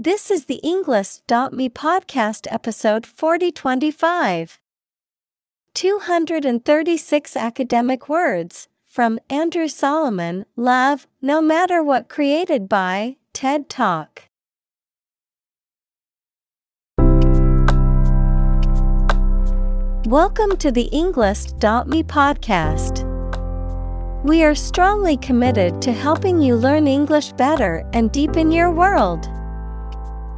This is the Englist.me podcast episode 4025. 236 academic words from Andrew Solomon, Love, No Matter What Created by TED Talk. Welcome to the Englist.me podcast. We are strongly committed to helping you learn English better and deepen your world.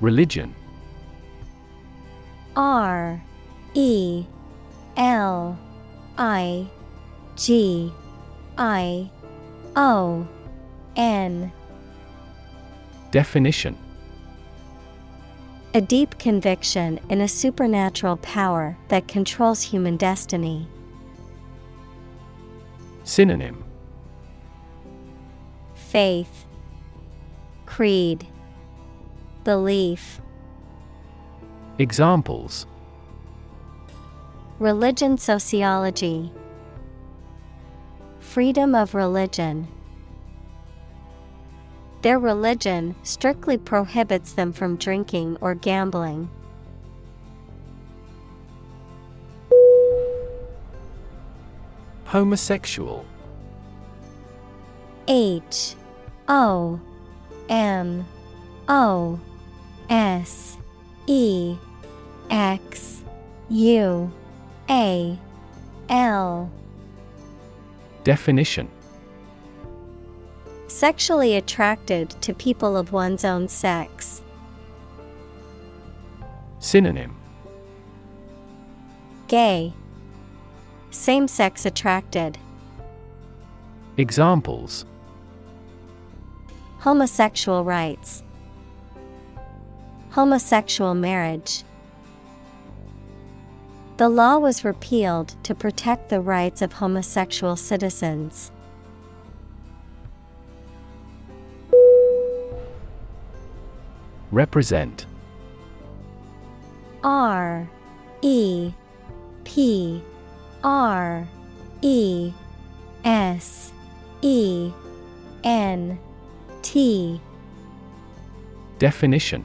Religion. R E L I G I O N. Definition. A deep conviction in a supernatural power that controls human destiny. Synonym. Faith, Creed, Belief. Examples Religion sociology. Freedom of religion. Their religion strictly prohibits them from drinking or gambling. Homosexual H O M O S E X U A L Definition Sexually attracted to people of one's own sex. Synonym Gay. Same sex attracted. Examples Homosexual rights. Homosexual marriage. The law was repealed to protect the rights of homosexual citizens. Represent R E P R E S E N T Definition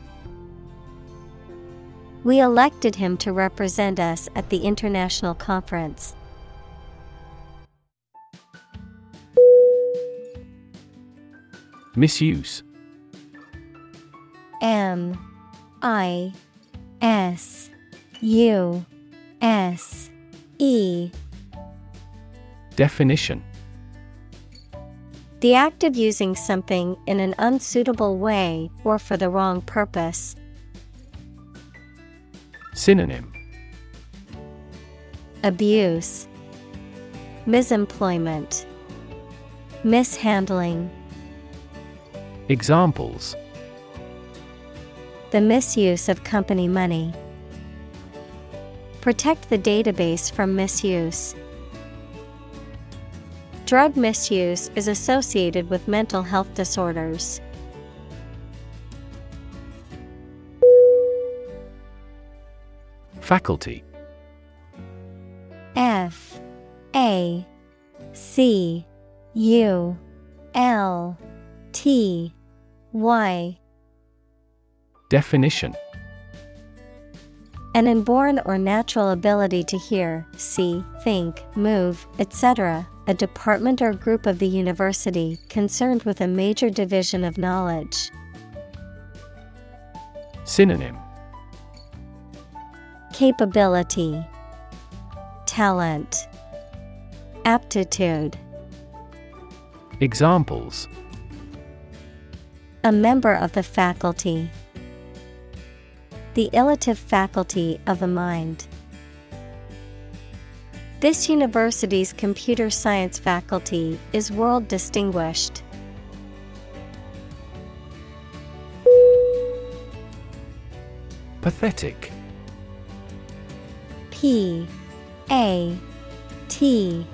We elected him to represent us at the international conference. Misuse M I S U S E Definition The act of using something in an unsuitable way or for the wrong purpose. Synonym Abuse, Misemployment, Mishandling. Examples The misuse of company money. Protect the database from misuse. Drug misuse is associated with mental health disorders. Faculty F A C U L T Y Definition An inborn or natural ability to hear, see, think, move, etc., a department or group of the university concerned with a major division of knowledge. Synonym Capability, Talent, Aptitude. Examples A member of the faculty. The illative faculty of the mind. This university's computer science faculty is world distinguished. Pathetic P A T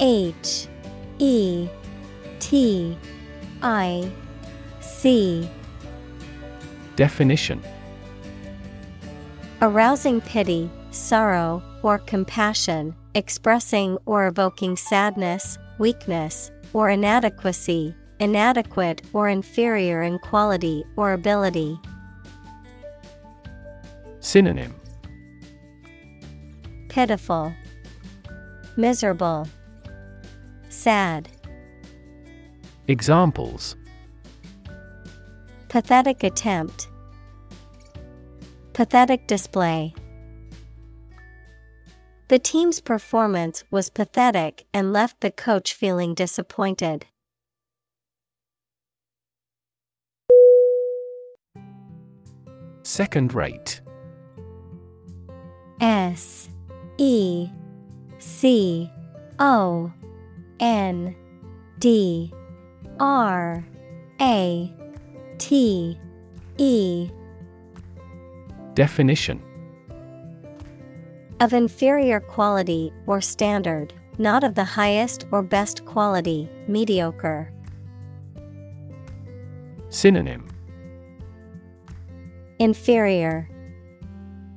H E T I C. Definition. Arousing pity, sorrow, or compassion, expressing or evoking sadness, weakness, or inadequacy, inadequate or inferior in quality or ability. Synonym Pitiful, Miserable, Sad. Examples Pathetic attempt, Pathetic display. The team's performance was pathetic and left the coach feeling disappointed. Second rate S E C O N D R A T E. Definition. Of inferior quality or standard, not of the highest or best quality, mediocre. Synonym. Inferior,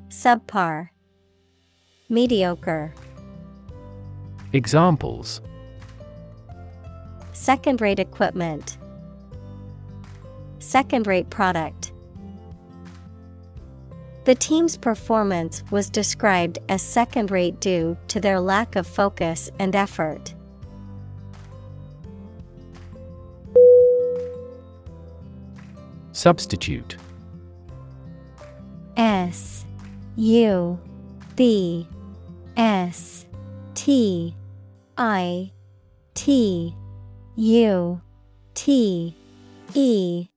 Subpar, Mediocre. Examples Second rate equipment, Second rate product. The team's performance was described as second rate due to their lack of focus and effort. Substitute S U B S T I T U T E.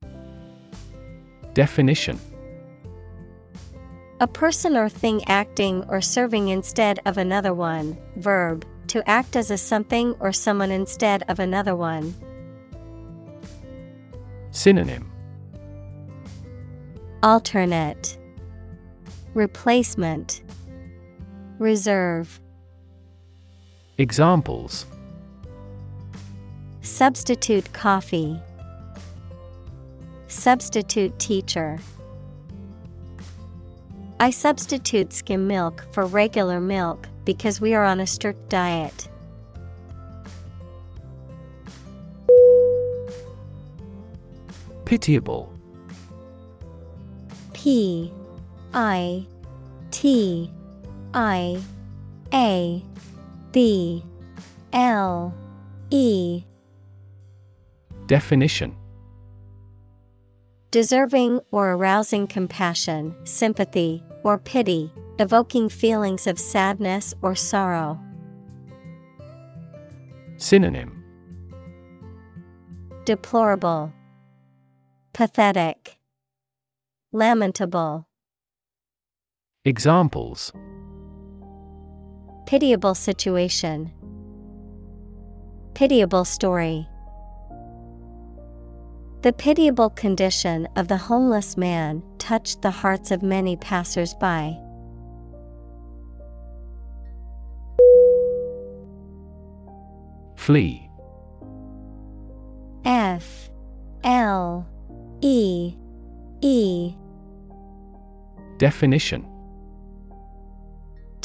Definition. A person or thing acting or serving instead of another one, verb, to act as a something or someone instead of another one. Synonym. Alternate. Replacement Reserve. Examples. Substitute coffee. Substitute teacher. I substitute skim milk for regular milk because we are on a strict diet. Pitiable. P I T I A B L E. Definition. Deserving or arousing compassion, sympathy, or pity, evoking feelings of sadness or sorrow. Synonym. Deplorable, Pathetic, Lamentable. Examples Pitiable situation. Pitiable story. The pitiable condition of the homeless man touched the hearts of many passers-by. Flee F L E E Definition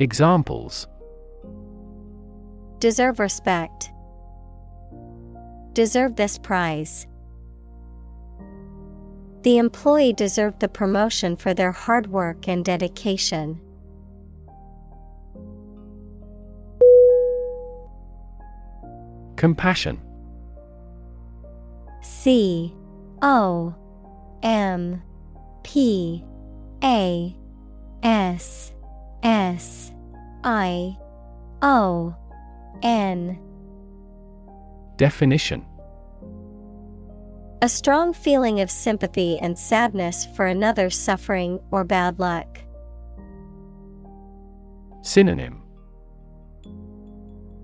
Examples Deserve respect. Deserve this prize. The employee deserved the promotion for their hard work and dedication. Compassion C O M P A S S I O N. Definition. A strong feeling of sympathy and sadness for another's suffering or bad luck. Synonym.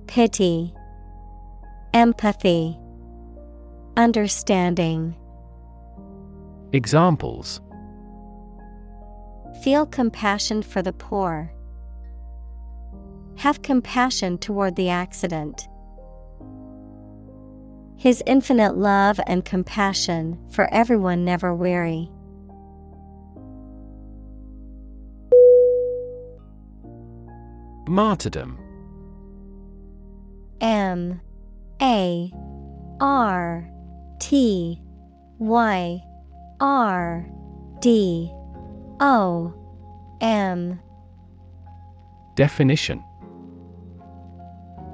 Pity, Empathy, Understanding. Examples Feel compassion for the poor. Have compassion toward the accident. His infinite love and compassion for everyone never weary. Martyrdom M A R T Y R D O M. Definition.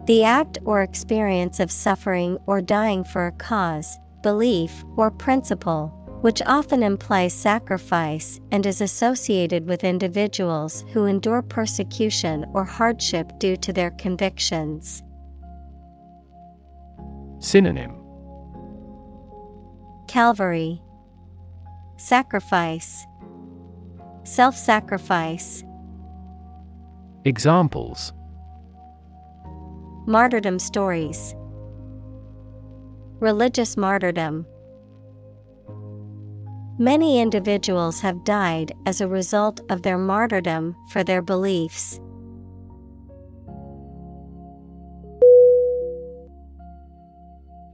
The act or experience of suffering or dying for a cause, belief, or principle, which often implies sacrifice and is associated with individuals who endure persecution or hardship due to their convictions. Synonym. Calvary, Sacrifice, Self sacrifice, Examples Martyrdom stories, Religious martyrdom. Many individuals have died as a result of their martyrdom for their beliefs.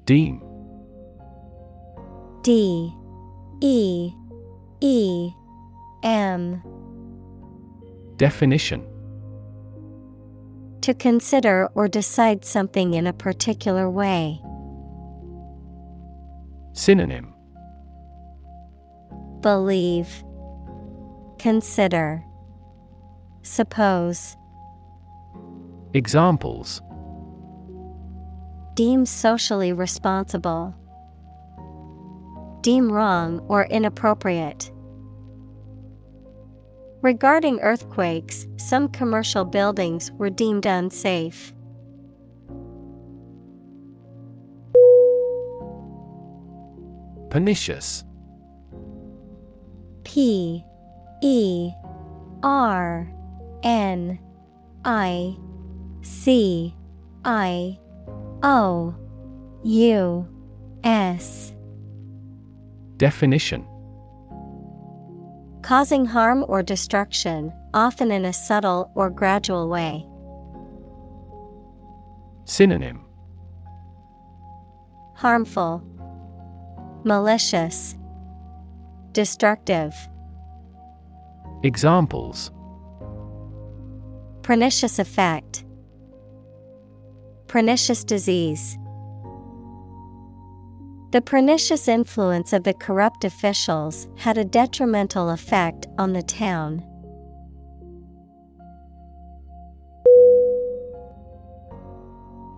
Deem D E E M. Definition. To consider or decide something in a particular way. Synonym. Believe, Consider, Suppose, Examples. Deem socially responsible. Deem wrong or inappropriate. Regarding earthquakes, some commercial buildings were deemed unsafe. Pernicious. P E R N I C I O U S. Definition Causing harm or destruction, often in a subtle or gradual way. Synonym Harmful, Malicious, Destructive. Examples Pernicious effect, Pernicious disease. The pernicious influence of the corrupt officials had a detrimental effect on the town.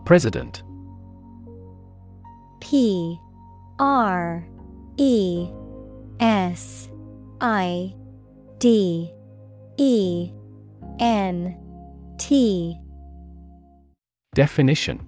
President. P. R. E. S. I. D. E. N. T. Definition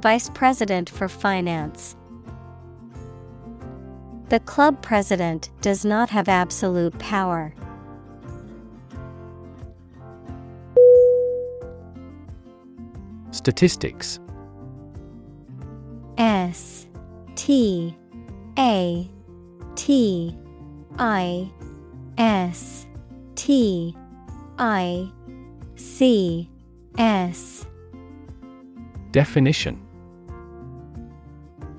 Vice President for Finance. The club president does not have absolute power. Statistics. S T A T I S T I C S. Definition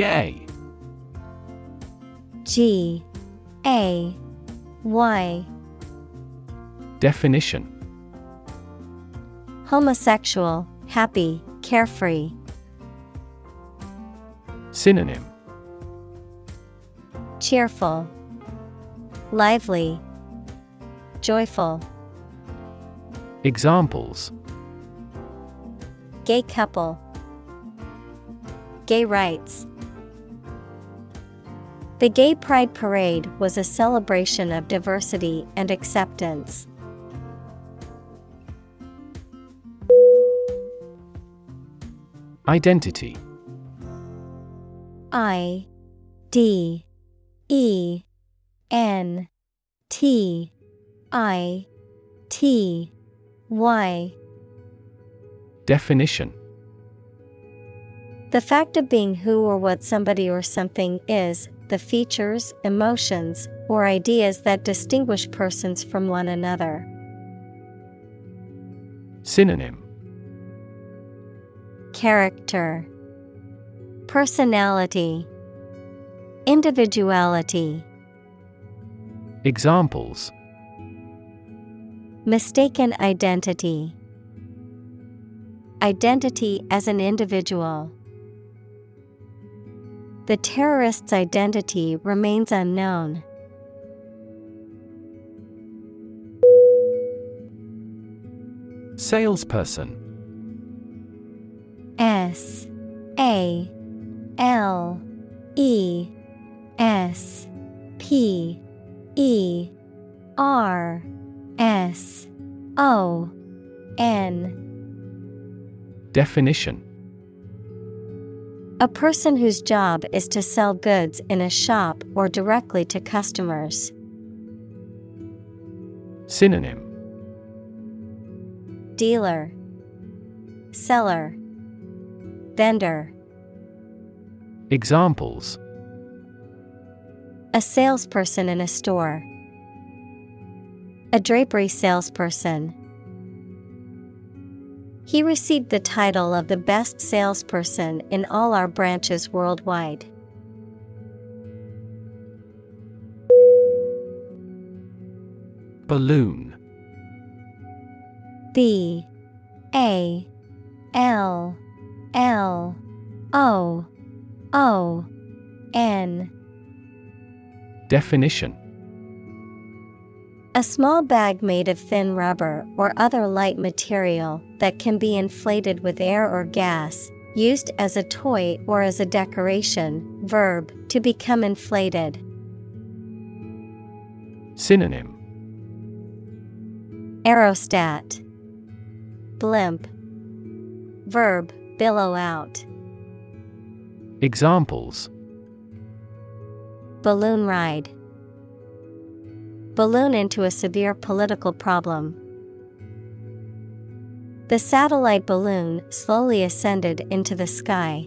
Gay G A Y Definition Homosexual, happy, carefree. Synonym Cheerful, lively, joyful. Examples Gay couple. Gay rights. The Gay Pride Parade was a celebration of diversity and acceptance. Identity. I D E N T I T Y. Definition. The fact of being who or what somebody or something is, the features, emotions, or ideas that distinguish persons from one another. Synonym. Character. Personality. Individuality. Examples. Mistaken identity. Identity as an individual. The terrorist's identity remains unknown. Salesperson. S A L E S P E R S O N. Definition A person whose job is to sell goods in a shop or directly to customers. Synonym Dealer Seller Vendor Examples A salesperson in a store. A drapery salesperson. He received the title of the best salesperson in all our branches worldwide. Balloon. B A L L O O N. Definition A small bag made of thin rubber or other light material that can be inflated with air or gas, used as a toy or as a decoration. Verb to become inflated. Synonym Aerostat Blimp Verb, billow out. Examples Balloon ride. Balloon into a severe political problem. The satellite balloon slowly ascended into the sky.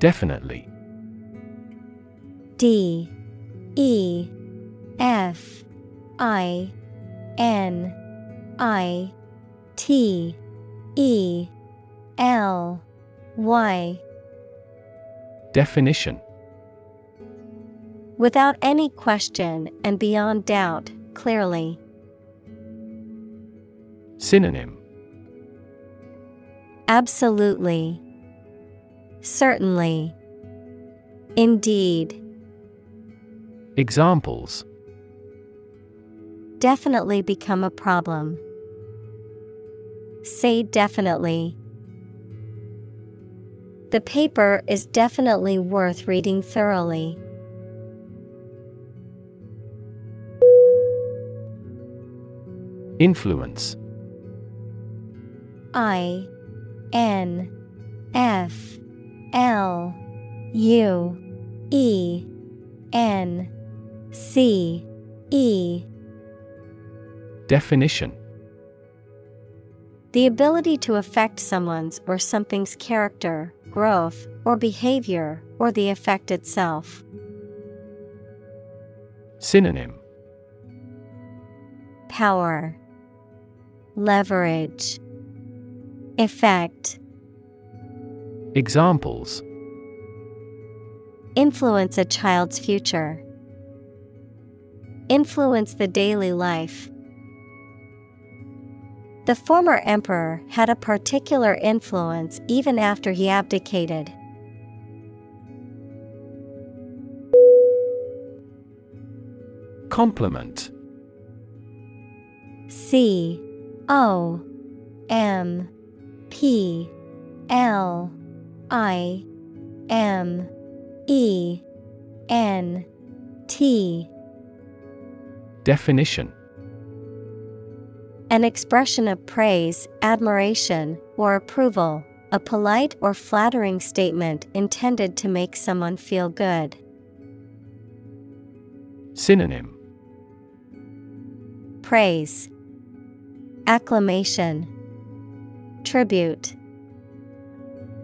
Definitely. D E F I N I T E L Y Definition Without any question and beyond doubt, clearly. Synonym Absolutely. Certainly. Indeed. Examples Definitely become a problem. Say definitely. The paper is definitely worth reading thoroughly. Influence. I N F L U E N C E. Definition. The ability to affect someone's or something's character, growth, or behavior, or the effect itself. Synonym Power, Leverage, Effect. Examples Influence a child's future. Influence the daily life. The former emperor had a particular influence even after he abdicated. Compliment. C O M P L I M E N T. Definition An expression of praise, admiration, or approval, a polite or flattering statement intended to make someone feel good. Synonym Praise, Acclamation, Tribute.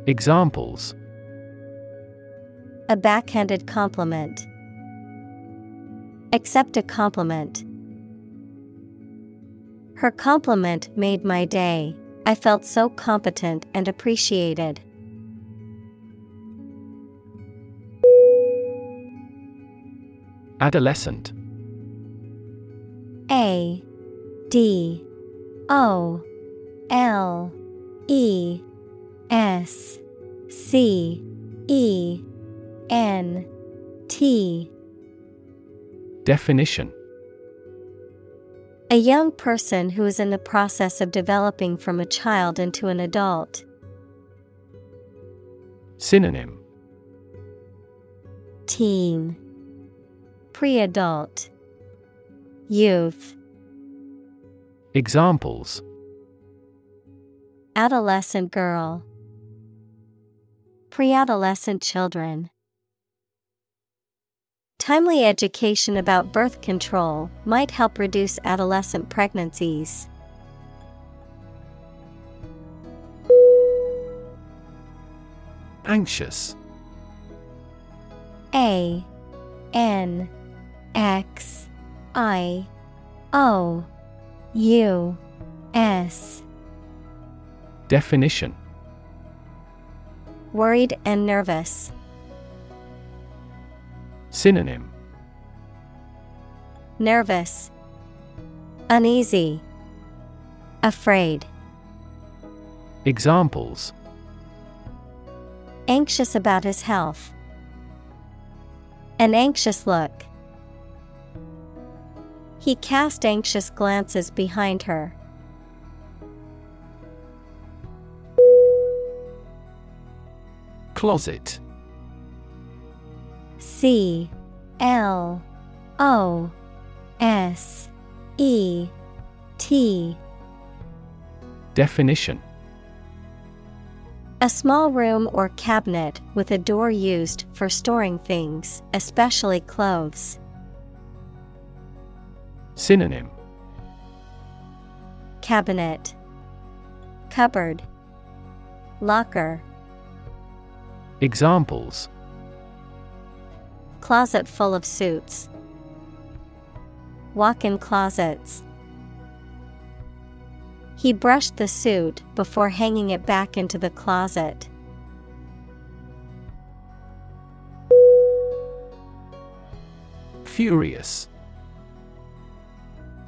Examples A backhanded compliment. Accept a compliment. Her compliment made my day. I felt so competent and appreciated. Adolescent A D O L E S C E N T Definition A young person who is in the process of developing from a child into an adult. Synonym. Teen. Pre-adult. Youth. Examples. Adolescent girl. Pre-adolescent children Timely education about birth control might help reduce adolescent pregnancies. Anxious A N X I O U S Definition Worried and nervous. Synonym Nervous. Uneasy. Afraid. Examples Anxious about his health. An anxious look. He cast anxious glances behind her. Closet C L O S E T. Definition A small room or cabinet with a door used for storing things, especially clothes. Synonym Cabinet, Cupboard, Locker. Examples Closet full of suits. Walk in closets. He brushed the suit before hanging it back into the closet. Furious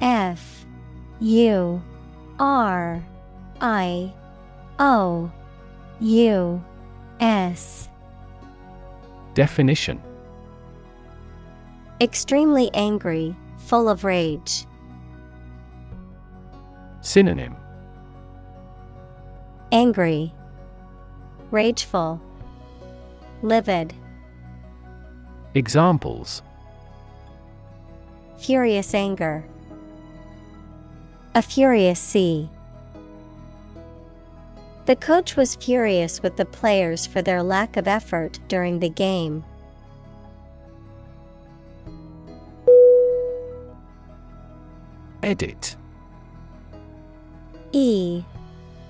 F U R I O U S Definition Extremely angry, full of rage. Synonym Angry, Rageful, Livid, Examples Furious anger. A furious sea. The coach was furious with the players for their lack of effort during the game. Edit. E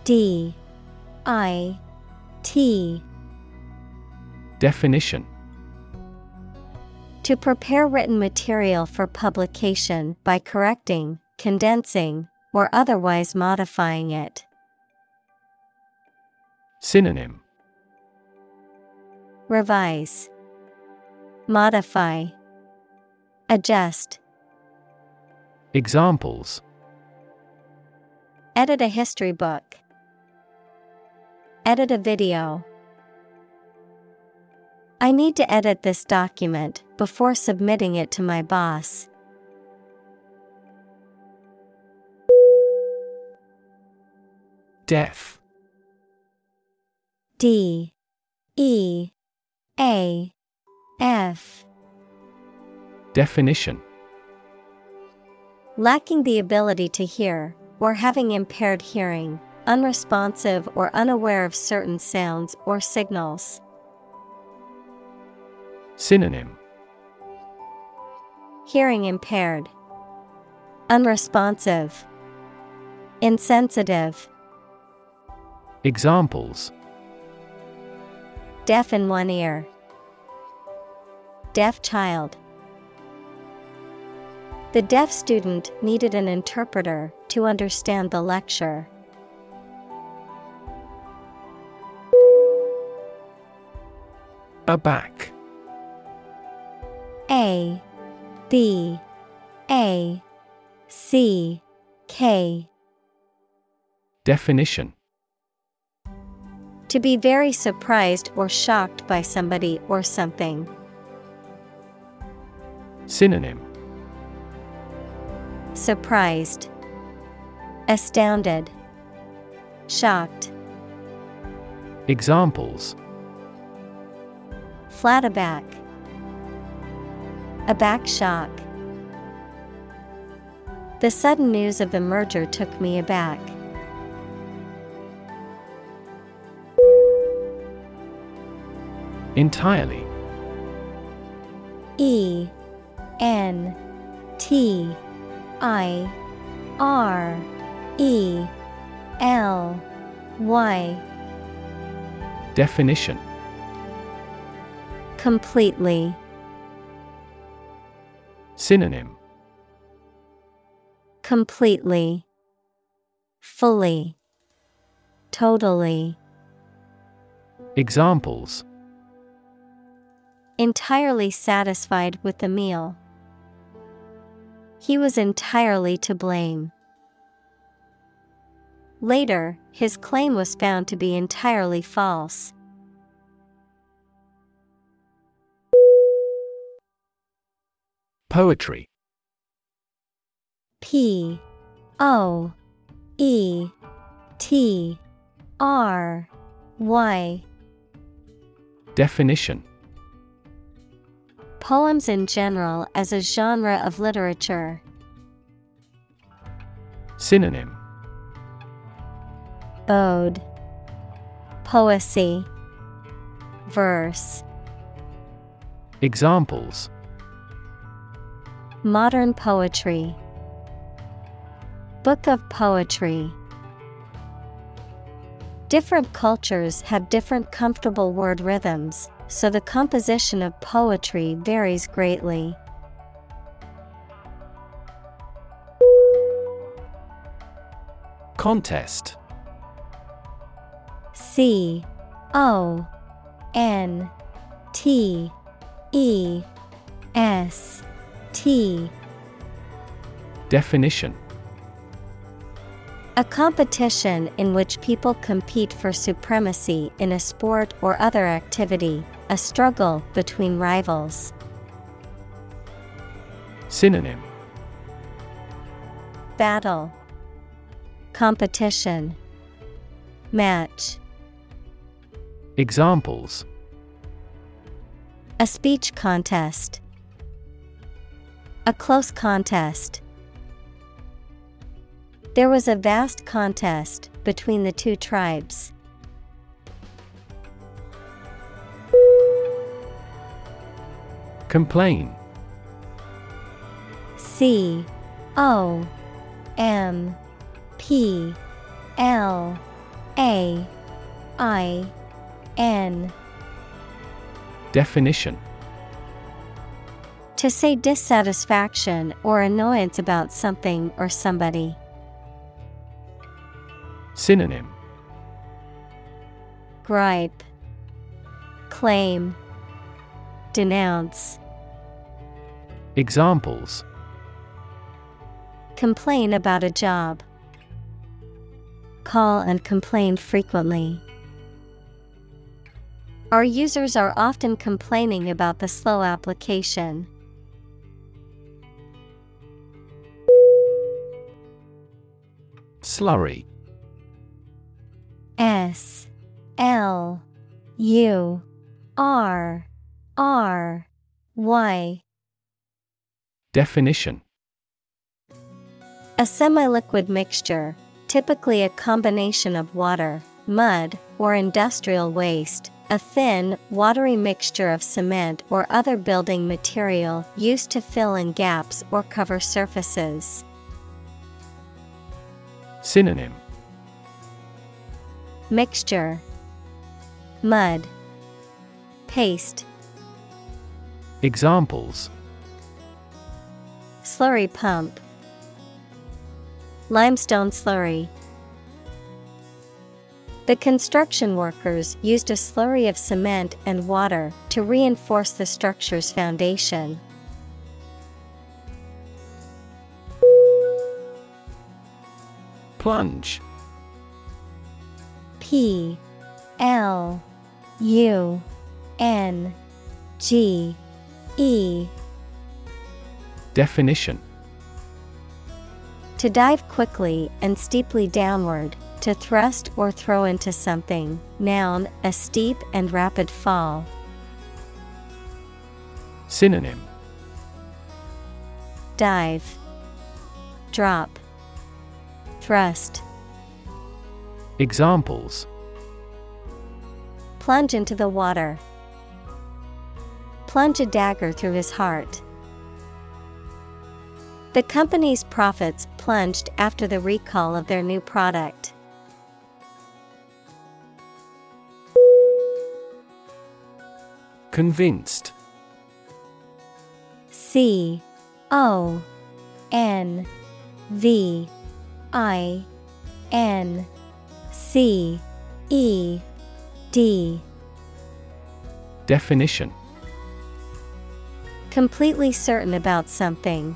D I T. Definition. To prepare written material for publication by correcting, condensing, or otherwise modifying it. Synonym. Revise, Modify, Adjust. Examples. Edit a history book. Edit a video. I need to edit this document before submitting it to my boss. Deaf D. E. A. F. Definition Lacking the ability to hear, or having impaired hearing, unresponsive or unaware of certain sounds or signals. Synonym. Hearing impaired, unresponsive, insensitive, Examples. Deaf in one ear, deaf child. The deaf student needed an interpreter to understand the lecture. Aback A B A C K Definition To be very surprised or shocked by somebody or something. Synonym Surprised, Astounded, Shocked, Examples. Flat aback, A back shock. The sudden news of the merger took me aback. Entirely. E N T I R E L Y Definition Completely. Synonym Completely. Fully. Totally. Examples Entirely satisfied with the meal. He was entirely to blame. Later, his claim was found to be entirely false. Poetry P O E T R Y Definition Poems in general as a genre of literature. Synonym. Ode. Poesy. Verse. Examples. Modern poetry. Book of Poetry. Different cultures have different comfortable word rhythms, so the composition of poetry varies greatly. Contest. C O N T E S T. Definition. A competition in which people compete for supremacy in a sport or other activity, a struggle between rivals. Synonym. Battle. Competition. Match. Examples. A speech contest. A close contest. There was a vast contest between the two tribes. Complain. C O M P L A I N. Definition. To say dissatisfaction or annoyance about something or somebody. Synonym. Gripe. Claim. Denounce Examples Complain about a job. Call and complain frequently. Our users are often complaining about the slow application. Slurry S L U R R Y Definition. A semi liquid mixture, typically a combination of water, mud, or industrial waste, a thin, watery mixture of cement or other building material used to fill in gaps or cover surfaces. Synonym. Mixture. Mud. Paste. Examples Slurry pump. Limestone slurry. The construction workers used a slurry of cement and water to reinforce the structure's foundation. Plunge. P L U N G E Definition To dive quickly and steeply downward, to thrust or throw into something. Noun, a steep and rapid fall. Synonym Dive, Drop, Thrust. Examples Plunge into the water. Plunge a dagger through his heart. The company's profits plunged after the recall of their new product. Convinced. C O N V I N C E D. Definition. Completely certain about something,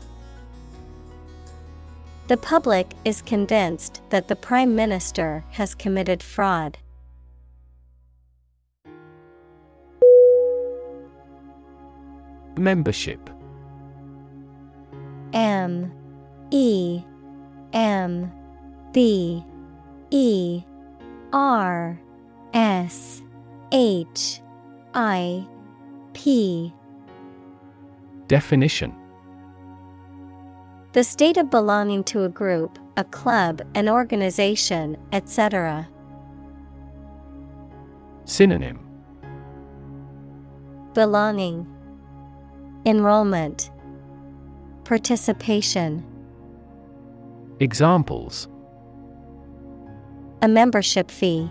The public is convinced that the Prime Minister has committed fraud. Membership. M. E. M. B. E. R. S. H. I. P. Definition The state of belonging to a group, a club, an organization, etc. Synonym Belonging, Enrollment, Participation. Examples A membership fee.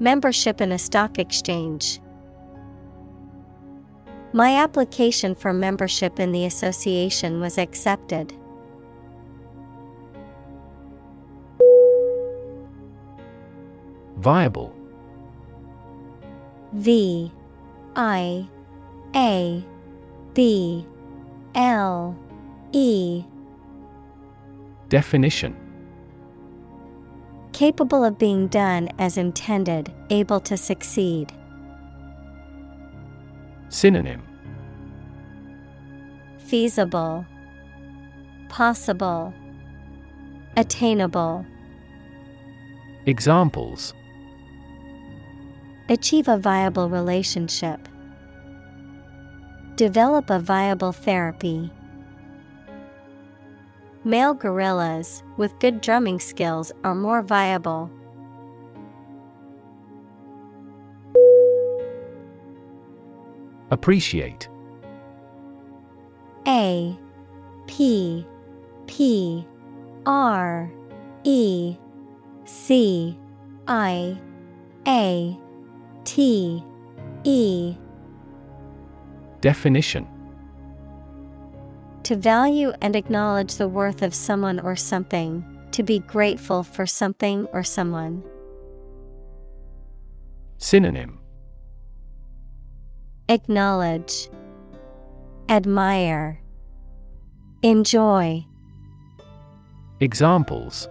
Membership in a stock exchange. My application for membership in the association was accepted. Viable V I A B L E Definition Capable of being done as intended, able to succeed. Synonym Feasible, Possible, Attainable. Examples Achieve a viable relationship. Develop a viable therapy. Male gorillas with good drumming skills are more viable. Appreciate. A P P R E C I A T E. Definition. To value and acknowledge the worth of someone or something, to be grateful for something or someone. Synonym Acknowledge, Admire, Enjoy. Examples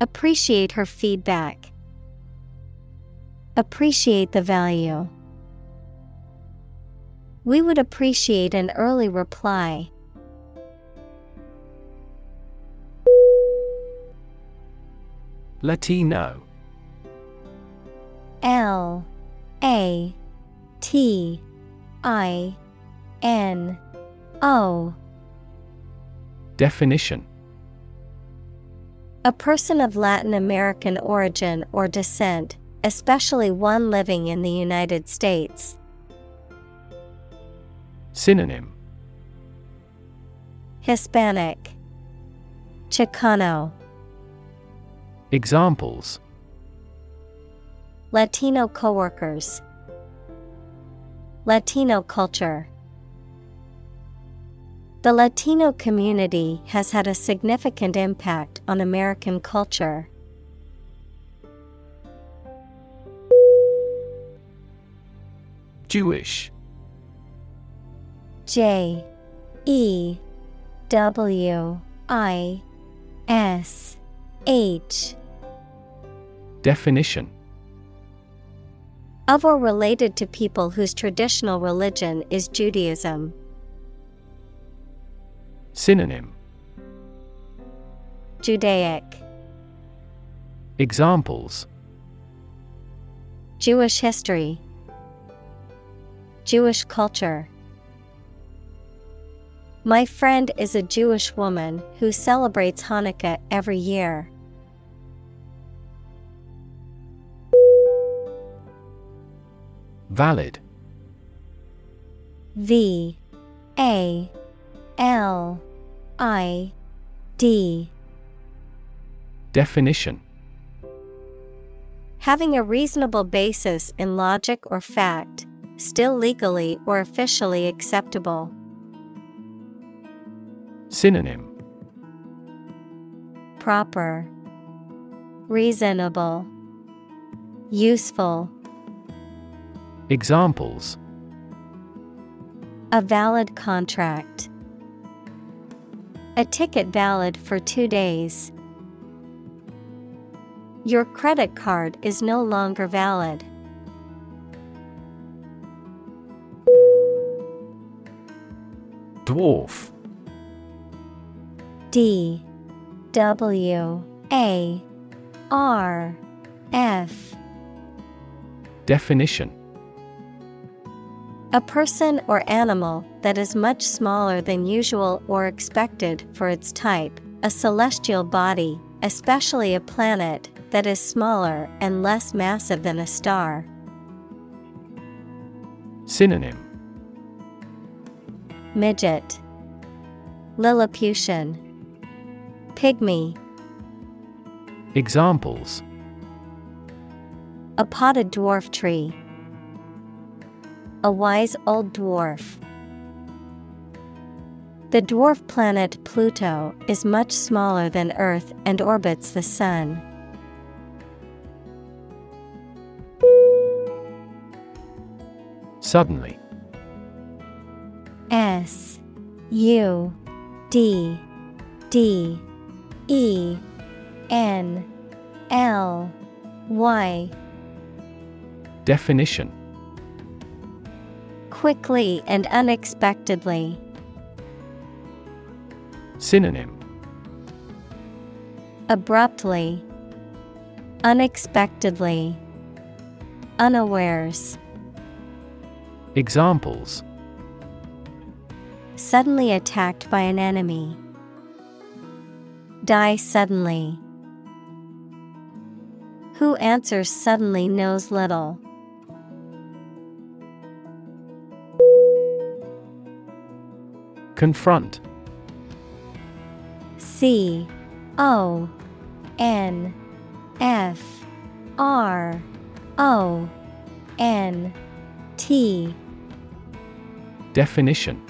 Appreciate her feedback. Appreciate the value. We would appreciate an early reply. Latino L A T I N O. Definition. A person of Latin American origin or descent, especially one living in the United States. Synonym. Hispanic. Chicano. Examples. Latino coworkers Latino culture. The Latino community has had a significant impact on American culture. Jewish. J E W I S H. Definition of or related to people whose traditional religion is Judaism. Synonym. Judaic. Examples. Jewish history. Jewish culture. My friend is a Jewish woman who celebrates Hanukkah every year. Valid. V A L I D. Definition. Having a reasonable basis in logic or fact, still legally or officially acceptable. Synonym. Proper, Reasonable, Useful. Examples. A valid contract, a ticket valid for two days. Your credit card is no longer valid. Dwarf. D. W. A. R. F. Definition. A person or animal that is much smaller than usual or expected for its type, a celestial body, especially a planet that is smaller and less massive than a star. Synonym. Midget. Lilliputian. Pygmy. Examples. A potted dwarf tree. A wise old dwarf. The dwarf planet Pluto is much smaller than Earth and orbits the Sun. Suddenly S U D D E N L Y Definition Quickly and unexpectedly. Synonym Abruptly, unexpectedly, unawares. Examples Suddenly attacked by an enemy. Die suddenly. Who answers suddenly knows little. Confront. C O N F R O N T. Definition.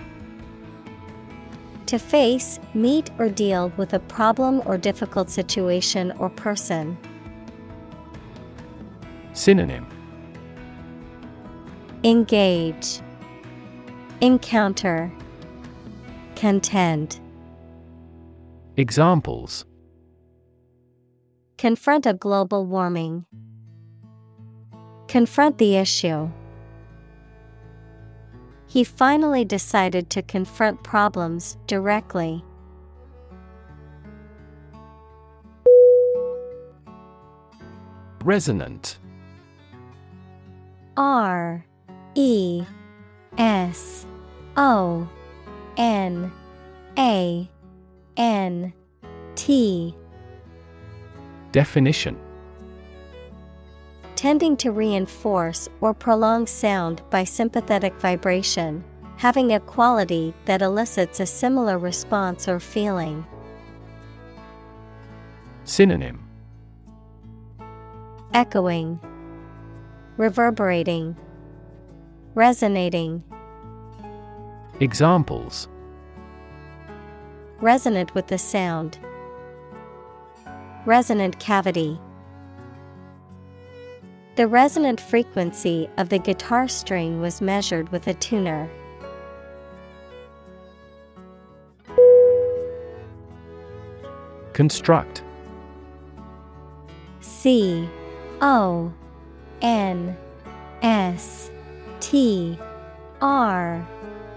To face, meet, or deal with a problem or difficult situation or person. Synonym. Engage, Encounter, Contend. Examples Confront a global warming. Confront the issue. He finally decided to confront problems directly. Resonant R E S O N A N T. Definition. Tending to reinforce or prolong sound by sympathetic vibration, having a quality that elicits a similar response or feeling. Synonym. Echoing, Reverberating, Resonating. Examples Resonant with the sound. Resonant cavity. The resonant frequency of the guitar string was measured with a tuner. Construct C O N S T R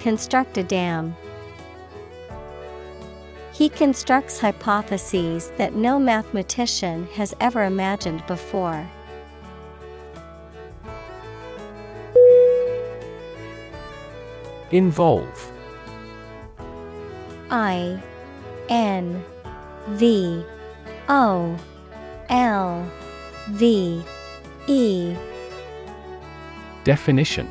Construct a dam. He constructs hypotheses that no mathematician has ever imagined before. Involve I N V O L V E Definition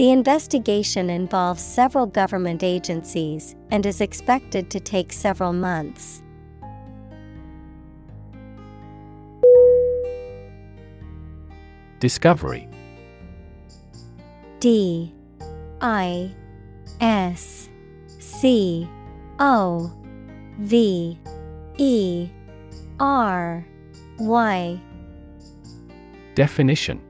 The investigation involves several government agencies and is expected to take several months. Discovery. D. I. S. C. O. V. E. R. Y. Definition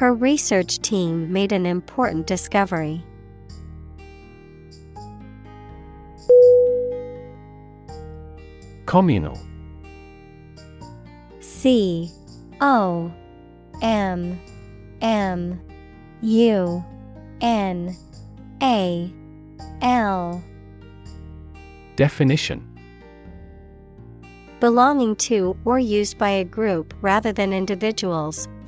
Her research team made an important discovery. Communal. C O M M U N A L. Definition. Belonging to or used by a group rather than individuals,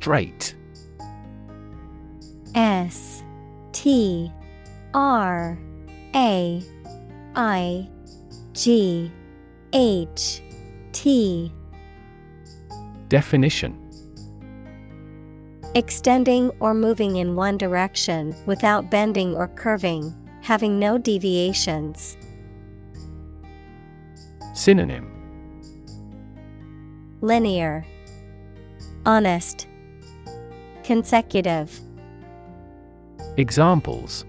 Straight. S T R A I G H T. Definition. Extending or moving in one direction without bending or curving, having no deviations. Synonym. Linear, Honest, Consecutive. Examples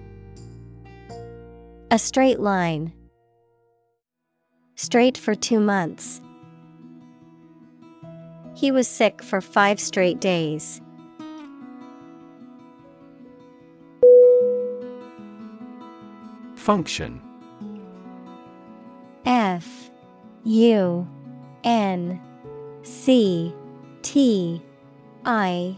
A straight line. Straight for two months. He was sick for five straight days. Function F U N C T I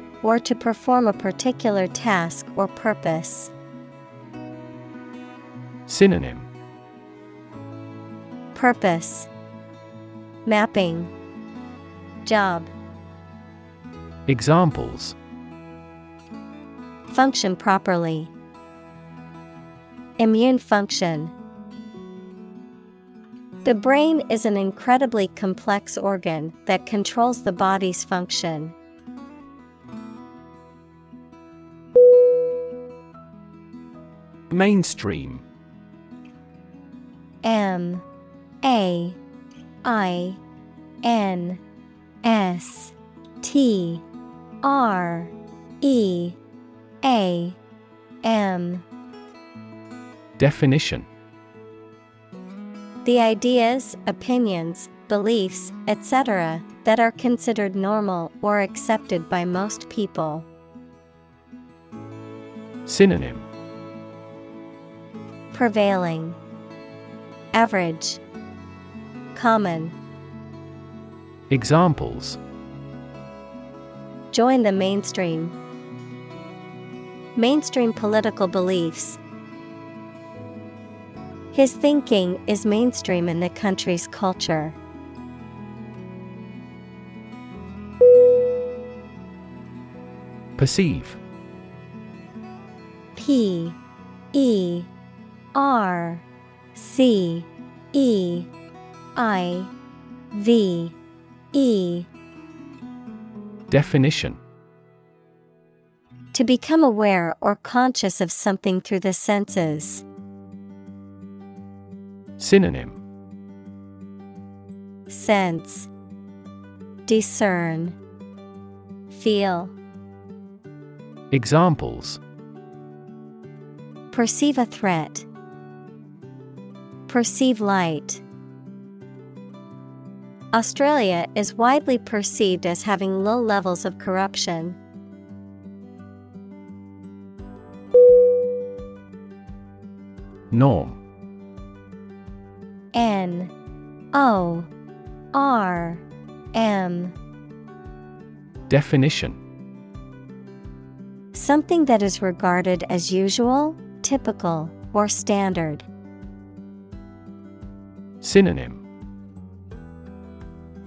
or to perform a particular task or purpose. Synonym Purpose Mapping Job Examples Function properly. Immune function. The brain is an incredibly complex organ that controls the body's function. Mainstream M A I N S T R E A M Definition The ideas, opinions, beliefs, etc., that are considered normal or accepted by most people. Synonym Prevailing, Average, Common. Examples Join the mainstream. mainstream political beliefs. His thinking is mainstream in the country's culture. Perceive P E R C E I V E. Definition. To become aware or conscious of something through the senses. Synonym. Sense. Discern. Feel. Examples. Perceive a threat. Perceive light. Australia is widely perceived as having low levels of corruption. Norm N O R M Definition Something that is regarded as usual, typical, or standard. Synonym.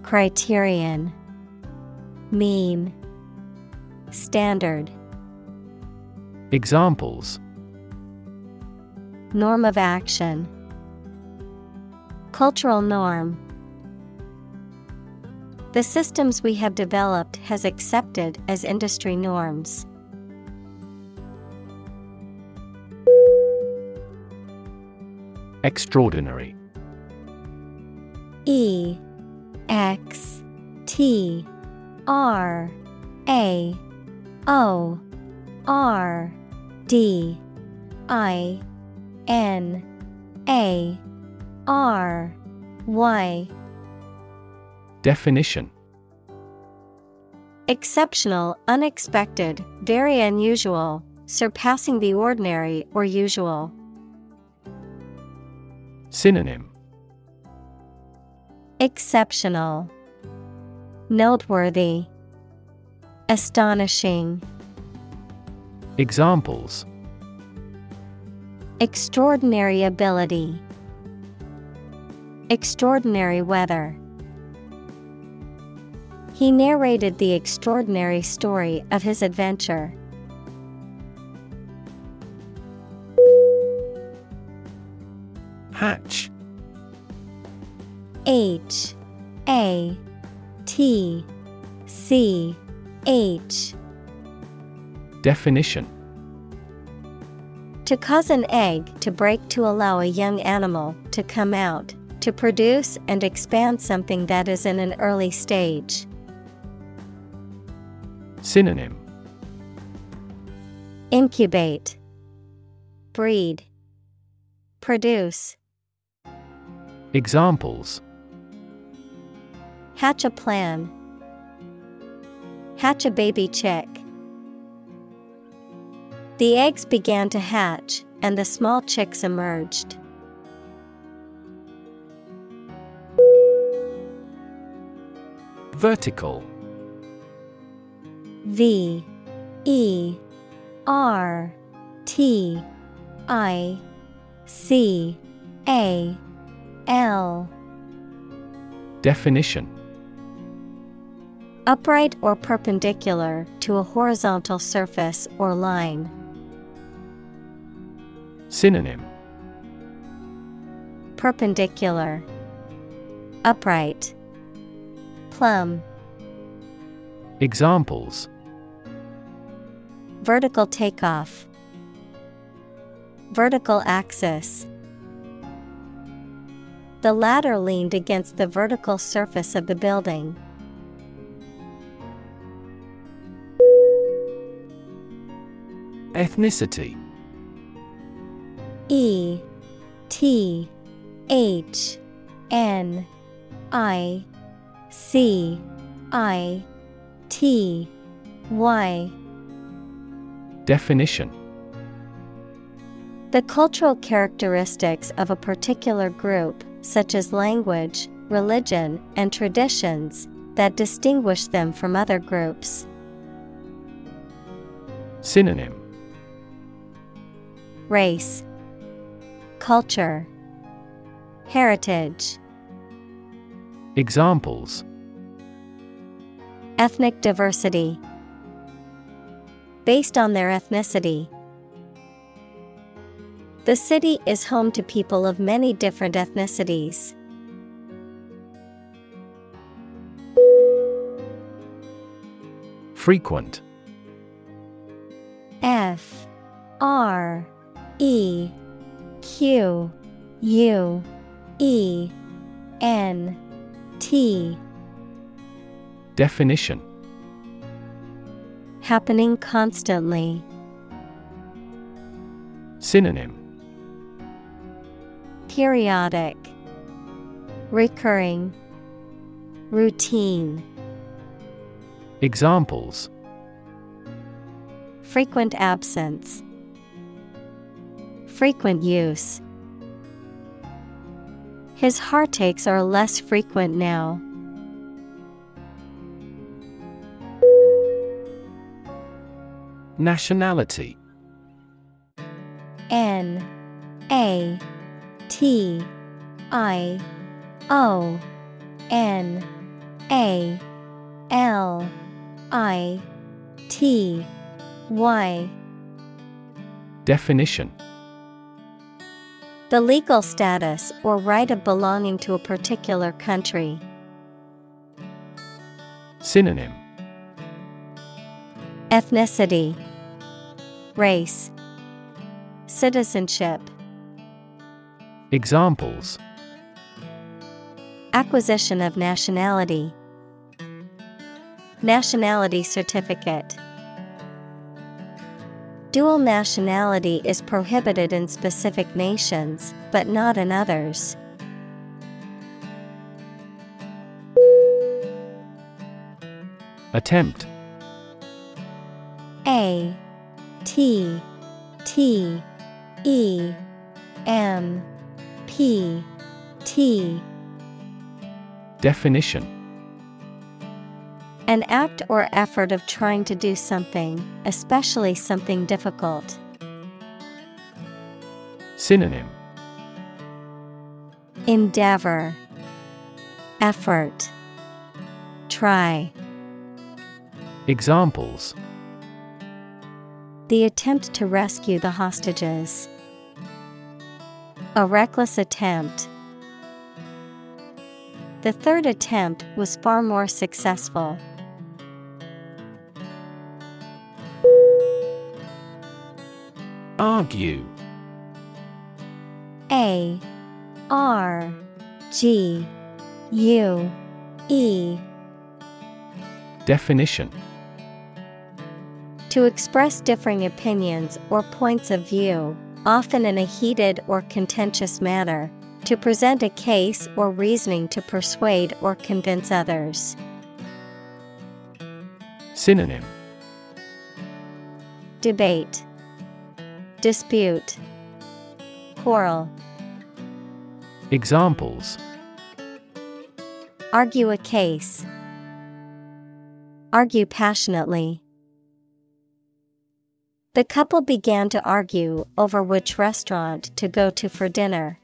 Criterion. Mean. Standard. Examples. Norm of action. Cultural norm. The systems we have developed has accepted as industry norms. Extraordinary E X T R A O R D I N A R Y. Definition. Exceptional, unexpected, very unusual, surpassing the ordinary or usual. Synonym Exceptional, Noteworthy, Astonishing, Examples Extraordinary ability, Extraordinary weather. He narrated the extraordinary story of his adventure. Hatch H A T C H. Definition. To cause an egg to break to allow a young animal to come out, to produce and expand something that is in an early stage. Synonym. Incubate, Breed, Produce, Examples Hatch a plan, Hatch a baby chick. The eggs began to hatch, and the small chicks emerged. Vertical V E R T I C A L Definition Upright or perpendicular to a horizontal surface or line. Synonym. Perpendicular. Upright. Plumb. Examples. Vertical takeoff. Vertical axis. The ladder leaned against the vertical surface of the building. Ethnicity. E T H N I C I T Y. Definition. The cultural characteristics of a particular group, such as language, religion, and traditions, that distinguish them from other groups. Synonym Race, Culture, Heritage. Examples Ethnic diversity. Based on their ethnicity. The city is home to people of many different ethnicities. Frequent F R E Q U E N T. Definition. Happening constantly. Synonym. Periodic. Recurring. Routine. Examples. Frequent absence Frequent use. His heartaches are less frequent now. Nationality. N A T I O N A L I T Y. Definition The legal status or right of belonging to a particular country. Synonym. Ethnicity. Race. Citizenship. Examples. Acquisition of nationality. Nationality certificate Dual nationality is prohibited in specific nations, but not in others. Attempt. A T T E M P T. Definition An act or effort of trying to do something, especially something difficult. Synonym Endeavor Effort Try Examples The attempt to rescue the hostages. A reckless attempt. The third attempt was far more successful. Argue. A R G U E. Definition. To express differing opinions or points of view, often in a heated or contentious manner, to present a case or reasoning to persuade or convince others. Synonym. Debate, Dispute, Quarrel. Examples Argue a case. Argue passionately. The couple began to argue over which restaurant to go to for dinner.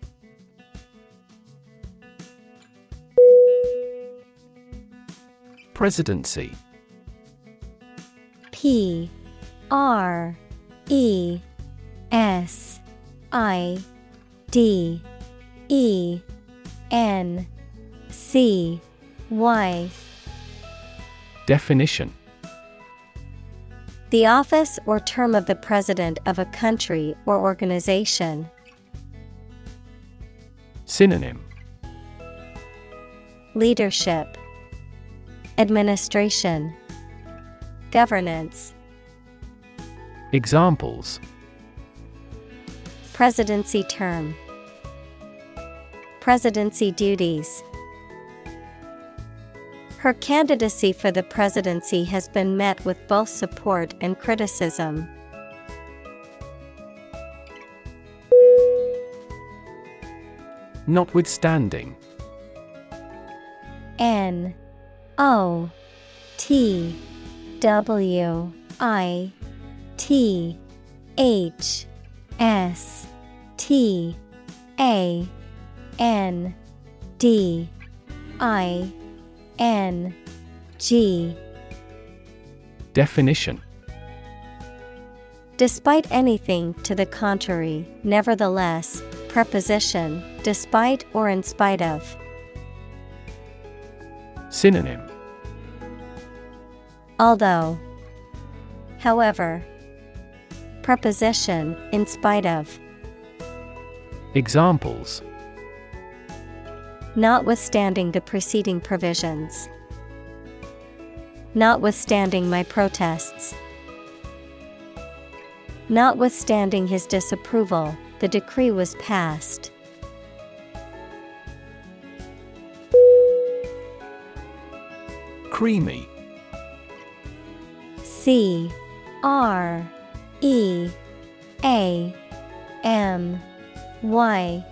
Presidency P R E S I D E N C Y. Definition. The office or term of the president of a country or organization. Synonym. Leadership, Administration, Governance. Examples Presidency term, Presidency duties. Her candidacy for the presidency has been met with both support and criticism. Notwithstanding N O T W I T H S T A N D I N G Definition Despite anything to the contrary, nevertheless, preposition, despite or in spite of. Synonym Although, however, preposition, in spite of. Examples Notwithstanding the preceding provisions. Notwithstanding my protests. Notwithstanding his disapproval, the decree was passed. Creamy C R E A M Y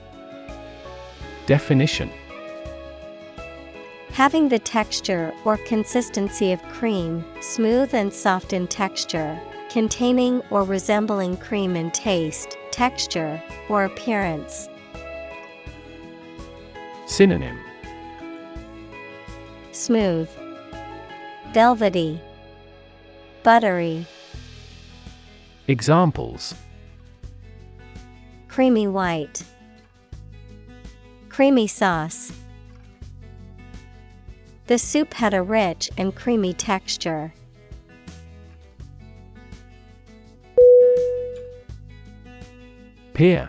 Definition. Having the texture or consistency of cream, smooth and soft in texture, containing or resembling cream in taste, texture, or appearance. Synonym. Smooth, velvety, buttery, Examples creamy white, creamy sauce. The soup had a rich and creamy texture. Peer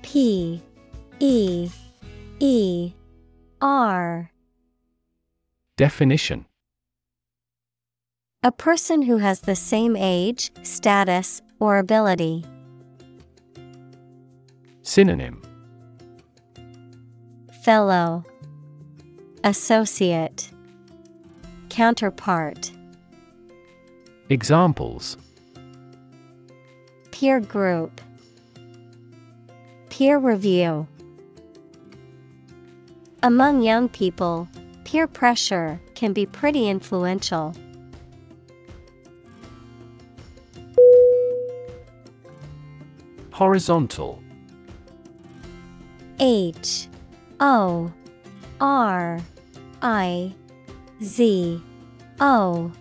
P E E R Definition A person who has the same age, status, or ability. Synonym. Fellow. Associate. Counterpart. Examples. Peer group. Peer review. Among young people, peer pressure can be pretty influential. Horizontal H O R I Z O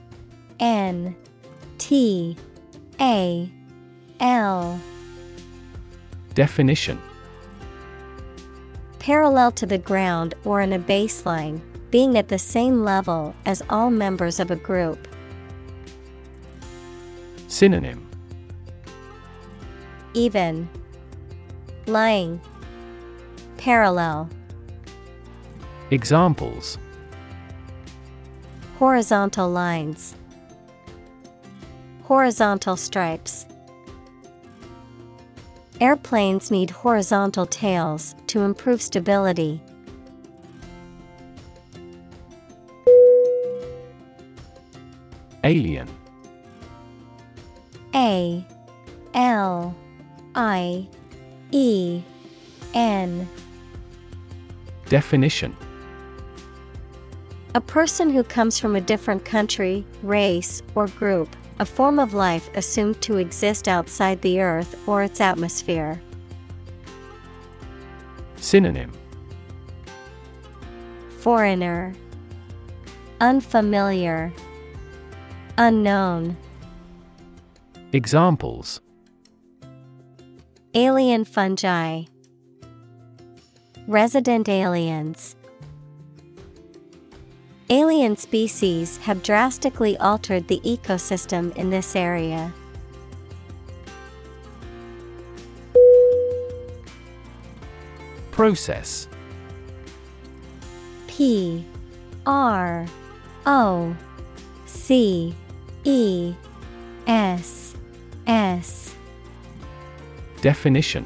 N T A L. Definition. Parallel to the ground or in a baseline, being at the same level as all members of a group. Synonym. Even. Lying Parallel. Examples. Horizontal lines. Horizontal stripes. Airplanes need horizontal tails to improve stability. Alien. A L I E N Definition. A person who comes from a different country, race, or group, a form of life assumed to exist outside the Earth or its atmosphere. Synonym. Foreigner, Unfamiliar, Unknown, Examples. Alien fungi, Resident aliens. Alien species have drastically altered the ecosystem in this area. Process P R O C E S S Definition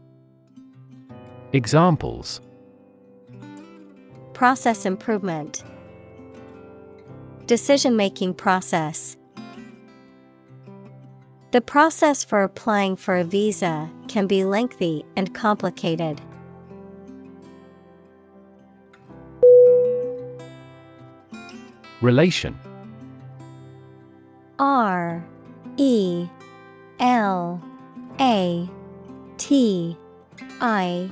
Examples. Process improvement. Decision making process. The process for applying for a visa can be lengthy and complicated. Relation. R E L A T I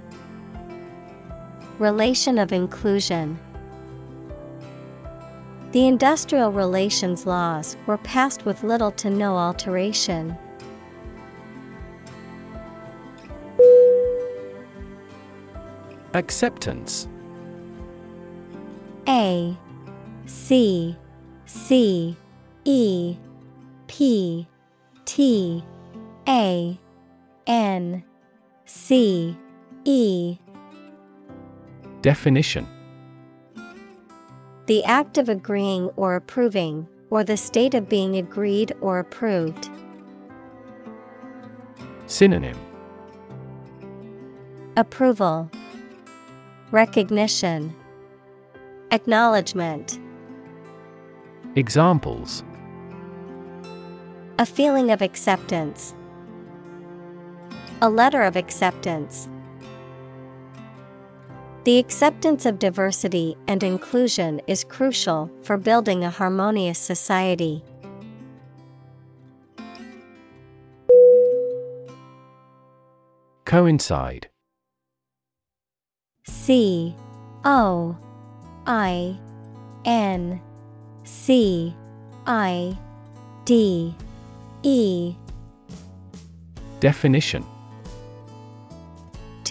Relation of inclusion. The industrial relations laws were passed with little to no alteration. Acceptance A C C E P T A N C E Definition The act of agreeing or approving, or the state of being agreed or approved. Synonym Approval, Recognition, Acknowledgement. Examples A feeling of acceptance. A letter of acceptance. The acceptance of diversity and inclusion is crucial for building a harmonious society. Coincide. C O I N C I D E. Definition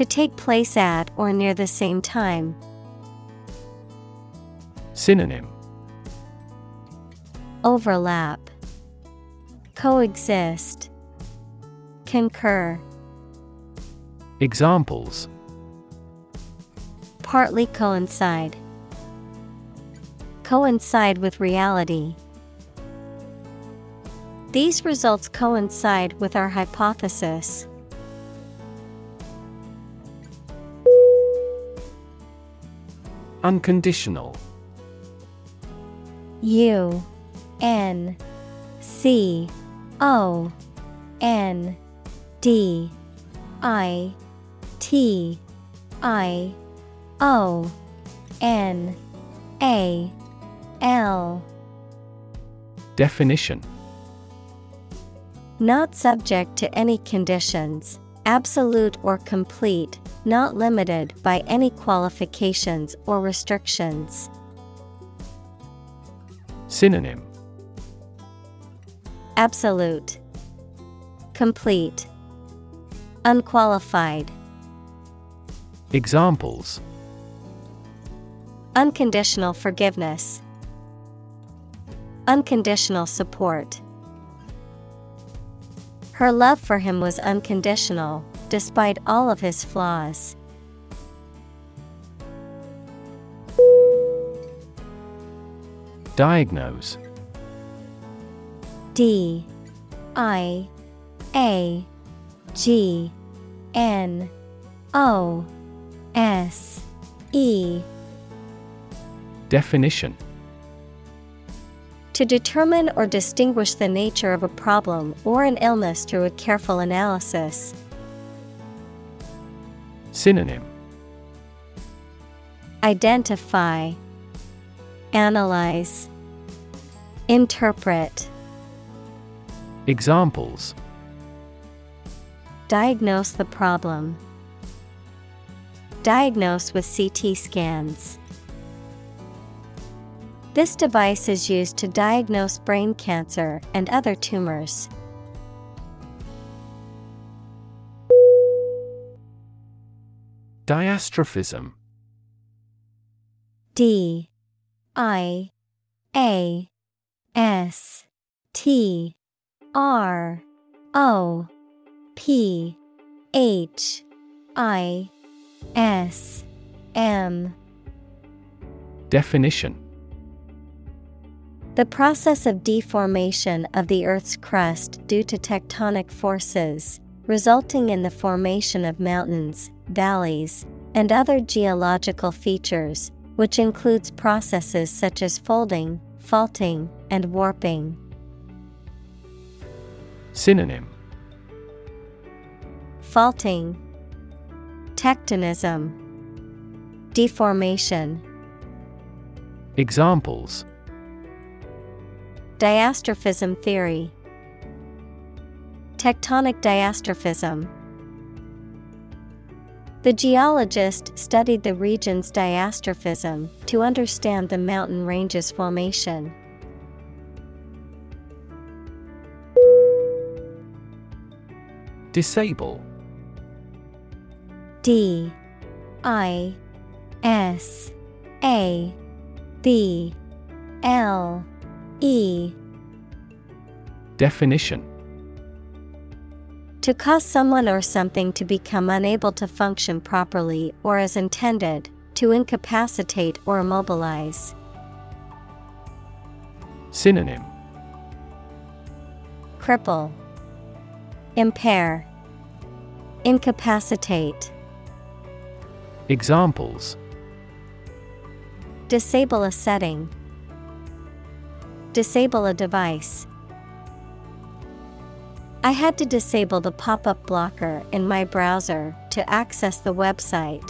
To take place at or near the same time. Synonym Overlap, Coexist, Concur, Examples Partly coincide. Coincide with reality. These results coincide with our hypothesis. Unconditional. U N C O N D I T I O N A L. Definition. Not subject to any conditions, absolute or complete, not limited by any qualifications or restrictions. Synonym. Absolute, Complete, Unqualified, Examples. Unconditional forgiveness, Unconditional support. Her love for him was unconditional, despite all of his flaws. Diagnose D I A G N O S E Definition To determine or distinguish the nature of a problem or an illness through a careful analysis. Synonym Identify, Analyze, Interpret. Examples Diagnose the problem. Diagnose with CT scans. This device is used to diagnose brain cancer and other tumors. Diastrophism. D I A S T R O P H I S M Definition The process of deformation of the Earth's crust due to tectonic forces, resulting in the formation of mountains, valleys, and other geological features, which includes processes such as folding, faulting, and warping. Synonym. Faulting, Tectonism, Deformation. Examples. Diastrophism theory, Tectonic diastrophism. The geologist studied the region's diastrophism to understand the mountain range's formation. Disable. D. I. S. A. B. L. E. Definition To cause someone or something to become unable to function properly or as intended, to incapacitate or immobilize. Synonym Cripple, Impair, Incapacitate. Examples Disable a setting. Disable a device. I had to disable the pop up blocker in my browser to access the website.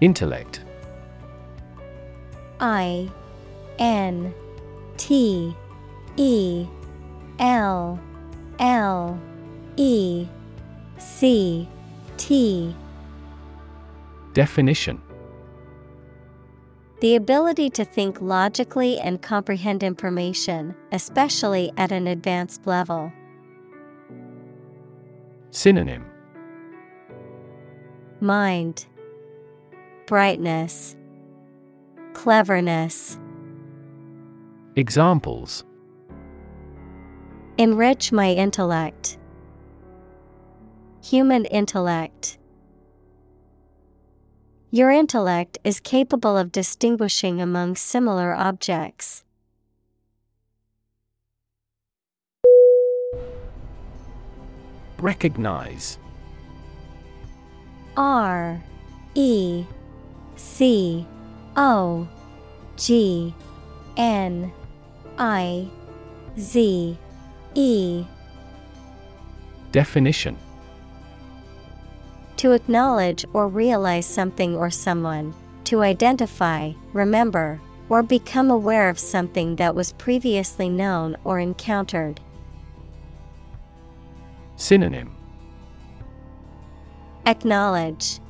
Intellect. I N T E L L E C T. Definition The ability to think logically and comprehend information, especially at an advanced level. Synonym Mind, Brightness, Cleverness. Examples Enrich my intellect. Human intellect. Your intellect is capable of distinguishing among similar objects. Recognize. R E C O G N I Z E. Definition To acknowledge or realize something or someone, to identify, remember, or become aware of something that was previously known or encountered. Synonym. Acknowledge,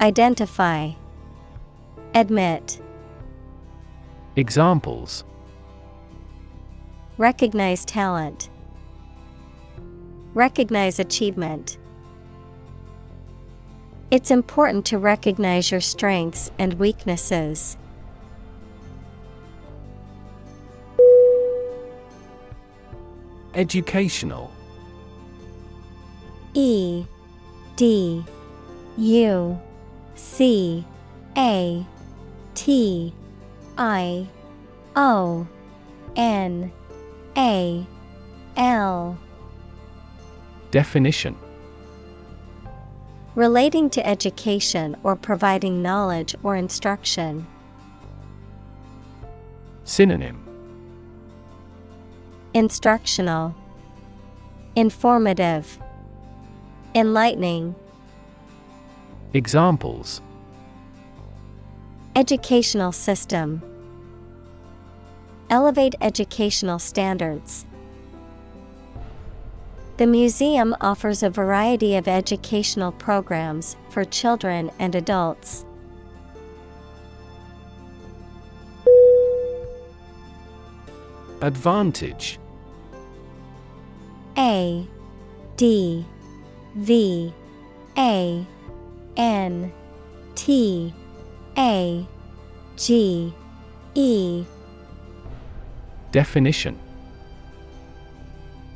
Identify, Admit, Examples. Recognize talent, Recognize achievement. It's important to recognize your strengths and weaknesses. Educational. E D U C A T I O N A L. Definition Relating to education or providing knowledge or instruction. Synonym Instructional, Informative, Enlightening. Examples Educational system. Elevate educational standards. The museum offers a variety of educational programs for children and adults. Advantage. A D V A N T A G E. Definition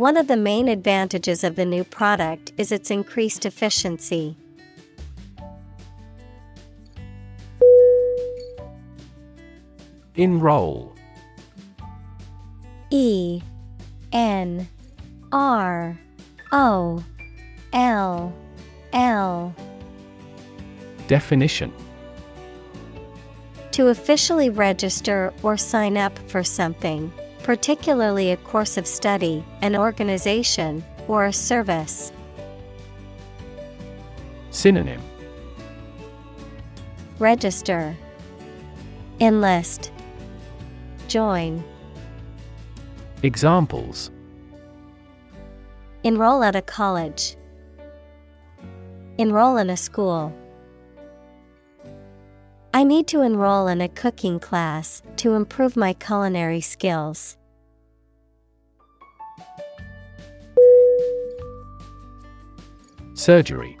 One of the main advantages of the new product is its increased efficiency. Enroll. E N R O L L. Definition. To officially register or sign up for something, particularly a course of study, an organization, or a service. Synonym Register Enlist Join Examples Enroll at a college. Enroll in a school. I need to enroll in a cooking class to improve my culinary skills. Surgery.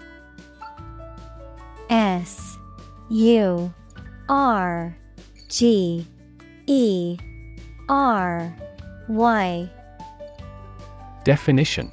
S U R G E R Y. Definition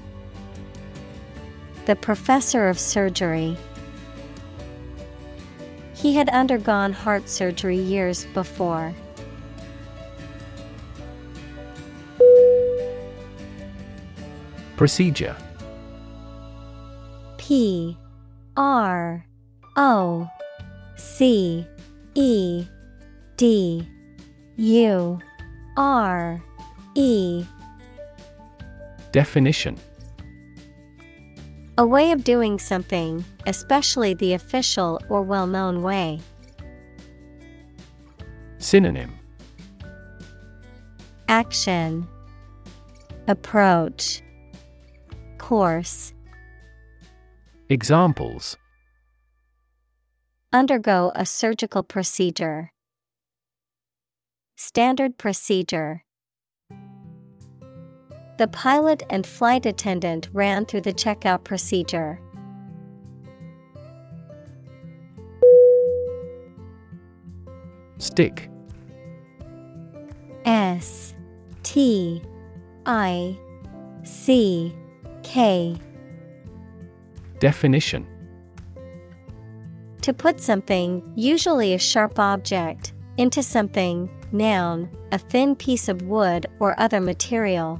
The professor of surgery. He had undergone heart surgery years before. Procedure. P R O C E D U R E. Definition A way of doing something, especially the official or well known way. Synonym Action Approach Course Examples Undergo a surgical procedure. Standard procedure. The pilot and flight attendant ran through the checkout procedure. Stick S T I C K Definition To put something, usually a sharp object, into something, noun, a thin piece of wood or other material.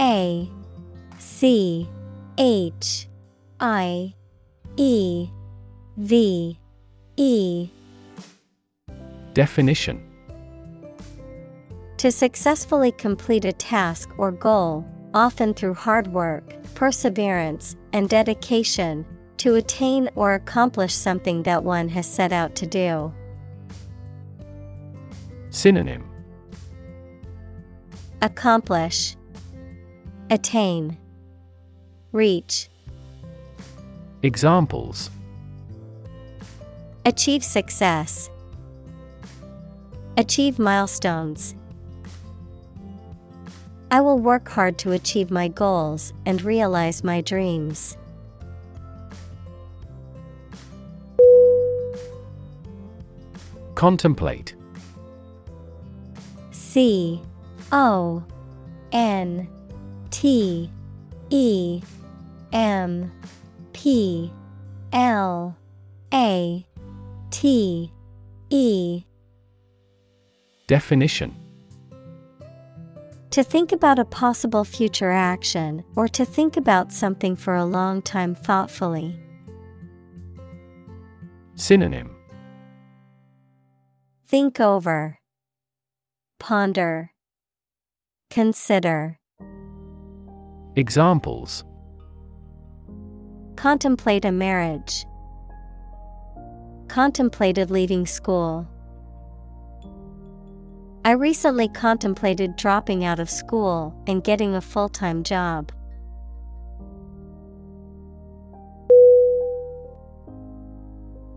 A C H I E V E. Definition. To successfully complete a task or goal, often through hard work, perseverance, and dedication, to attain or accomplish something that one has set out to do. Synonym. Accomplish, Attain, Reach. Examples Achieve success. Achieve milestones. I will work hard to achieve my goals and realize my dreams. Contemplate C O N T E M P L A T E. Definition. To think about a possible future action or to think about something for a long time thoughtfully. Synonym. Think over, Ponder, Consider. Examples Contemplate a marriage. Contemplated leaving school. I recently contemplated dropping out of school and getting a full time job.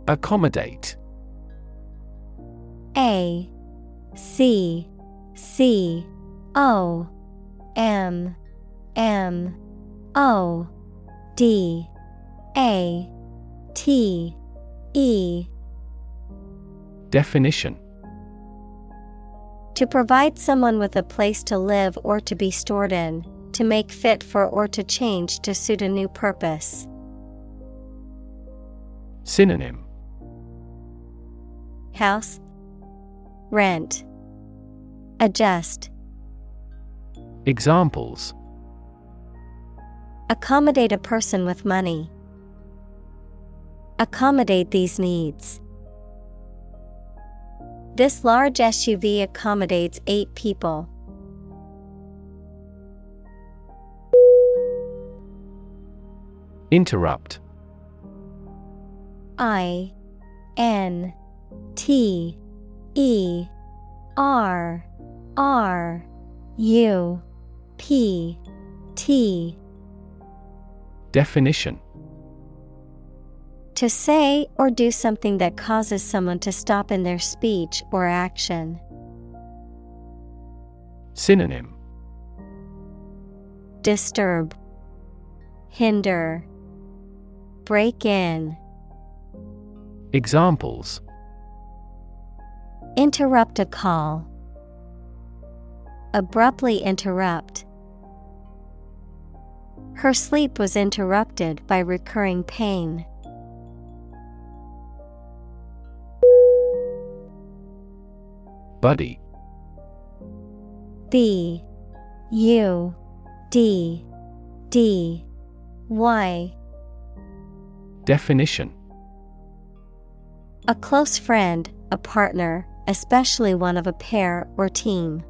Accommodate A C C O M M O D A T E. Definition. To provide someone with a place to live or to be stored in, to make fit for or to change to suit a new purpose. Synonym. House. Rent. Adjust. Examples Accommodate a person with money. Accommodate these needs. This large SUV accommodates eight people. Interrupt I N T E R R U P T Definition To say or do something that causes someone to stop in their speech or action. Synonym Disturb, Hinder, Break in, Examples Interrupt a call. Abruptly interrupt. Her sleep was interrupted by recurring pain. Buddy. B. U. D. D. Y. Definition. A close friend, a partner, especially one of a pair or team.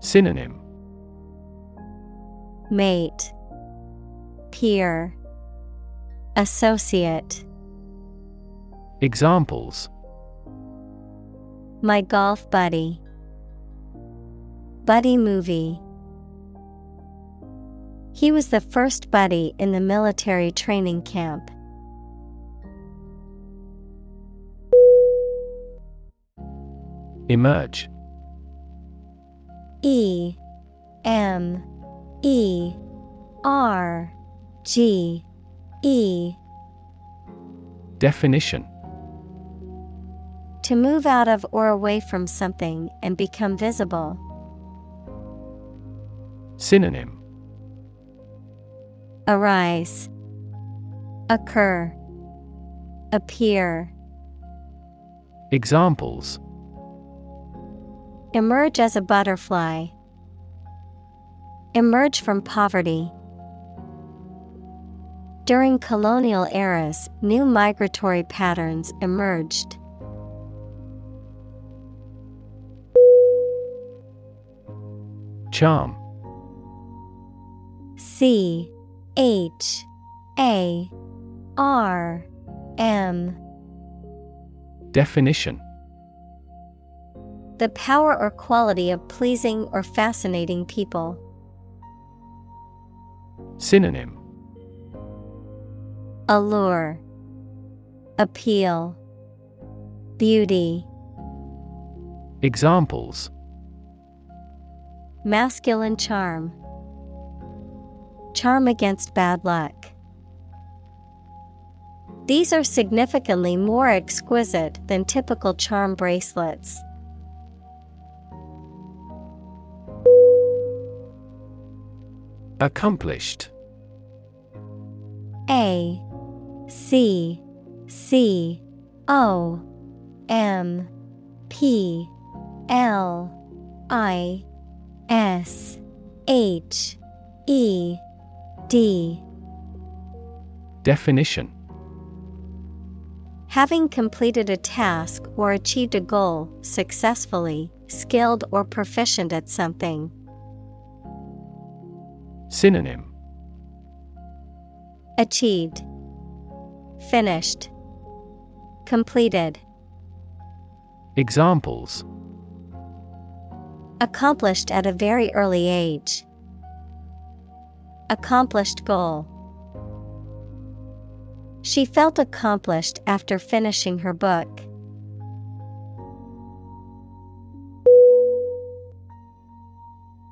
Synonym Mate, Peer, Associate. Examples My golf buddy. Buddy movie. He was the first buddy in the military training camp. Emerge E M E R G E Definition To move out of or away from something and become visible. Synonym Arise, Occur, Appear. Examples Emerge as a butterfly. Emerge from poverty. During colonial eras, new migratory patterns emerged. Charm C H A R M Definition The power or quality of pleasing or fascinating people. Synonym Allure, Appeal, Beauty. Examples Masculine charm, Charm against bad luck. These are significantly more exquisite than typical charm bracelets. Accomplished A C C O M P L I S H E D Definition Having completed a task or achieved a goal successfully, skilled or proficient at something. Synonym Achieved, Finished, Completed. Examples Accomplished at a very early age. Accomplished goal. She felt accomplished after finishing her book.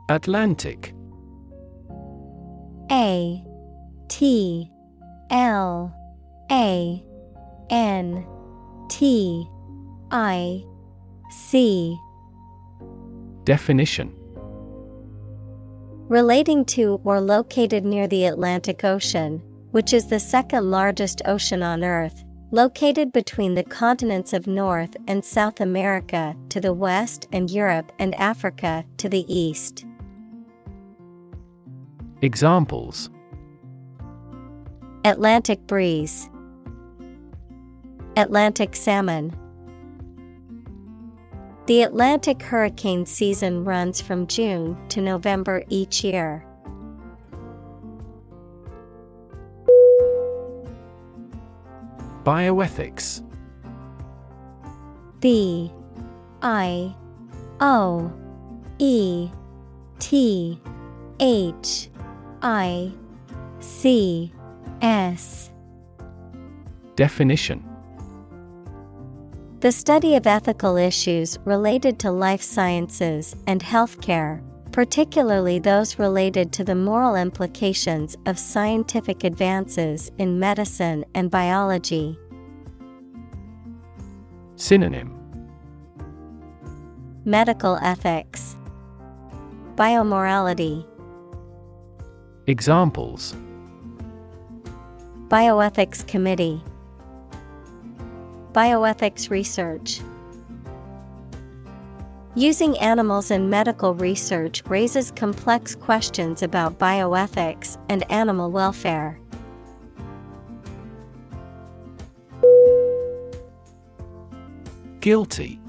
Atlantic A T L A N T I C Definition Relating to or located near the Atlantic Ocean, which is the second largest ocean on Earth, located between the continents of North and South America to the west and Europe and Africa to the east. Examples Atlantic breeze, Atlantic salmon. The Atlantic hurricane season runs from June to November each year. Bioethics B I O E T H I C S. Definition. The study of ethical issues related to life sciences and healthcare, particularly those related to the moral implications of scientific advances in medicine and biology. Synonym. Medical ethics, Biomorality, Examples Bioethics Committee, Bioethics Research. Using animals in medical research raises complex questions about bioethics and animal welfare. Guilty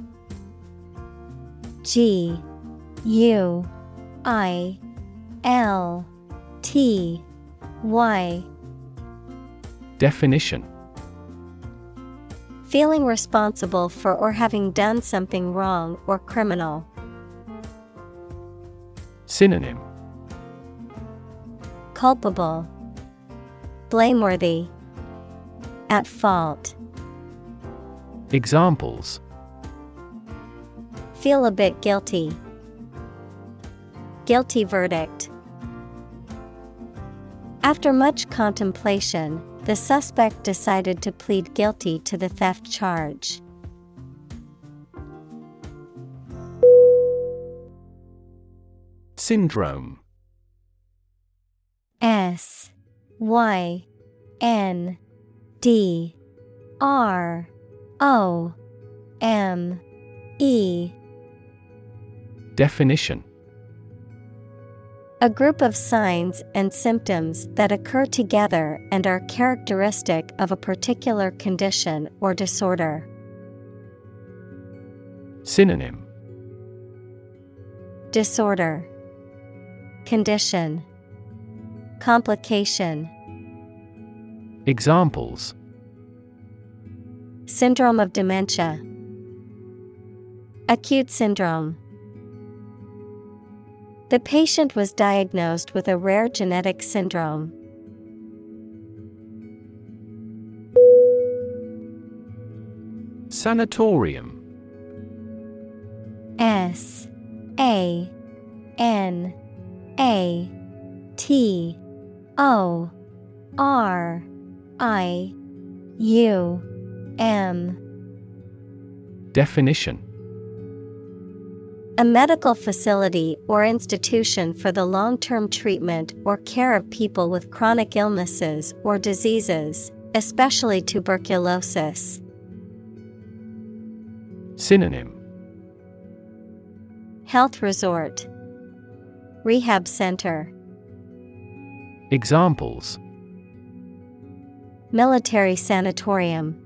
G U I L T Y Definition Feeling responsible for or having done something wrong or criminal. Synonym Culpable, Blameworthy, At fault. Examples Feel a bit guilty. Guilty verdict. After much contemplation, the suspect decided to plead guilty to the theft charge. Syndrome. S Y N D R O M E. Definition A group of signs and symptoms that occur together and are characteristic of a particular condition or disorder. Synonym. Disorder, Condition, Complication, Examples. Syndrome of dementia, Acute syndrome. The patient was diagnosed with a rare genetic syndrome. Sanatorium. S A N A T O R I U M. Definition A medical facility or institution for the long term treatment or care of people with chronic illnesses or diseases, especially tuberculosis. Synonym. Health resort, Rehab center, Examples. Military sanatorium,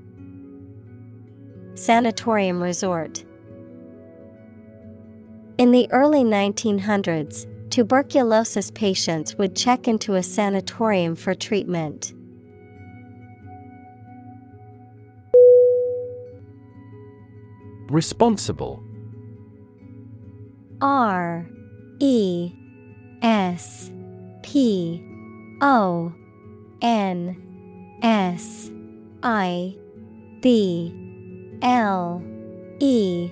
Sanatorium resort. In the early 1900s, tuberculosis patients would check into a sanatorium for treatment. Responsible R E S P O N S I B L E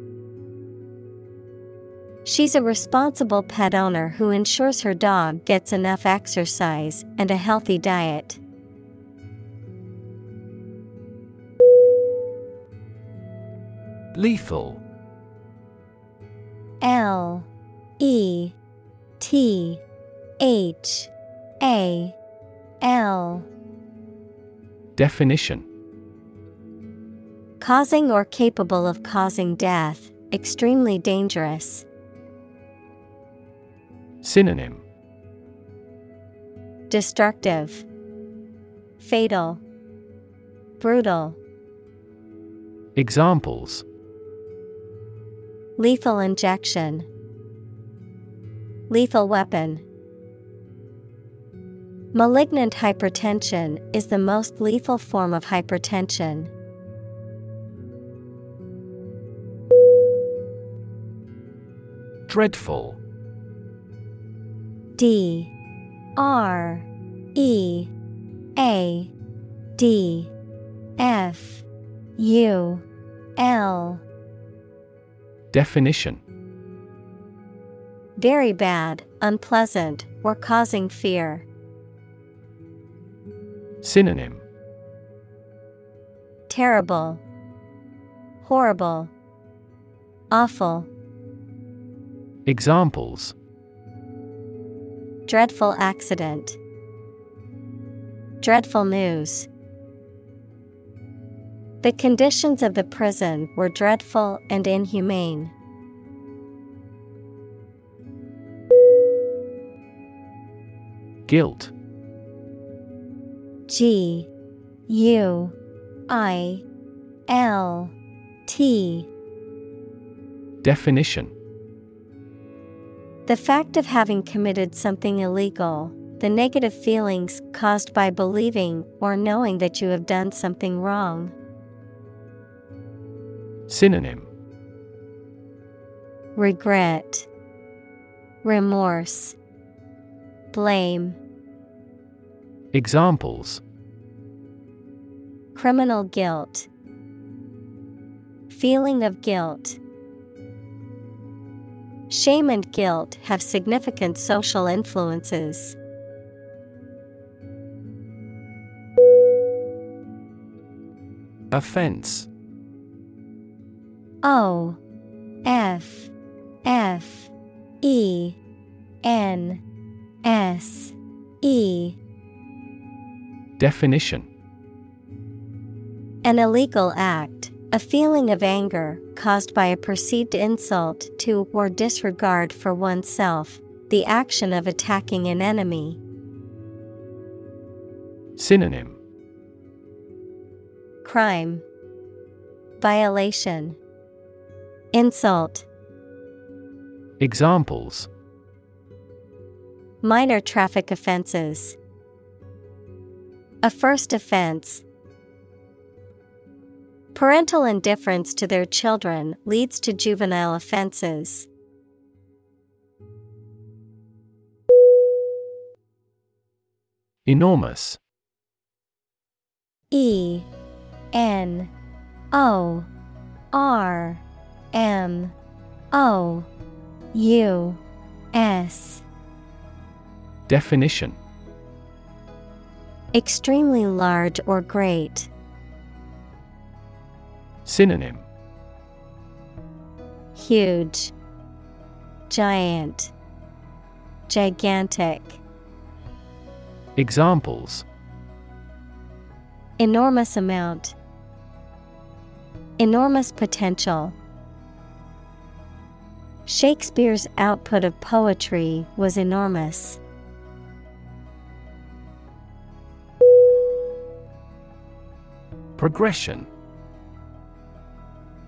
She's a responsible pet owner who ensures her dog gets enough exercise and a healthy diet. Lethal L E T H A L Definition Causing or capable of causing death, extremely dangerous. Synonym. Destructive, Fatal, Brutal, Examples. Lethal injection, Lethal weapon. Malignant hypertension is the most lethal form of hypertension. Dreadful D R E A D F U L Definition Very bad, unpleasant, or causing fear. Synonym Terrible, Horrible, Awful. Examples Dreadful accident. Dreadful news. The conditions of the prison were dreadful and inhumane. Guilt G U I L T Definition The fact of having committed something illegal, the negative feelings caused by believing or knowing that you have done something wrong. Synonym. Regret, Remorse, Blame, Examples. Criminal guilt, Feeling of guilt. Shame and guilt have significant social influences. Offense. O F F E N S E. Definition. An illegal act, A feeling of anger caused by a perceived insult to or disregard for oneself, the action of attacking an enemy. Synonym Crime, Violation, Insult. Examples Minor traffic offenses. A first offense. Parental indifference to their children leads to juvenile offenses. Enormous E N O R M O U S Definition Extremely large or great. Synonym Huge, Giant, Gigantic. Examples Enormous amount, Enormous potential. Shakespeare's output of poetry was enormous. Progression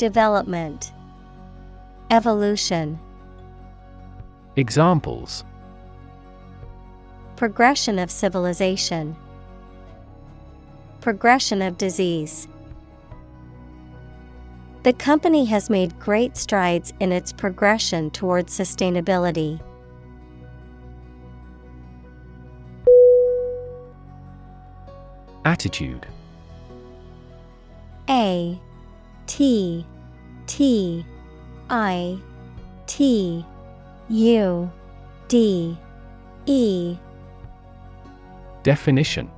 Development, Evolution. Examples Progression of civilization, Progression of disease. The company has made great strides in its progression towards sustainability. Attitude A T T I T U D E. Definition.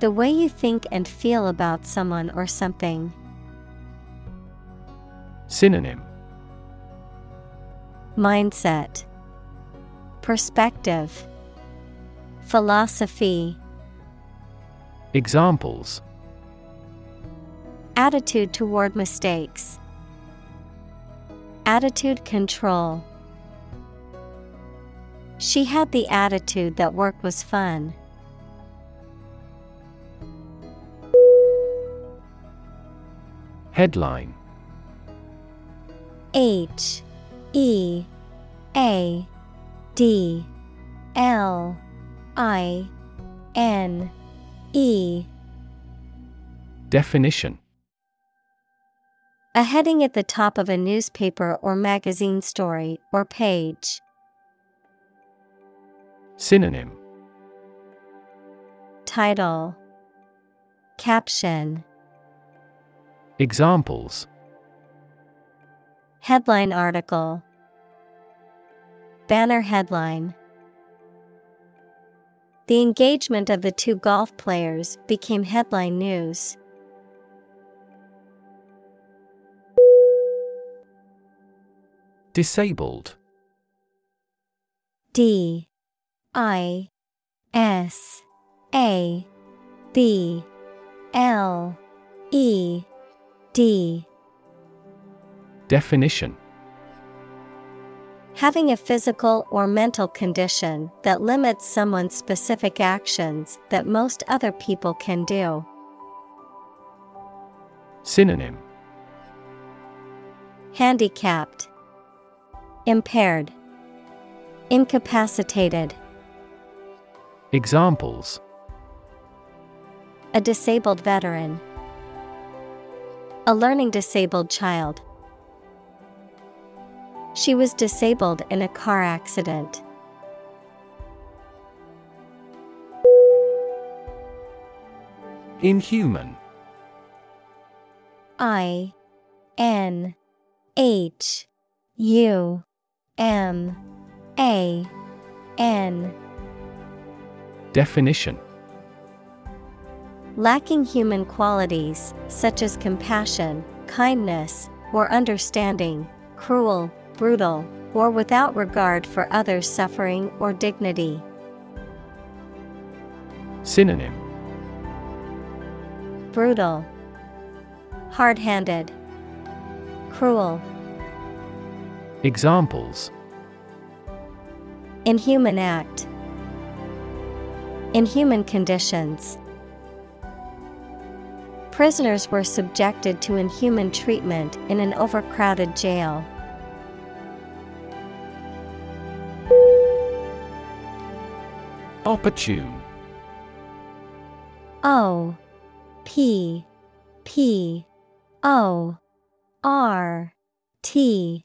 The way you think and feel about someone or something. Synonym. Mindset, Perspective, Philosophy, Examples Attitude toward mistakes, Attitude control. She had the attitude that work was fun. Headline H E A D L I N E Definition A heading at the top of a newspaper or magazine story or page. Synonym. Title. Caption. Examples. Headline article. Banner headline. The engagement of the two golf players became headline news. Disabled. D I S A B L E D. Definition. Having a physical or mental condition that limits someone's specific actions that most other people can do. Synonym. Handicapped, Impaired, Incapacitated. Examples A disabled veteran, a learning disabled child. She was disabled in a car accident. Inhuman I N H U M A N. Definition. Lacking human qualities such as compassion, kindness, or understanding, cruel, brutal, or without regard for others' suffering or dignity. Synonym. Brutal, Hard handed, Cruel. Examples Inhuman act. Inhuman conditions. Prisoners were subjected to inhuman treatment in an overcrowded jail. Opportune O P P O R T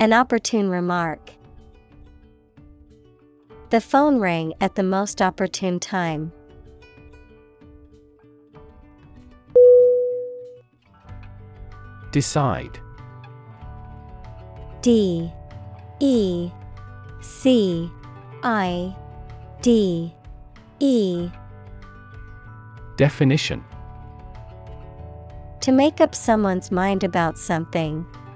An opportune remark. The phone rang at the most opportune time. Decide D E C I D E Definition To make up someone's mind about something,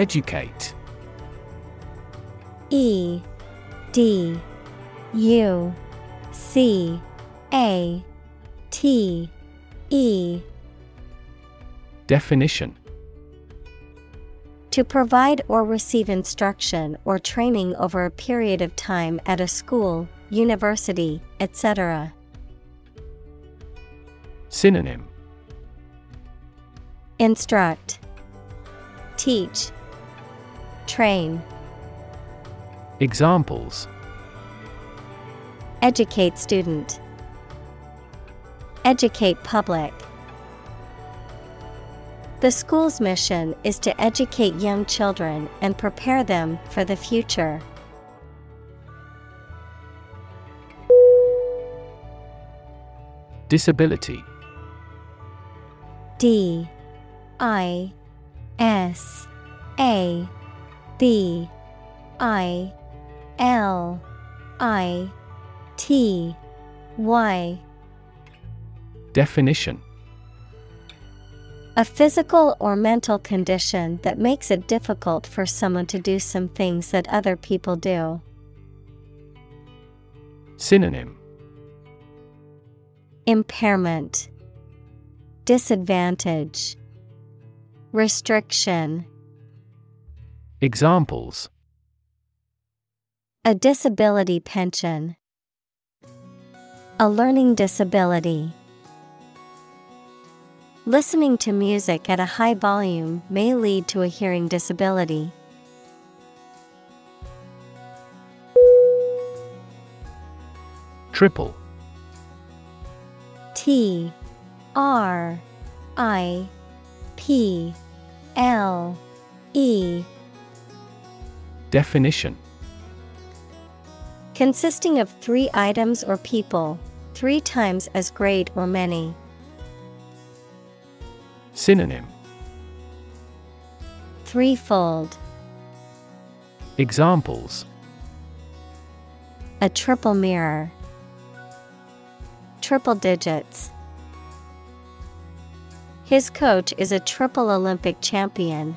Educate. E D U C A T E. Definition. To provide or receive instruction or training over a period of time at a school, university, etc. Synonym. Instruct, Teach, Train. Examples Educate student. Educate public. The school's mission is to educate young children and prepare them for the future. Disability D I S A B I L I T Y. Definition. A physical or mental condition that makes it difficult for someone to do some things that other people do. Synonym. Impairment, Disadvantage, Restriction. Examples A disability pension. A learning disability. Listening to music at a high volume may lead to a hearing disability. Triple T R I P L E Definition Consisting of three items or people, three times as great or many. Synonym Threefold. Examples A triple mirror. triple digits. His coach is a triple Olympic champion.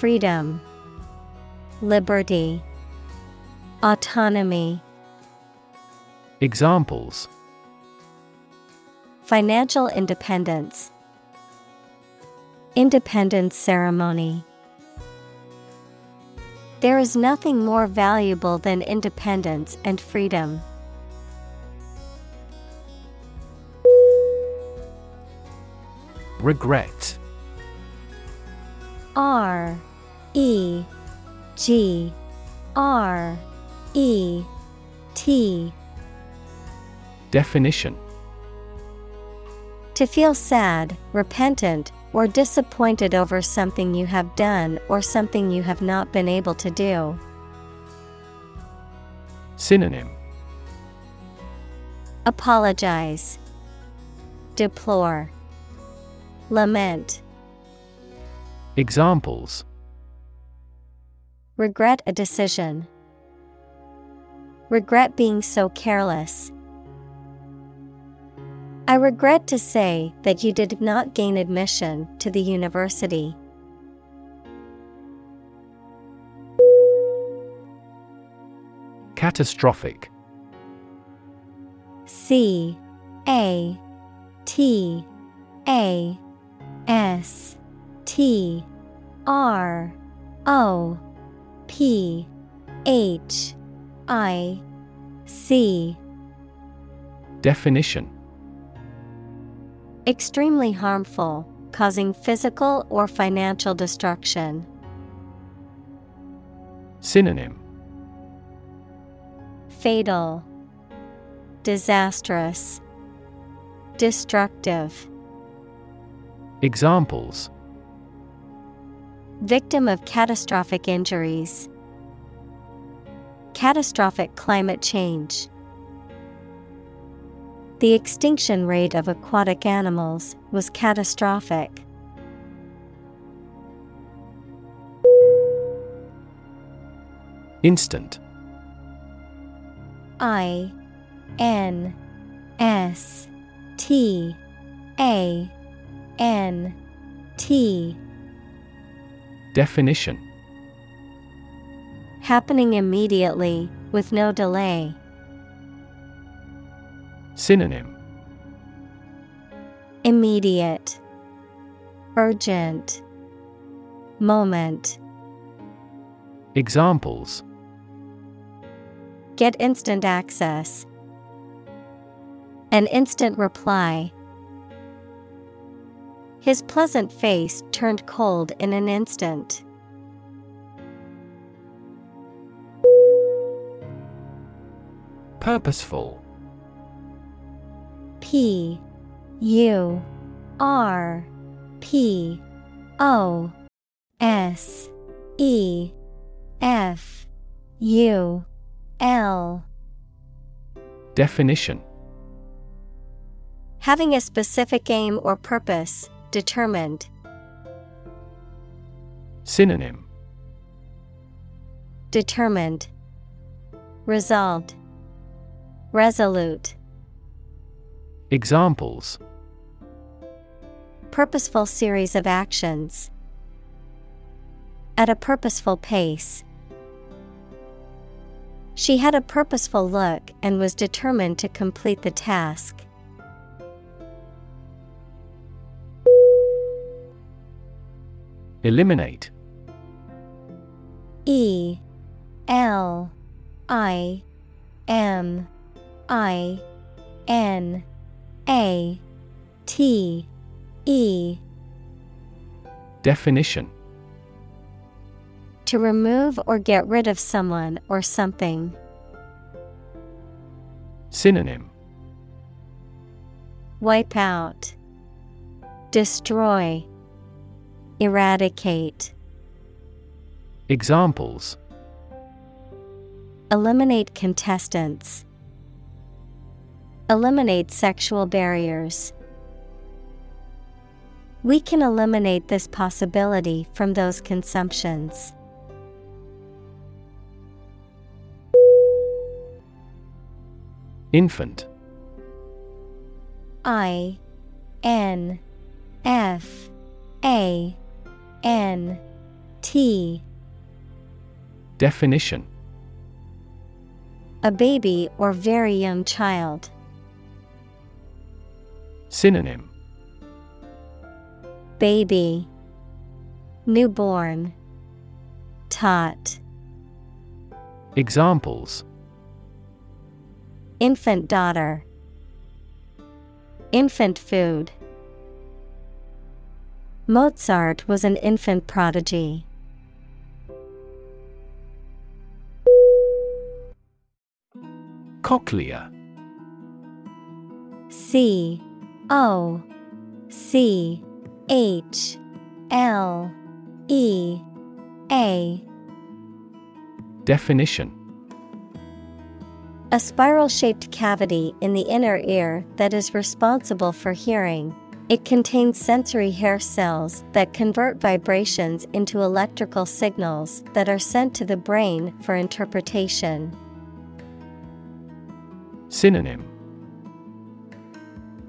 Freedom, Liberty, Autonomy. Examples Financial independence, Independence ceremony. There is nothing more valuable than independence and freedom. Regret R E G R E T. Definition. To feel sad, repentant, or disappointed over something you have done or something you have not been able to do. Synonym. Apologize, Deplore, Lament, Examples Regret a decision. Regret being so careless. I regret to say that you did not gain admission to the university. Catastrophic C A T A S T R O P H I C. Definition. Extremely harmful, causing physical or financial destruction. Synonym. Fatal, Disastrous, Destructive. Examples Victim of catastrophic injuries. Catastrophic climate change. The extinction rate of aquatic animals was catastrophic. Instant I N S T A N T Definition Happening immediately, with no delay. Synonym Immediate, Urgent, Moment. Examples Get instant access. An instant reply. His pleasant face turned cold in an instant. Purposeful. P U R P O S E F U L. Definition. Having a specific aim or purpose, determined. Synonym Determined, Resolved, Resolute. Examples Purposeful series of actions. At a purposeful pace. She had a purposeful look and was determined to complete the task. Eliminate E L I M I N A T E Definition To remove or get rid of someone or something. Synonym Wipe out. Destroy. Eradicate. Examples Eliminate contestants. Eliminate sexual barriers. We can eliminate this possibility from those consumptions. Infant I N F A N T. Definition. A baby or very young child. Synonym. Baby. Newborn. Tot. Examples. Infant daughter. Infant food Mozart was an infant prodigy. Cochlea C O C H L E A Definition A spiral shaped cavity in the inner ear that is responsible for hearing. It contains sensory hair cells that convert vibrations into electrical signals that are sent to the brain for interpretation. Synonym.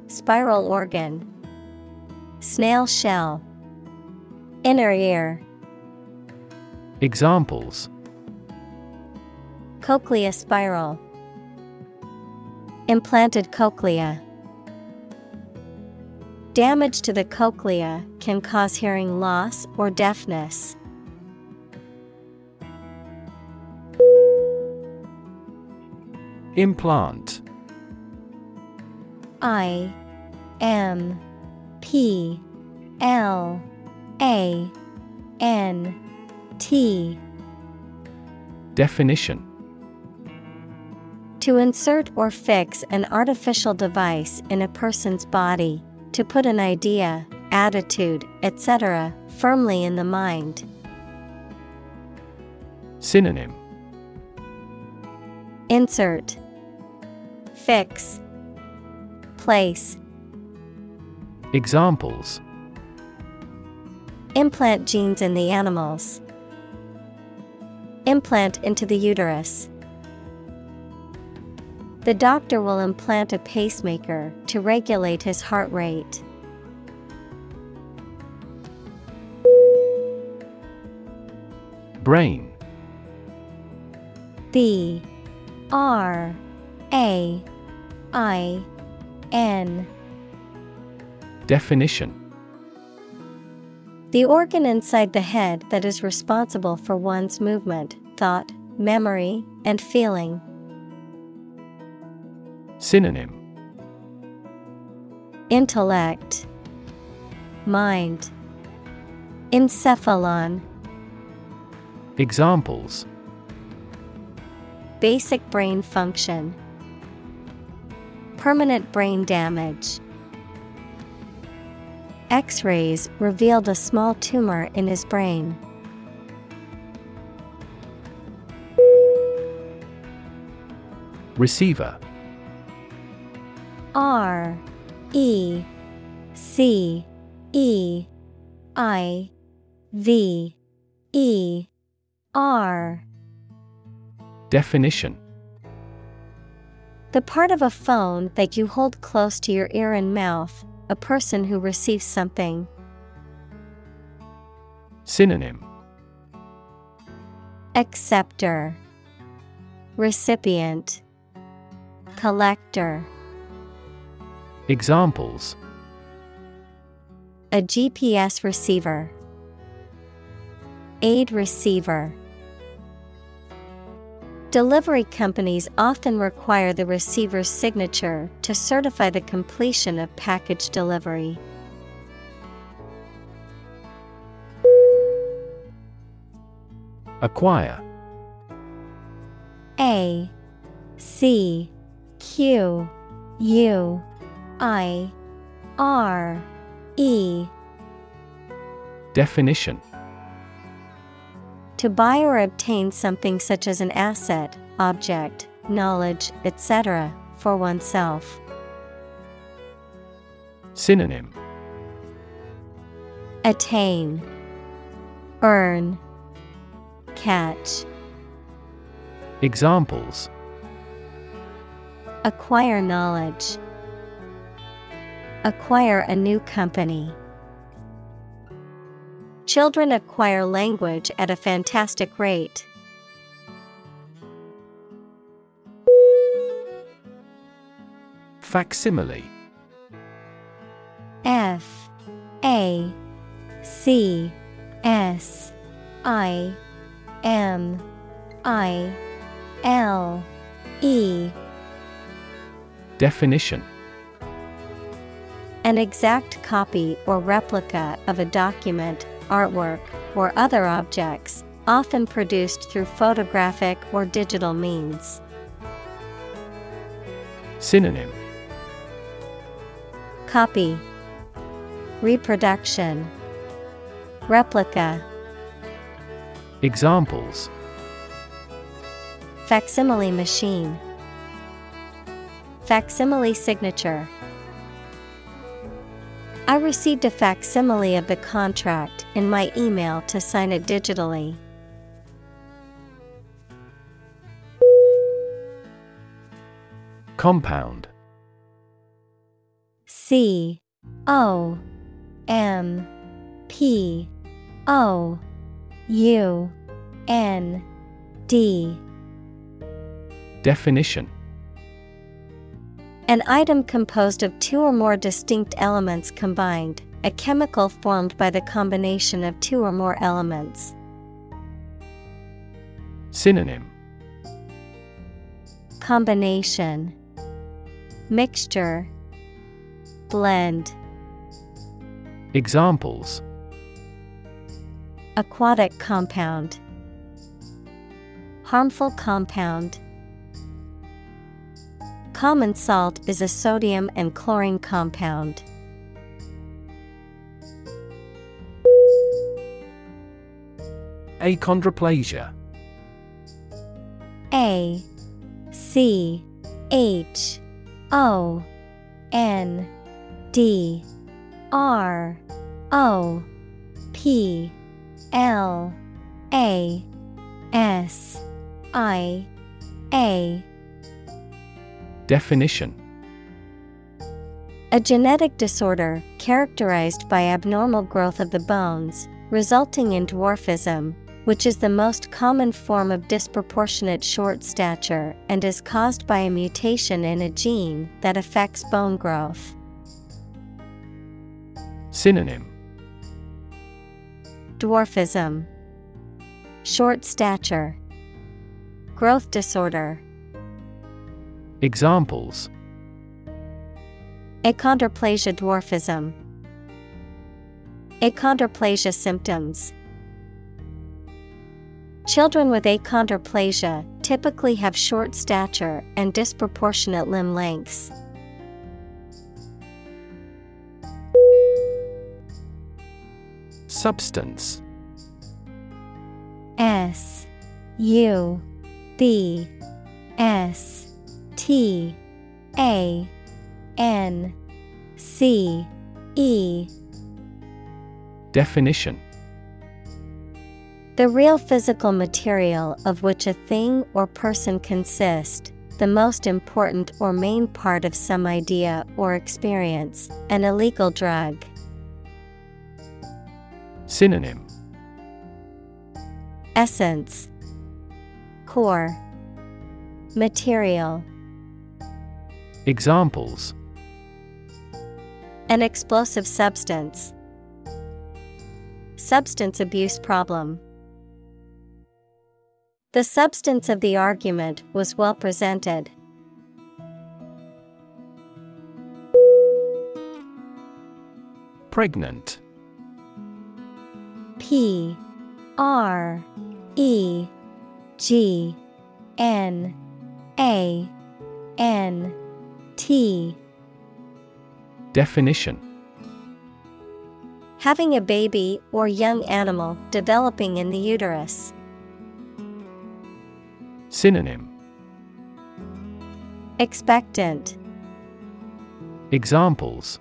Spiral organ, Snail shell, Inner ear, Examples. Cochlea spiral, Implanted cochlea. Damage to the cochlea can cause hearing loss or deafness. Implant. I M P L A N T. Definition. To insert or fix an artificial device in a person's body, to put an idea, attitude, etc., firmly in the mind. Synonym Insert Fix Place Examples Implant genes in the animals. Implant into the uterus. The doctor will implant a pacemaker to regulate his heart rate. Brain. B. R. A. I. N. Definition. The organ inside the head that is responsible for one's movement, thought, memory, and feeling. Synonym. Intellect, Mind, Encephalon, Examples. Basic brain function, Permanent brain damage. X rays revealed a small tumor in his brain. Receiver R E C E I V E R Definition The part of a phone that you hold close to your ear and mouth, a person who receives something. Synonym Acceptor, Recipient, Collector. Examples A GPS receiver, Aid receiver. Delivery companies often require the receiver's signature to certify the completion of package delivery. Acquire. A C Q U I R E Definition To buy or obtain something such as an asset, object, knowledge, etc., for oneself. Synonym Attain, Earn, Catch. Examples Acquire knowledge. Acquire a new company. Children acquire language at a fantastic rate. Facsimile F A C S I M I L E Definition An exact copy or replica of a document, artwork, or other objects, often produced through photographic or digital means. Synonym. Copy. Reproduction. Replica. Examples. Facsimile machine. Facsimile signature I received a facsimile of the contract in my email to sign it digitally. Compound. C O M P O U N D. Definition An item composed of two or more distinct elements combined, a chemical formed by the combination of two or more elements. Synonym. Combination. Mixture. Blend. Examples. Aquatic compound. Harmful compound Common salt is a sodium and chlorine compound. Achondroplasia A C H O N D R O P L A S I A Definition A genetic disorder characterized by abnormal growth of the bones, resulting in dwarfism, which is the most common form of disproportionate short stature and is caused by a mutation in a gene that affects bone growth. Synonym Dwarfism, Short stature, Growth disorder. Examples Achondroplasia dwarfism. Achondroplasia symptoms. Children with achondroplasia typically have short stature and disproportionate limb lengths. Substance S U B S T A N C E. Definition. The real physical material of which a thing or person consist, the most important or main part of some idea or experience, an illegal drug. Synonym. Essence. Core. Material Examples An explosive substance. Substance abuse problem. The substance of the argument was well presented. Pregnant P R E G N A N T Definition Having a baby or young animal developing in the uterus. Synonym Expectant Examples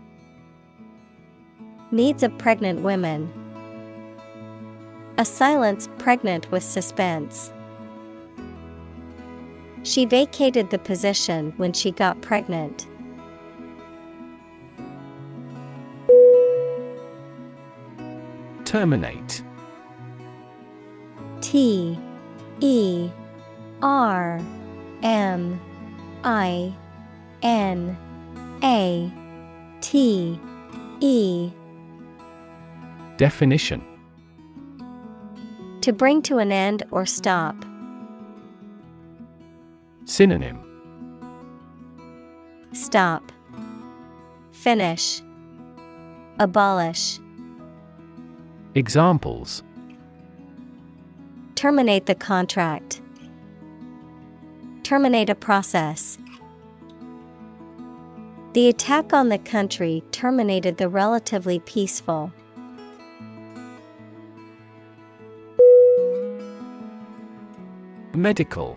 Needs of pregnant women. A silence pregnant with suspense. She vacated the position when she got pregnant. Terminate T E R M I N A T E Definition To bring to an end or stop. Synonym Stop. Finish. Abolish. Examples Terminate the contract. Terminate a process. The attack on the country terminated the relatively peaceful. Medical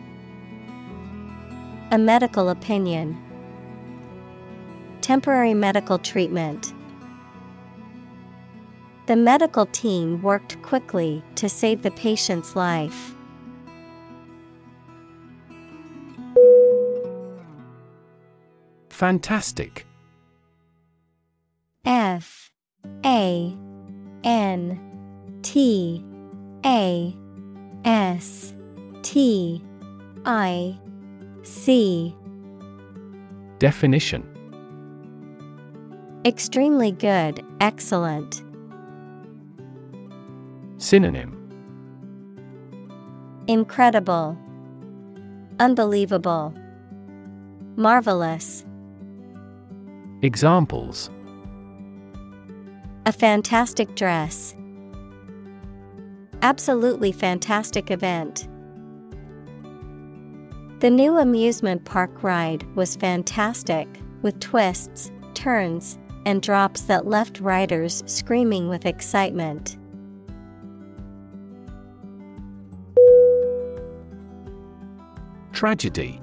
A medical opinion. Temporary medical treatment. The medical team worked quickly to save the patient's life. Fantastic F A N T A S T I C Definition Extremely good, excellent. Synonym Incredible, Unbelievable, Marvelous. Examples A fantastic dress. Absolutely fantastic event. The new amusement park ride was fantastic, with twists, turns, and drops that left riders screaming with excitement. Tragedy.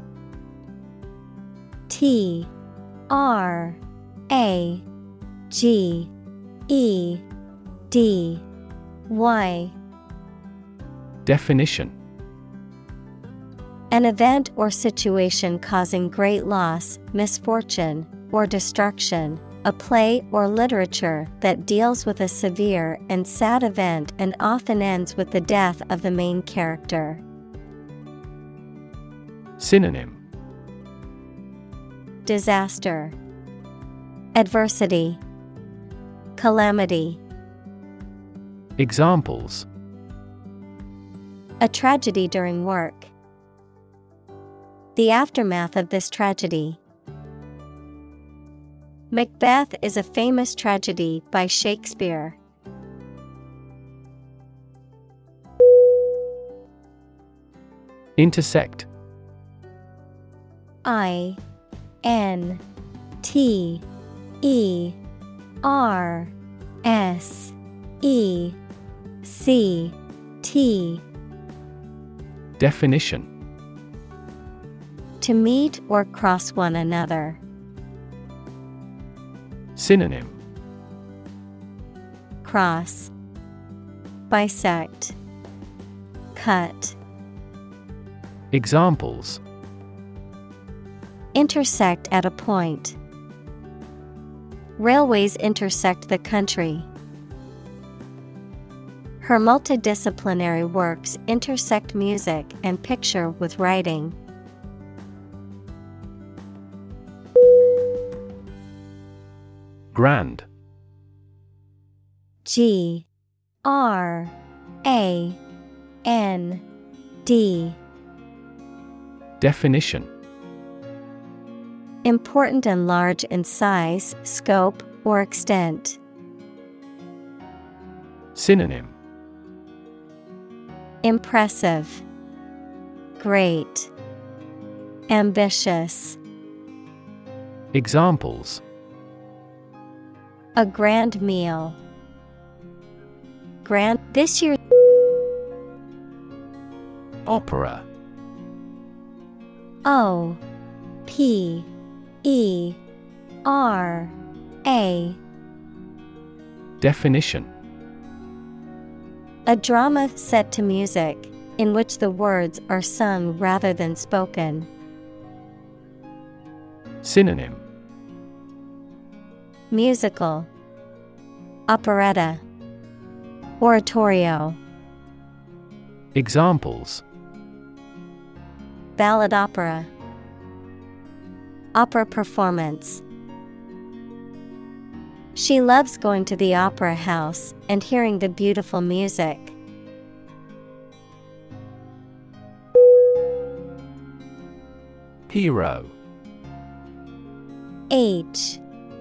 T R A G E D Y. Definition An event or situation causing great loss, misfortune, or destruction. A play or literature that deals with a severe and sad event and often ends with the death of the main character. Synonym Disaster, Adversity, Calamity. Examples A tragedy during work. The aftermath of this tragedy. Macbeth is a famous tragedy by Shakespeare. Intersect I N T E R S E C T Definition To meet or cross one another. Synonym Cross Bisect Cut Examples Intersect at a point. Railways intersect the country. Her multidisciplinary works intersect music and picture with writing. Grand. G R A N D. Definition Important and large in size, scope, or extent. Synonym Impressive, Great, Ambitious. Examples A grand meal. Grand this year Opera O P E R A Definition A drama set to music, in which the words are sung rather than spoken. Synonym Musical Operetta Oratorio Examples. Ballad opera Opera performance. She loves going to the opera house and hearing the beautiful music. Hero. H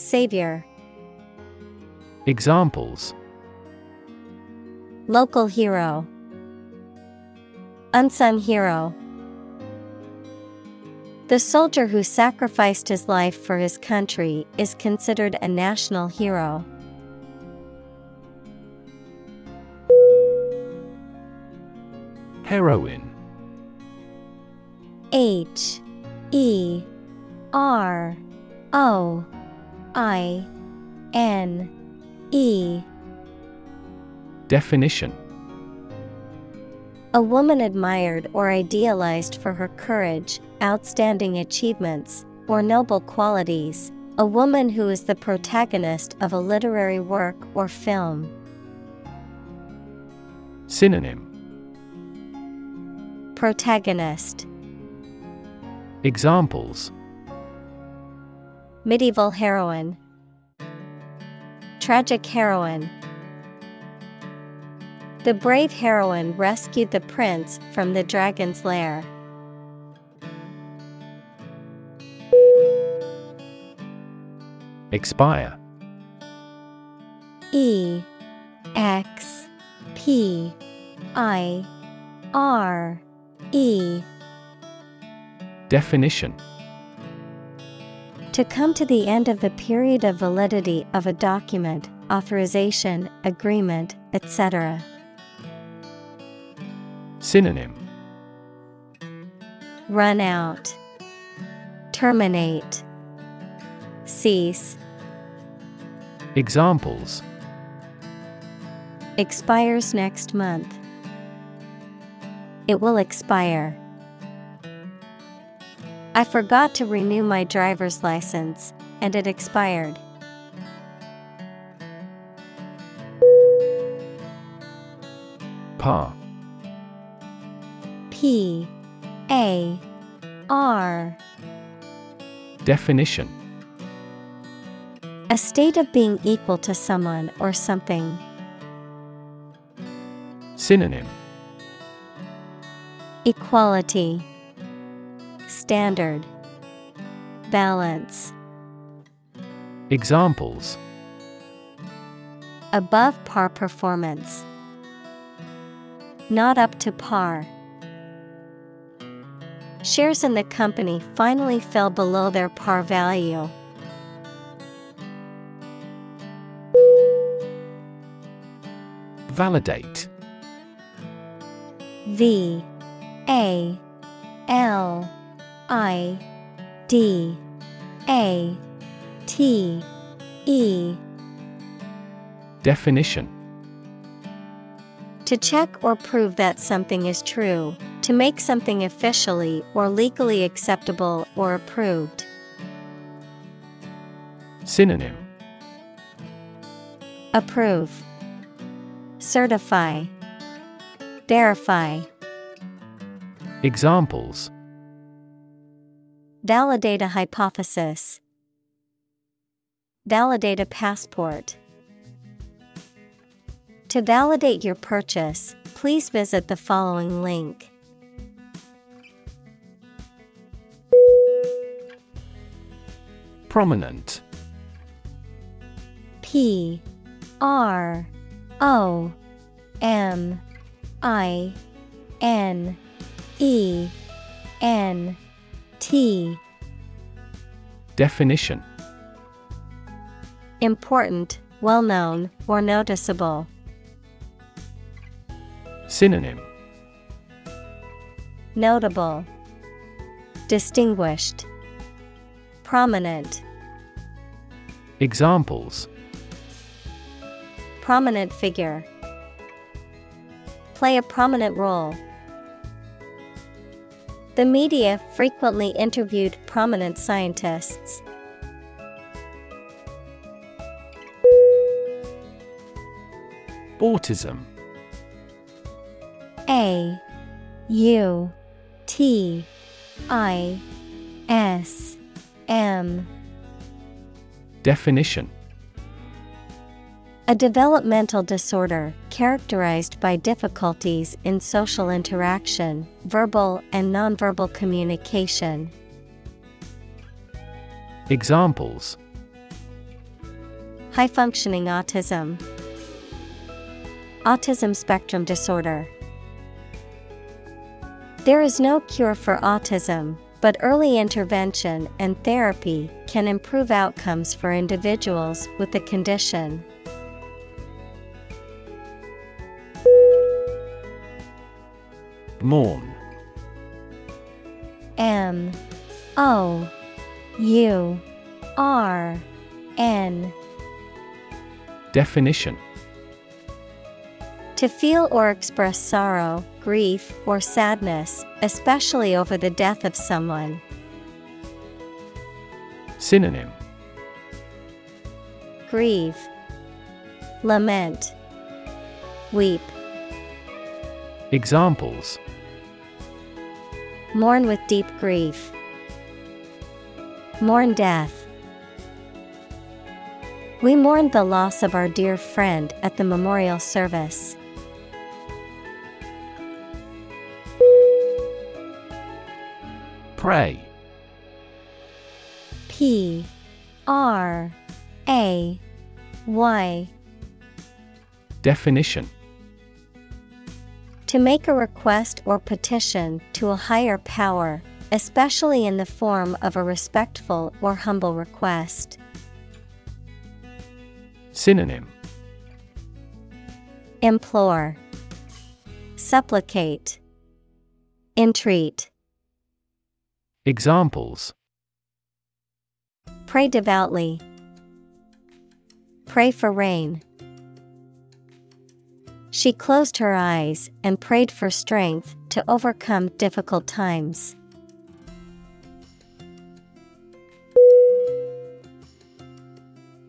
Savior. Examples. Local hero. Unsung hero. The soldier who sacrificed his life for his country is considered a national hero. Heroine. H E R O I N E. Definition. A woman admired or idealized for her courage, outstanding achievements, or noble qualities, a woman who is the protagonist of a literary work or film. Synonym. Protagonist. Examples Medieval heroine. Tragic heroine. The brave heroine rescued the prince from the dragon's lair. Expire. E X P I R E. Definition To come to the end of the period of validity of a document, authorization, agreement, etc. Synonym Run out, terminate, cease, Examples expires next month. It will expire. I forgot to renew my driver's license, and it expired. Par P. A. R. Definition. A state of being equal to someone or something. Synonym. Equality, Standard, Balance. Examples Above par performance. Not up to par. Shares in the company finally fell below their par value. Validate. V A L I D A T E Definition. To check or prove that something is true, to make something officially or legally acceptable or approved. Synonym. Approve, Certify, Verify. Examples Validate a hypothesis. Validate a passport. To validate your purchase, please visit the following link. Prominent P R O M I N E N T Definition Important, well known, or noticeable. Synonym Notable, Distinguished, Prominent. Examples Prominent figure. Play a prominent role. The media frequently interviewed prominent scientists. Autism. A U T I S M. Definition A developmental disorder characterized by difficulties in social interaction, verbal and nonverbal communication. Examples High functioning autism, Autism spectrum disorder. There is no cure for autism, but early intervention and therapy can improve outcomes for individuals with the condition. Mourn M O U R N. Definition. To feel or express sorrow, grief, or sadness, especially over the death of someone. Synonym. Grieve, Lament, Weep. Examples Mourn with deep grief. Mourn death. We mourned the loss of our dear friend at the memorial service. Pray P R A Y. Definition To make a request or petition to a higher power, especially in the form of a respectful or humble request. Synonym Implore, Supplicate, Entreat. Examples Pray devoutly. Pray for rain. She closed her eyes and prayed for strength to overcome difficult times.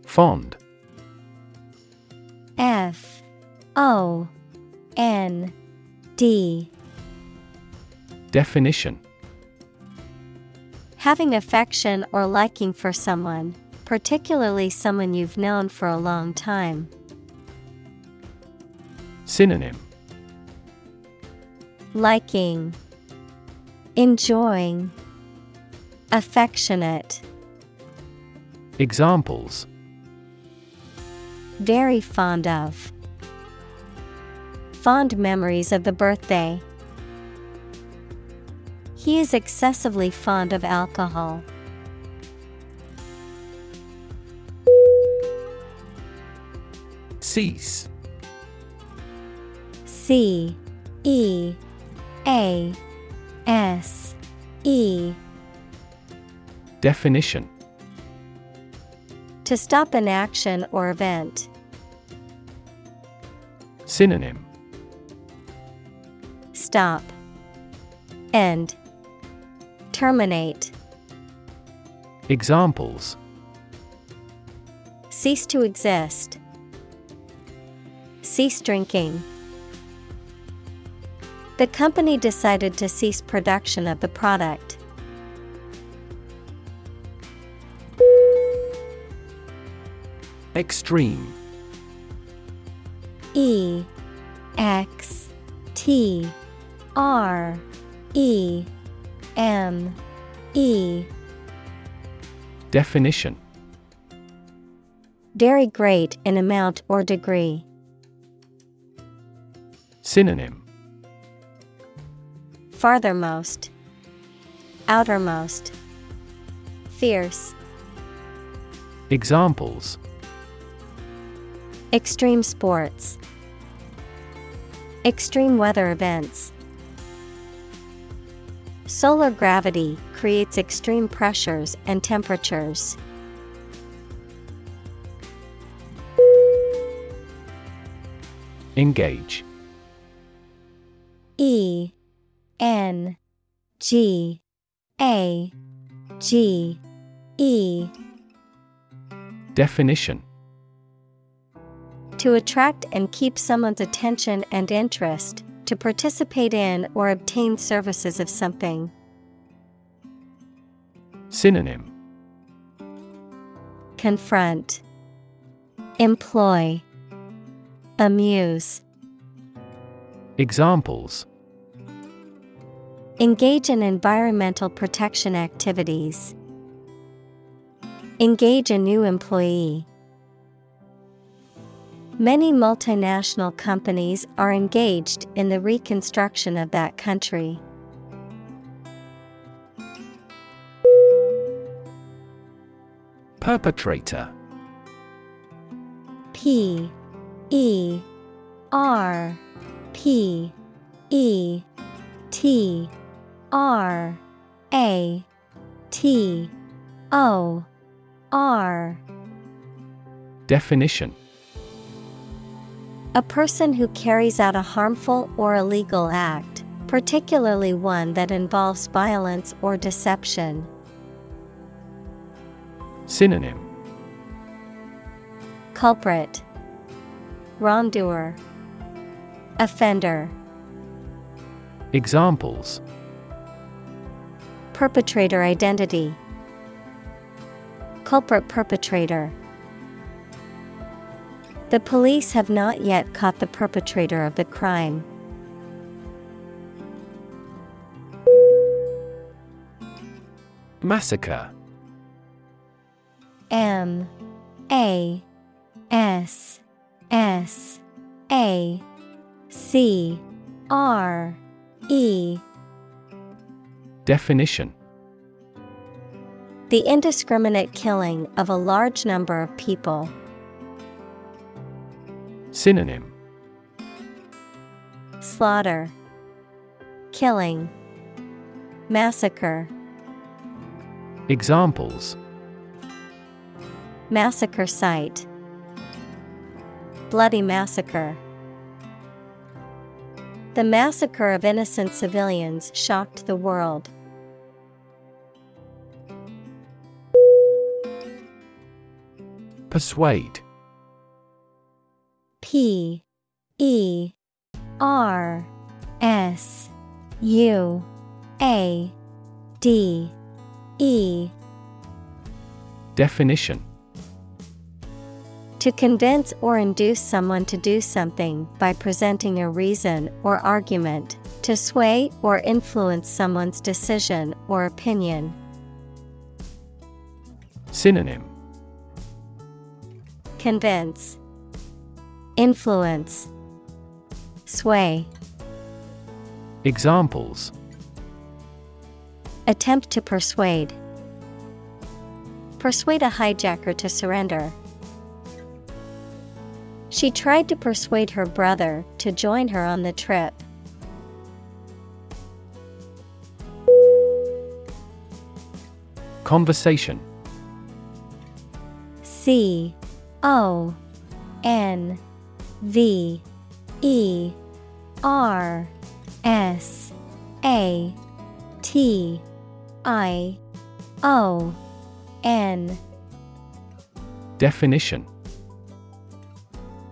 Fond F O N D Definition Having affection or liking for someone, particularly someone you've known for a long time. Synonym Liking, Enjoying, Affectionate. Examples Very fond of. Fond memories of the birthday. He is excessively fond of alcohol. Cease C E A S E Definition To stop an action or event. Synonym Stop. End. Terminate. Examples Cease to exist. Cease drinking. The company decided to cease production of the product. Extreme E X T R E M E Definition Very great in amount or degree. Synonym Farthermost, Outermost, Fierce, Examples. Extreme sports, Extreme weather events. Solar gravity creates extreme pressures and temperatures. Engage. E N G A G E. Definition. To attract and keep someone's attention and interest, to participate in or obtain services of something. Synonym. Confront, Employ, Amuse. Examples Engage in environmental protection activities. Engage a new employee. Many multinational companies are engaged in the reconstruction of that country. Perpetrator P E R P E T R A T O R Definition. A person who carries out a harmful or illegal act, particularly one that involves violence or deception. Synonym. Culprit, Wrongdoer, Offender, Examples Perpetrator identity, Culprit perpetrator. The police have not yet caught the perpetrator of the crime. Massacre. M. A. S. S. A. C. R. E Definition The indiscriminate killing of a large number of people. Synonym Slaughter, Killing, Massacre. Examples Massacre site. Bloody massacre. The massacre of innocent civilians shocked the world. Persuade. P E R S U A D E. Definition To convince or induce someone to do something by presenting a reason or argument, to sway or influence someone's decision or opinion. Synonym Convince, Influence, Sway. Examples Attempt to persuade. Persuade a hijacker to surrender. She tried to persuade her brother to join her on the trip. Conversation. C O N V E R S A T I O N. Definition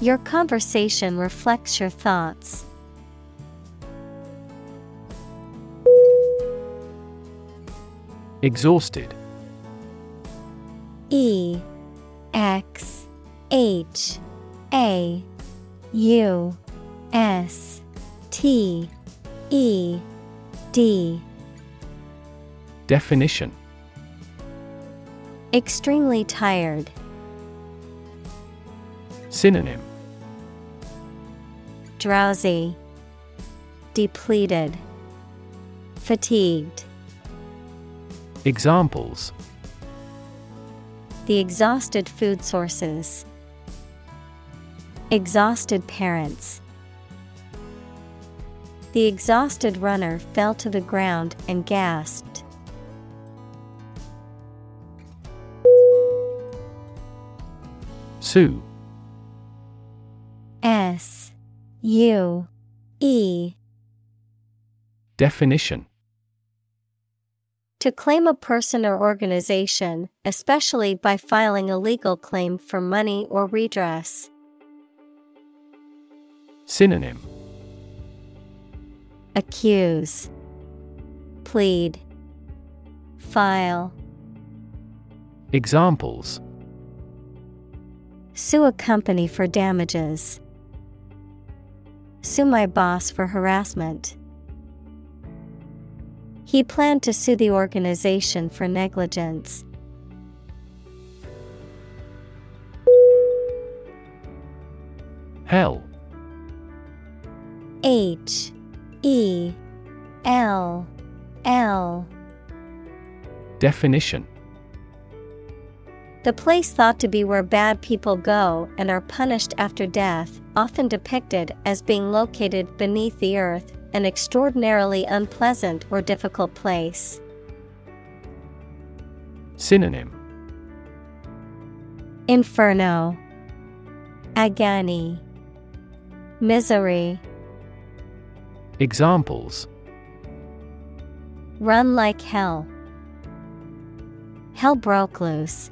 Your conversation reflects your thoughts. Exhausted E X H A U S T E D Definition Extremely tired. Synonym Drowsy, depleted, fatigued. Examples The exhausted food sources, exhausted parents. The exhausted runner fell to the ground and gasped. Sue S U E. Definition. To claim a person or organization, especially by filing a legal claim for money or redress. Synonym. Accuse, Plead, File. Examples. Sue a company for damages. Sue my boss for harassment. He planned to sue the organization for negligence. Hell. H. E. L. L. Definition The place thought to be where bad people go and are punished after death, often depicted as being located beneath the earth, an extraordinarily unpleasant or difficult place. Synonym Inferno, Agony, Misery. Examples Run like hell. Hell broke loose.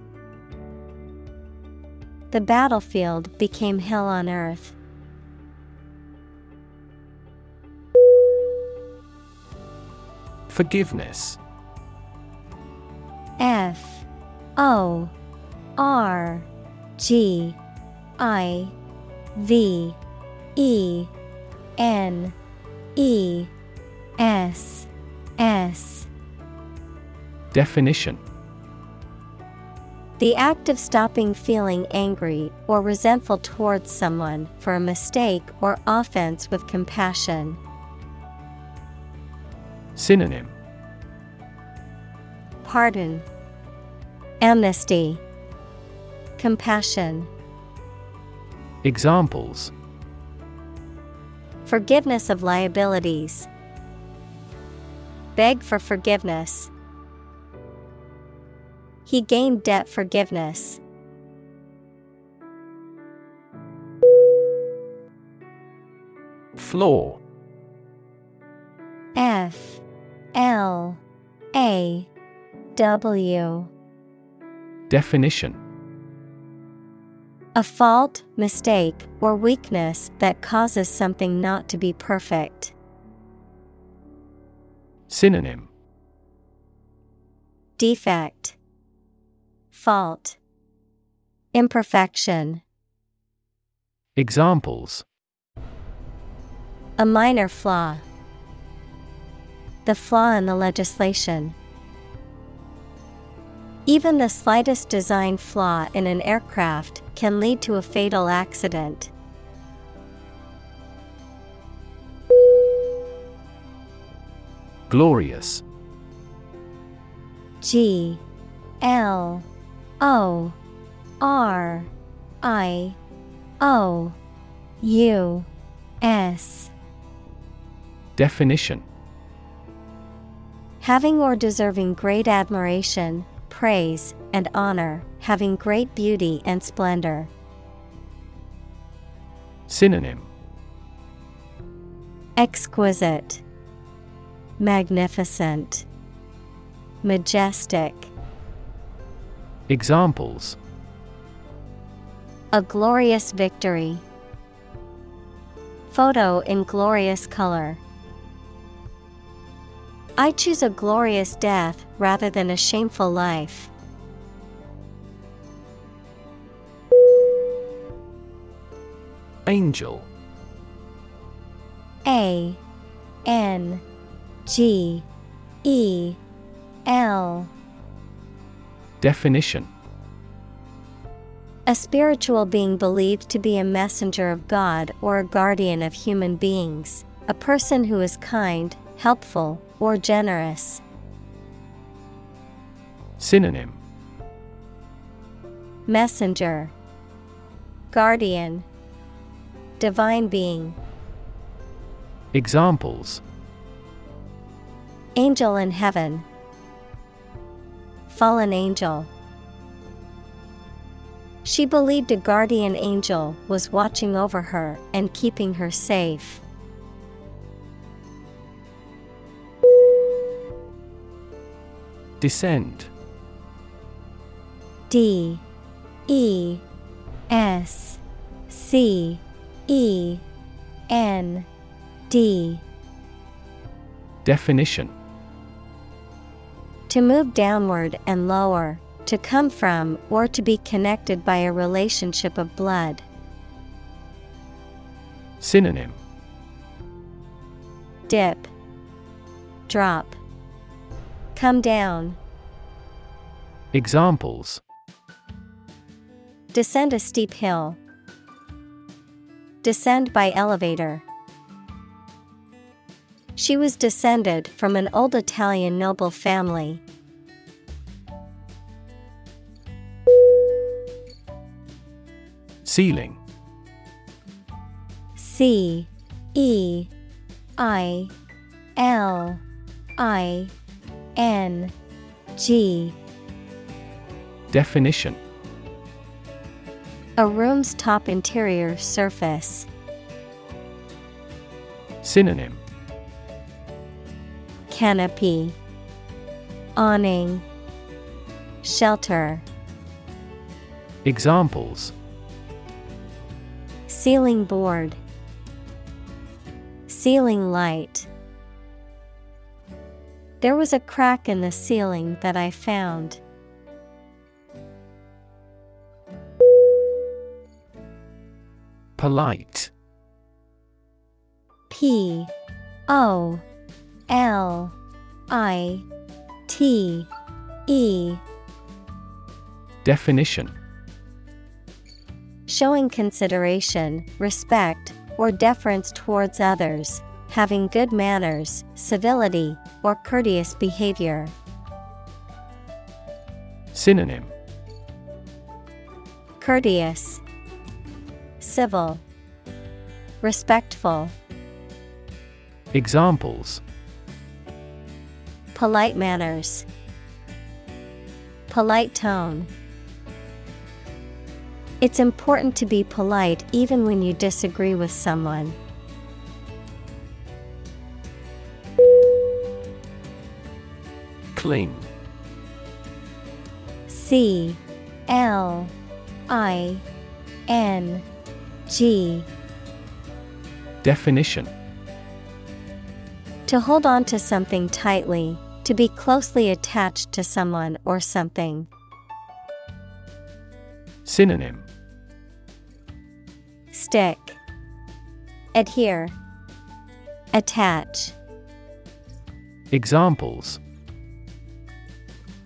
The battlefield became hell on earth. Forgiveness. F O R G I V E N E S S. Definition The act of stopping feeling angry or resentful towards someone for a mistake or offense with compassion. Synonym Pardon, Amnesty, Compassion. Examples Forgiveness of liabilities. Beg for forgiveness. He gained debt forgiveness. Flaw. F. L. A. W. Definition. A fault, mistake, or weakness that causes something not to be perfect. Synonym. Defect, Fault, Imperfection. Examples A minor flaw. The flaw in the legislation. Even the slightest design flaw in an aircraft can lead to a fatal accident. Glorious G L O R I O U S. Definition. Having or deserving great admiration, praise, and honor, having great beauty and splendor. Synonym. Exquisite, Magnificent, Majestic. Examples A glorious victory. Photo in glorious color. I choose a glorious death rather than a shameful life. Angel A N G E L Definition. A spiritual being believed to be a messenger of God or a guardian of human beings, a person who is kind, helpful, or generous. Synonym. Messenger. Guardian. Divine being. Examples. Angel in heaven Fallen angel. She believed a guardian angel was watching over her and keeping her safe. Descend. D E S C E N D. Definition To move downward and lower, to come from or to be connected by a relationship of blood. Synonym Dip Drop Come down. Examples Descend a steep hill. Descend by elevator. She was descended from an old Italian noble family. Ceiling C E I L I N G Definition A room's top interior surface. Synonym Canopy Awning Shelter. Examples. Ceiling board Ceiling light. There was a crack in the ceiling that I found. Polite. P O L I T E. Definition. Showing consideration, respect, or deference towards others, having good manners, civility, or courteous behavior. Synonym. Courteous, Civil, Respectful, Examples Polite manners, Polite tone. It's important to be polite even when you disagree with someone. Cling C L I N G Definition To hold on to something tightly, to be closely attached to someone or something. Synonym Stick, Adhere, Attach. Examples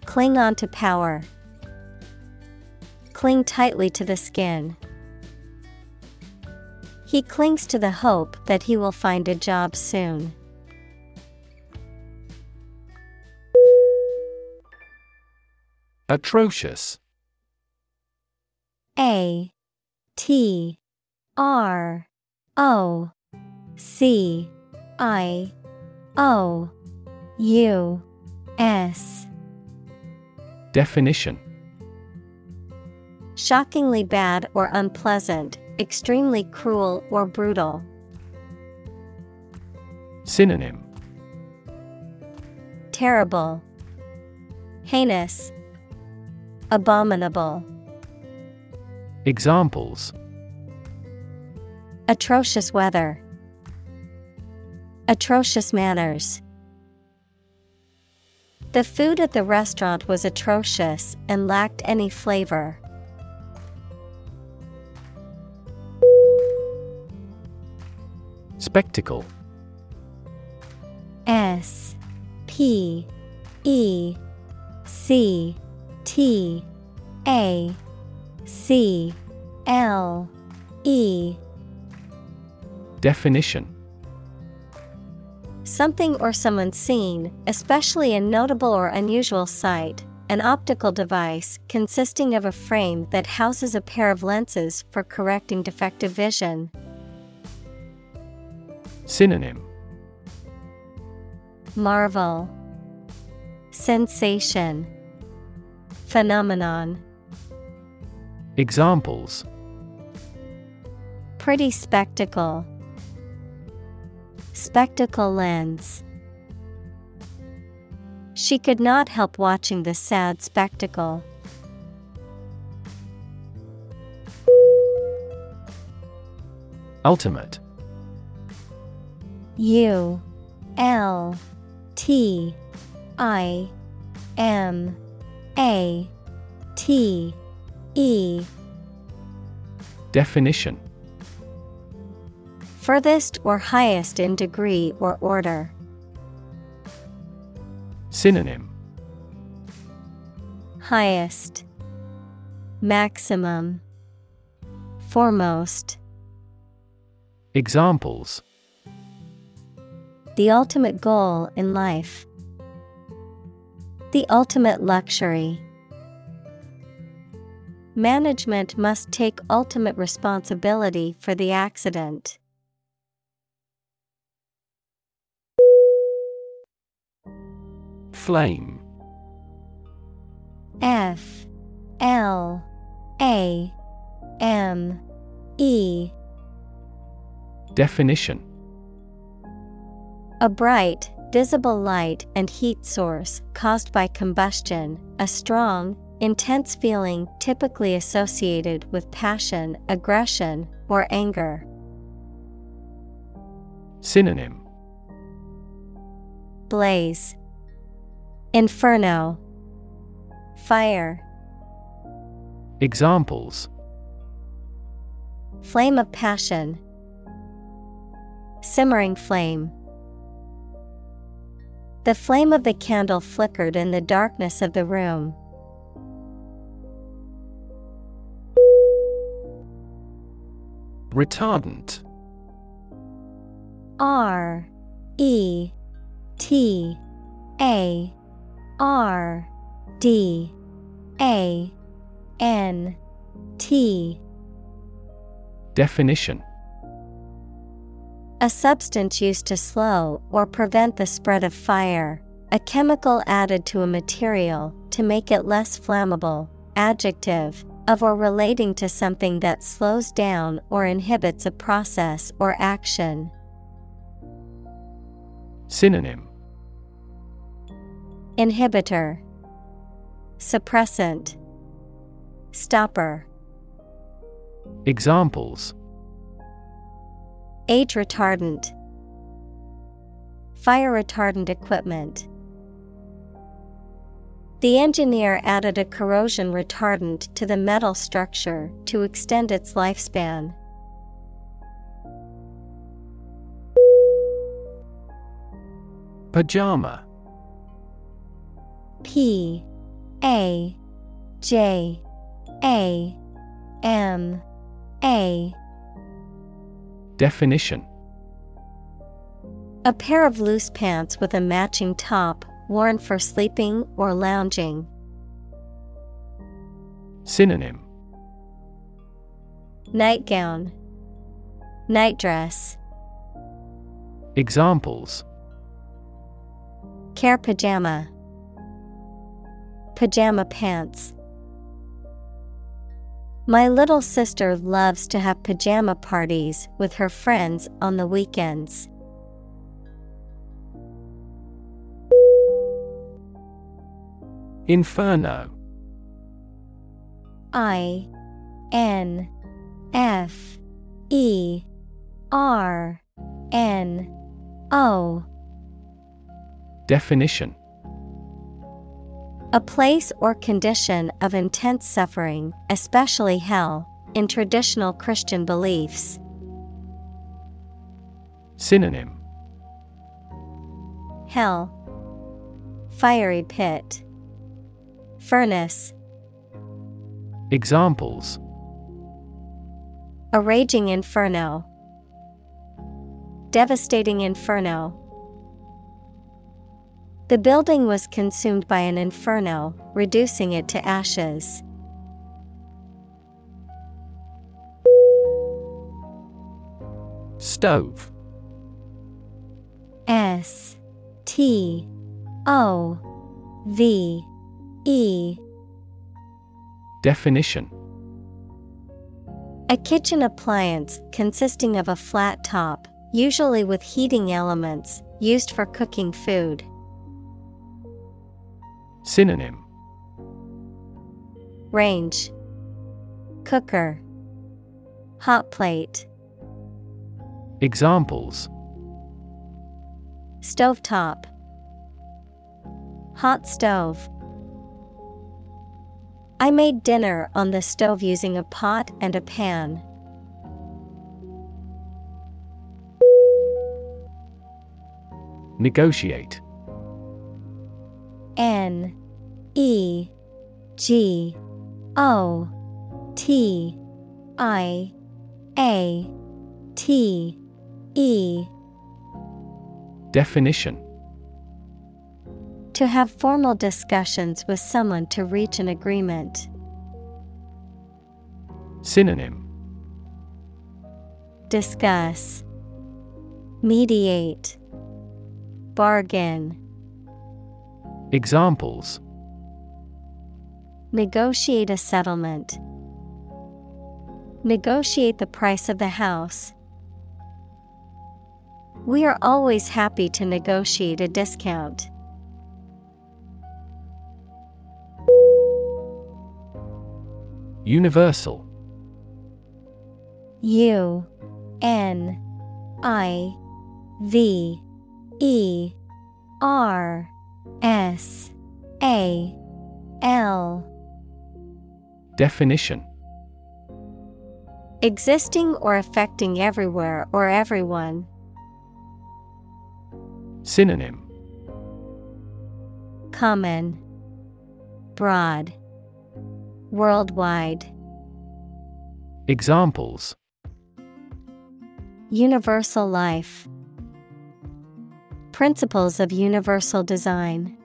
Cling on to power. Cling tightly to the skin. He clings to the hope that he will find a job soon. Atrocious. A T R O C I O U S. Definition. Shockingly bad or unpleasant, extremely cruel or brutal. Synonym. Terrible, Heinous, Abominable. Examples Atrocious weather, Atrocious manners. The food at the restaurant was atrocious and lacked any flavor. Spectacle S P E C T A C L E. Definition. Something or someone seen, especially a notable or unusual sight, an optical device consisting of a frame that houses a pair of lenses for correcting defective vision. Synonym. Marvel, Sensation, Phenomenon. Examples Pretty spectacle. Spectacle lens. She could not help watching the sad spectacle. Ultimate U L T I M A T E. Definition. Furthest or highest in degree or order. Synonym. Highest. Maximum. Foremost. Examples. The ultimate goal in life. The ultimate luxury. Management must take ultimate responsibility for the accident. Flame. F. L. A. M. E. Definition. A bright, visible light and heat source caused by combustion, a strong, intense feeling typically associated with passion, aggression, or anger. Synonym. Blaze, Inferno, Fire, Examples. Flame of passion, Simmering flame. The flame of the candle flickered in the darkness of the room. Retardant. R E T A R D A N T. Definition A substance used to slow or prevent the spread of fire, a chemical added to a material to make it less flammable. Adjective of or relating to something that slows down or inhibits a process or action. Synonym Inhibitor, Suppressant, Stopper, Examples Age retardant, fire retardant equipment. The engineer added a corrosion retardant to the metal structure to extend its lifespan. Pajama P A J A M A Definition. A pair of loose pants with a matching top, worn for sleeping or lounging. Synonym. Nightgown, Nightdress, Examples. Care pajama, Pajama pants. My little sister loves to have pajama parties with her friends on the weekends. Inferno. I N F E R N O. Definition A place or condition of intense suffering, especially hell, in traditional Christian beliefs. Synonym. Hell, Fiery pit, Furnace, Examples. A raging inferno, Devastating inferno. The building was consumed by an inferno, reducing it to ashes. Stove S T O V E Definition A kitchen appliance consisting of a flat top, usually with heating elements, used for cooking food. Synonym. Range. Cooker. Hot plate. Examples. Stovetop. Hot stove. I made dinner on the stove using a pot and a pan. Negotiate. N E G O T I A T E. Definition. To have formal discussions with someone to reach an agreement. Synonym. Discuss. Mediate. Bargain. Examples Negotiate a settlement. Negotiate the price of the house. We are always happy to negotiate a discount. Universal U N I V E R S A L Definition. Existing or affecting everywhere or everyone. Synonym. Common. Broad. Worldwide. Examples. Universal life. Principles of universal design.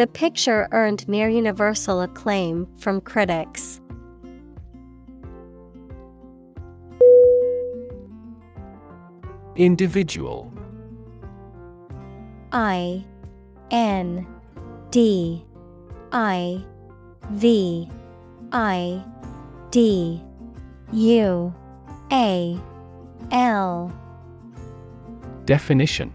The picture earned near universal acclaim from critics. Individual. I N D I V I D U A L. Definition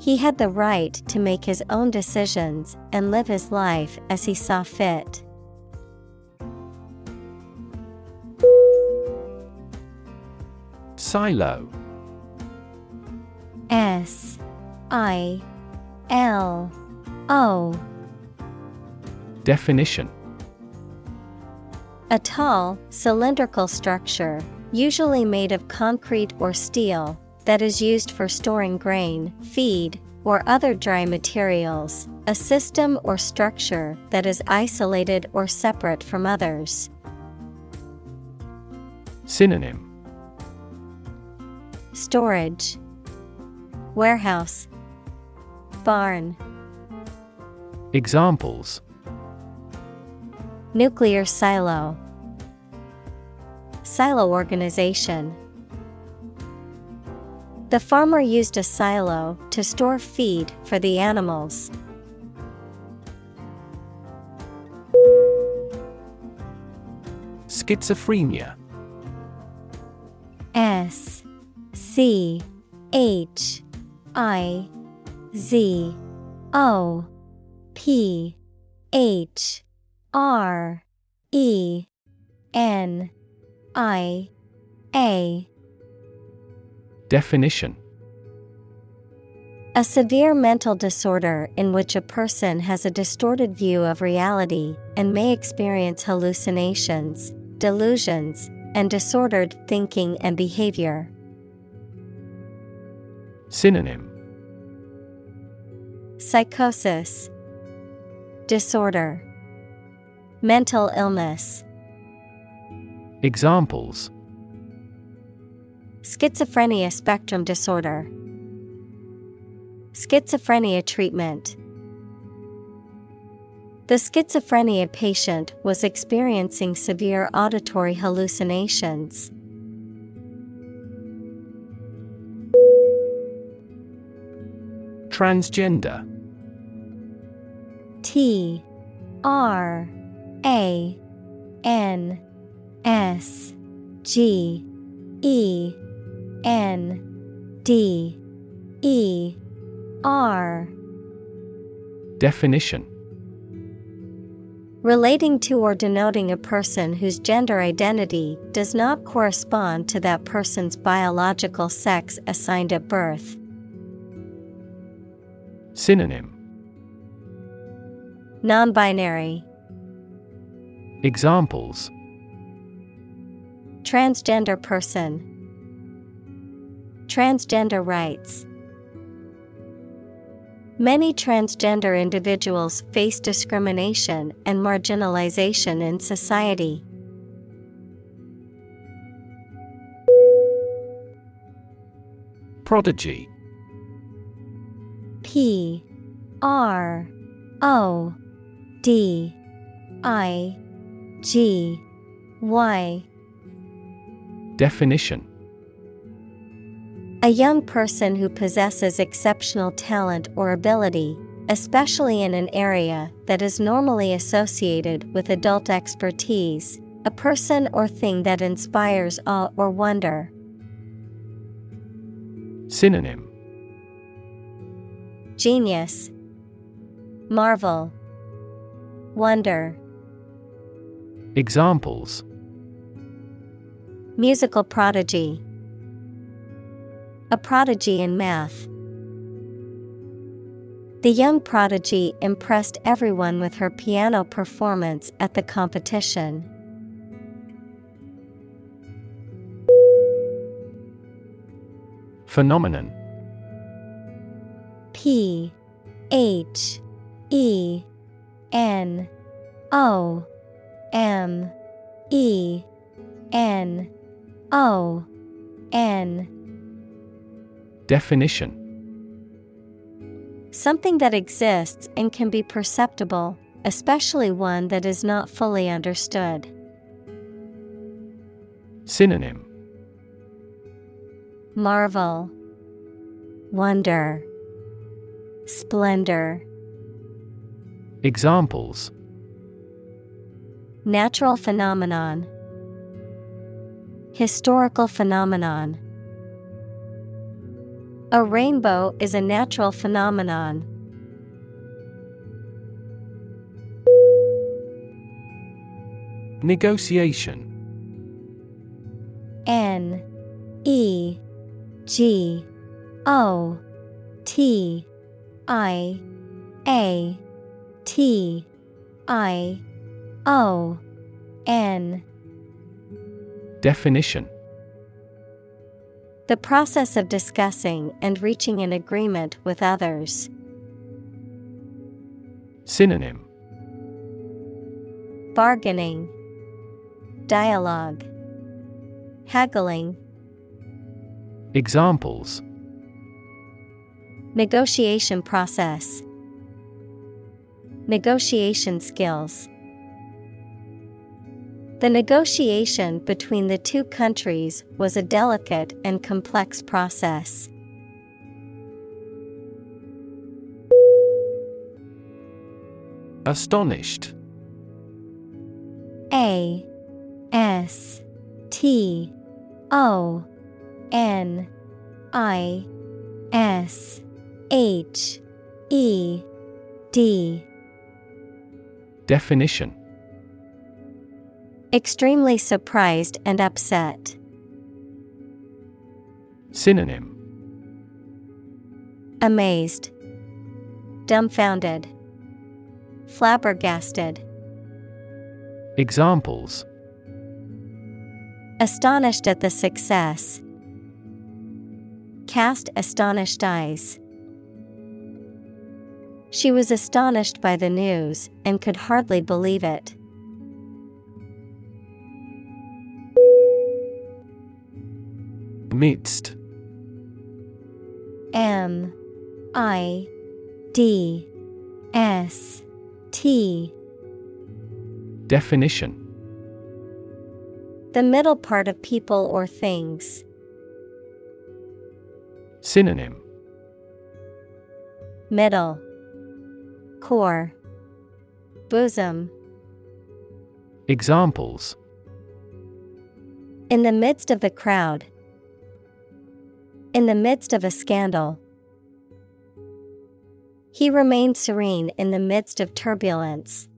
He had the right to make his own decisions and live his life as he saw fit. Silo. S I L O. Definition. A tall, cylindrical structure, usually made of concrete or steel, that is used for storing grain, feed, or other dry materials, a system or structure that is isolated or separate from others. Synonym. Storage. Warehouse. Barn. Examples. Nuclear silo. Silo organization The farmer used a silo to store feed for the animals. Schizophrenia S C H I Z O P H R E N I A Definition. A severe mental disorder in which a person has a distorted view of reality and may experience hallucinations, delusions, and disordered thinking and behavior. Synonym. Psychosis, Disorder, Mental illness, Examples Schizophrenia spectrum disorder, Schizophrenia treatment. The schizophrenia patient was experiencing severe auditory hallucinations. Transgender T R A N S G E N D E R. Definition. Relating to or denoting a person whose gender identity does not correspond to that person's biological sex assigned at birth. Synonym. Non binary, Examples. Transgender person, Transgender rights. Many transgender individuals face discrimination and marginalization in society. Prodigy P R O D I G Y Definition A young person who possesses exceptional talent or ability, especially in an area that is normally associated with adult expertise, a person or thing that inspires awe or wonder. Synonym Genius, Marvel, Wonder. Examples Musical prodigy. A prodigy in math. The young prodigy impressed everyone with her piano performance at the competition. Phenomenon P H E N O M E N O N Definition Something that exists and can be perceptible, especially one that is not fully understood. Synonym Marvel, Wonder, Splendor. Examples Natural phenomenon, Historical phenomenon. A rainbow is a natural phenomenon. Negotiation. N E G O T I A T I O N. Definition The process of discussing and reaching an agreement with others. Synonym. Bargaining, Dialogue, Haggling, Examples. Negotiation process, Negotiation skills. The negotiation between the two countries was a delicate and complex process. Astonished. A S T O N I S H E D. Definition Extremely surprised and upset. Synonym Amazed, Dumbfounded, Flabbergasted. Examples Astonished at the success. Cast astonished eyes. She was astonished by the news and could hardly believe it. Midst. M I D S T. Definition. The middle part of people or things. Synonym. Middle. Core. Bosom. Examples. In the midst of the crowd. In the midst of a scandal. He remained serene in the midst of turbulence.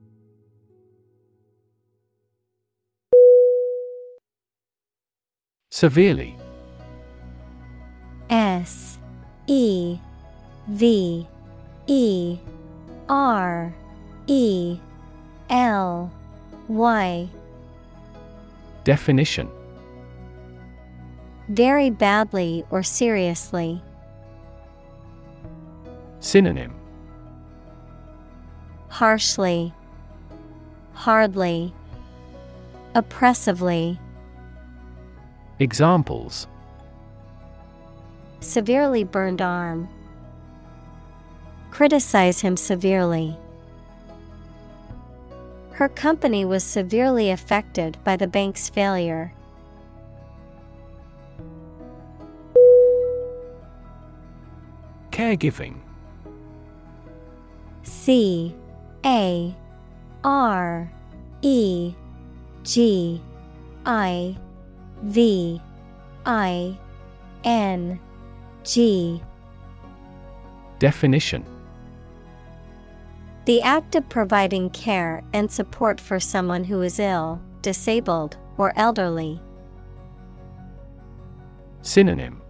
Severely S E V E R E L Y Definition Very badly or seriously. Synonym Harshly, hardly, oppressively, Examples severely burned arm. Criticize him severely. Her company was severely affected by the bank's failure. Caregiving C A R E G I V I N G. Definition. The act of providing care and support for someone who is ill, disabled, or elderly. Synonym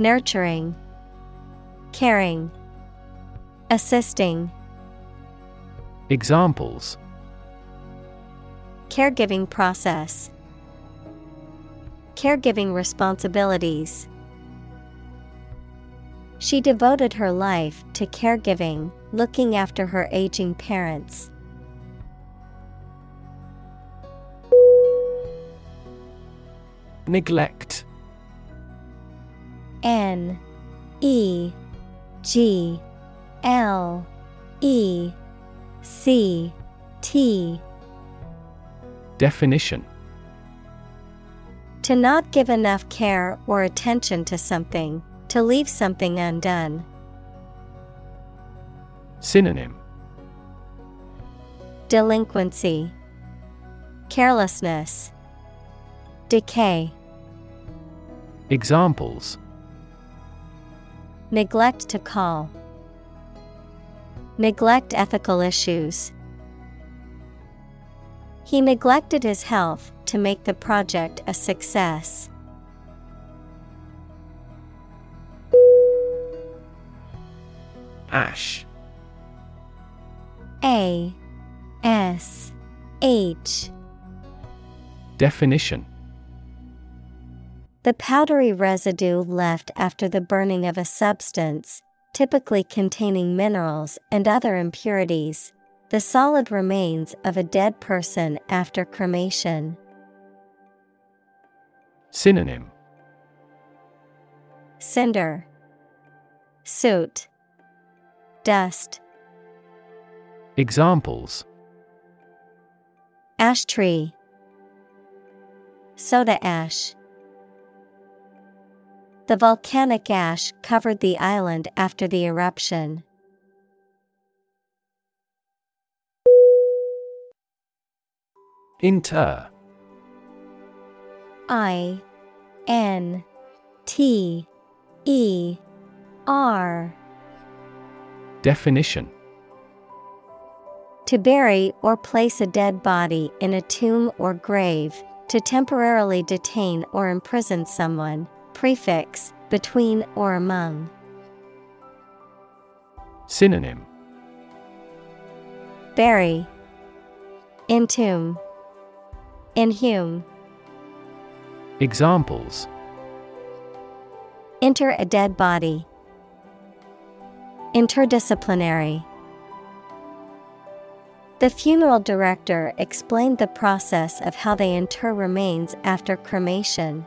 Nurturing, caring, assisting. Examples Caregiving process. Caregiving responsibilities. She devoted her life to caregiving, looking after her aging parents. Neglect N E G L E C T. Definition. To not give enough care or attention to something, to leave something undone. Synonym. Delinquency, Carelessness, Decay. Examples Neglect to call. Neglect ethical issues. He neglected his health to make the project a success. Ash. A S H Definition The powdery residue left after the burning of a substance, typically containing minerals and other impurities, the solid remains of a dead person after cremation. Synonym Cinder, Soot, Dust. Examples Ash tree, Soda ash. The volcanic ash covered the island after the eruption. Inter. I N T E R. Definition. To bury or place a dead body in a tomb or grave, to temporarily detain or imprison someone, prefix, between or among. Synonym Bury, Entomb, Inhume. Examples Enter a dead body. Interdisciplinary. The funeral director explained the process of how they inter remains after cremation.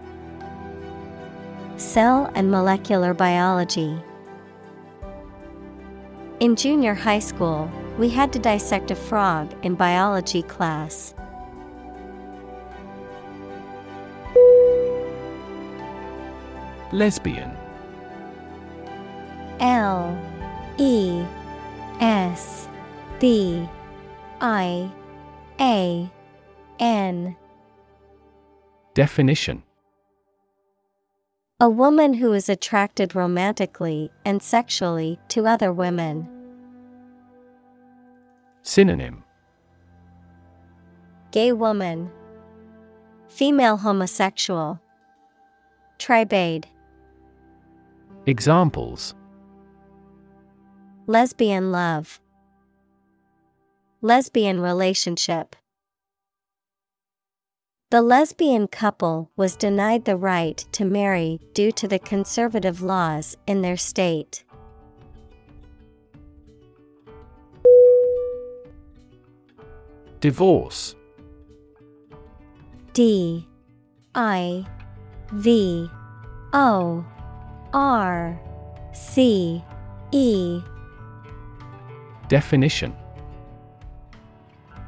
Cell and molecular biology. In junior high school, we had to dissect a frog in biology class. Lesbian L E S B I A N Definition A woman who is attracted romantically and sexually to other women. Synonym. Gay woman, Female homosexual, Tribade, Examples. Lesbian love, Lesbian relationship. The lesbian couple was denied the right to marry due to the conservative laws in their state. Divorce. D. I. V. O. R. C. E. Definition.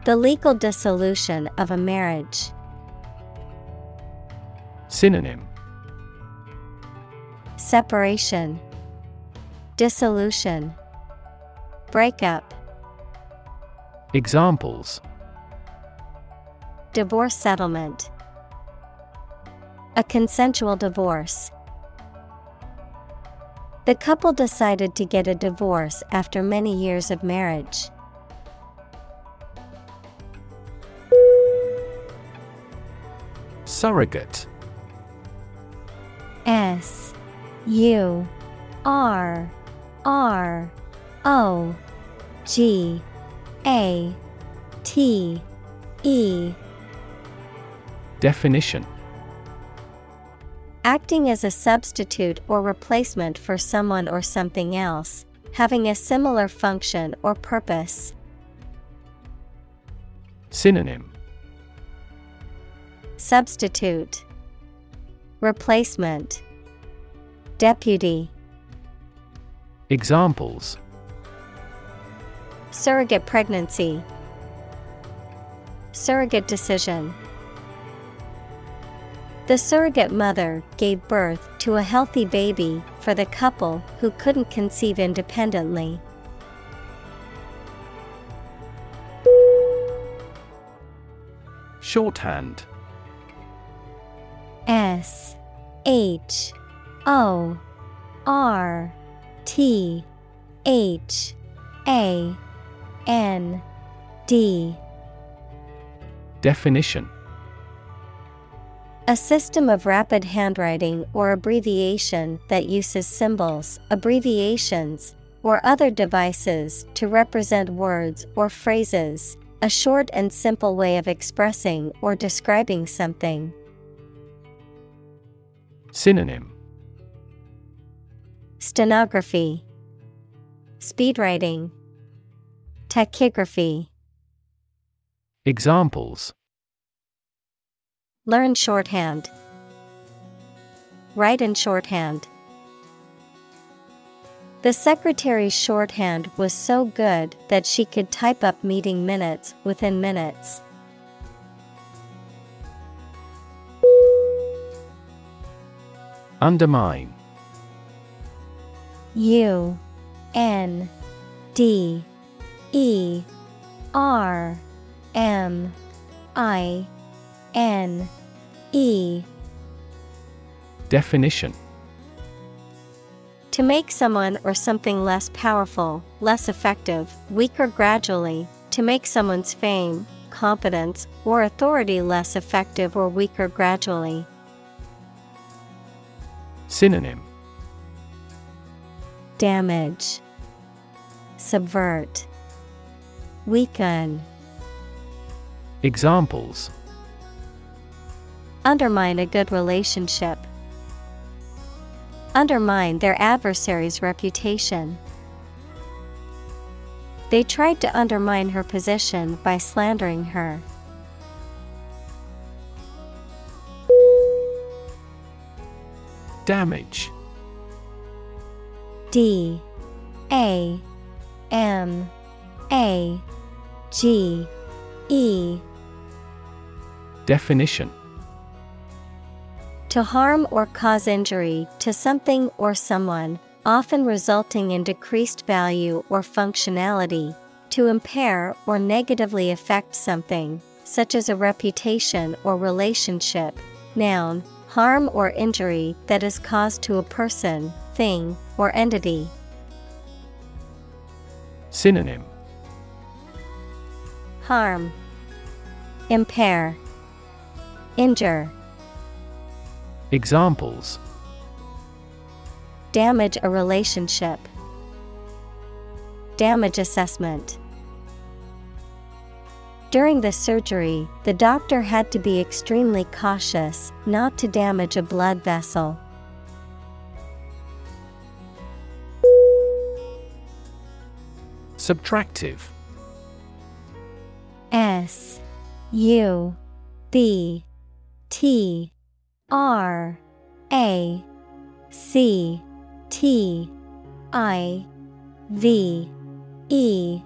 The legal dissolution of a marriage. Synonym. Separation, Dissolution, Breakup, Examples. Divorce settlement, A consensual divorce. The couple decided to get a divorce after many years of marriage. Surrogate S U R R O G A T E. Definition. Acting as a substitute or replacement for someone or something else, having a similar function or purpose. Synonym. Substitute Replacement. Deputy. Examples. Surrogate pregnancy. Surrogate decision. The surrogate mother gave birth to a healthy baby for the couple who couldn't conceive independently. Shorthand S H O R T H A N D Definition A system of rapid handwriting or abbreviation that uses symbols, abbreviations, or other devices to represent words or phrases, a short and simple way of expressing or describing something. Synonym Stenography, Speedwriting, Tachygraphy. Examples Learn shorthand. Write in shorthand. The secretary's shorthand was so good that she could type up meeting minutes within minutes. Undermine U N D E R M I N E Definition To make someone or something less powerful, less effective, weaker gradually, to make someone's fame, competence, or authority less effective or weaker gradually. Synonym Damage, Subvert, Weaken, Examples Undermine a good relationship. Undermine their adversary's reputation. They tried to undermine her position by slandering her. Damage D A M A G E Definition To harm or cause injury to something or someone, often resulting in decreased value or functionality, to impair or negatively affect something, such as a reputation or relationship. Noun, harm or injury that is caused to a person, thing, or entity. Synonym. Harm, Impair, Injure, Examples. Damage a relationship, Damage assessment. During the surgery, the doctor had to be extremely cautious not to damage a blood vessel. Subtractive. S U B T R A C T I V E.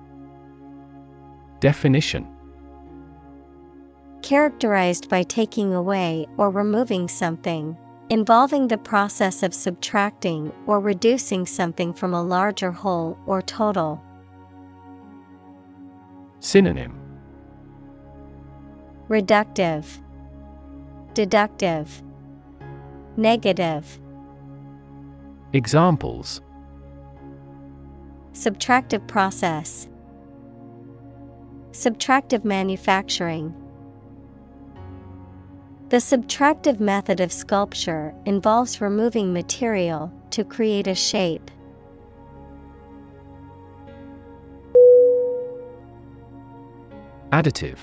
Definition Characterized by taking away or removing something, involving the process of subtracting or reducing something from a larger whole or total. Synonym. Reductive, Deductive, Negative, Examples. Subtractive process, Subtractive manufacturing. The subtractive method of sculpture involves removing material to create a shape. Additive.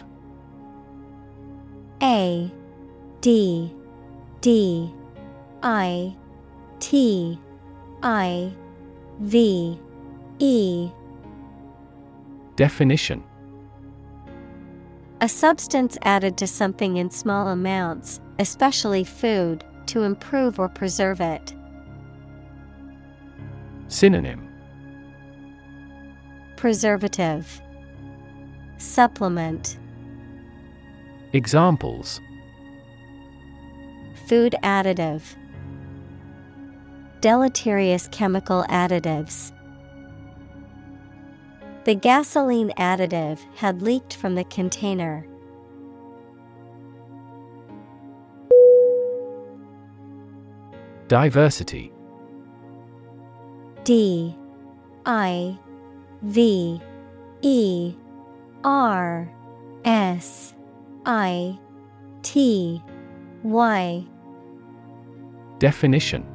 A D D I T I V E. Definition A substance added to something in small amounts, especially food, to improve or preserve it. Synonym. Preservative, Supplement, Examples. Food additive, Deleterious chemical additives. The gasoline additive had leaked from the container. Diversity. D. I. V. E. R. S. I. T. Y. Definition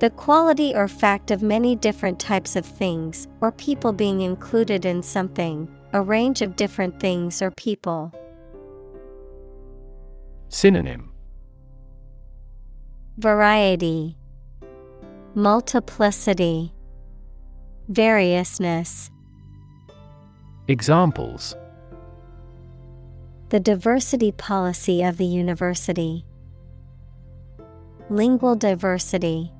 The quality or fact of many different types of things or people being included in something, a range of different things or people. Synonym Variety, Multiplicity, Variousness. Examples The diversity policy of the university. Lingual diversity.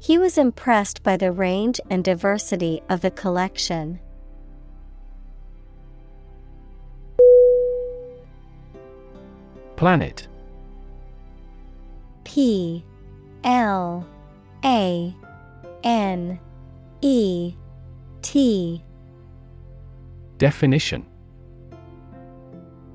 He was impressed by the range and diversity of the collection. Planet. P. L. A. N. E. T. Definition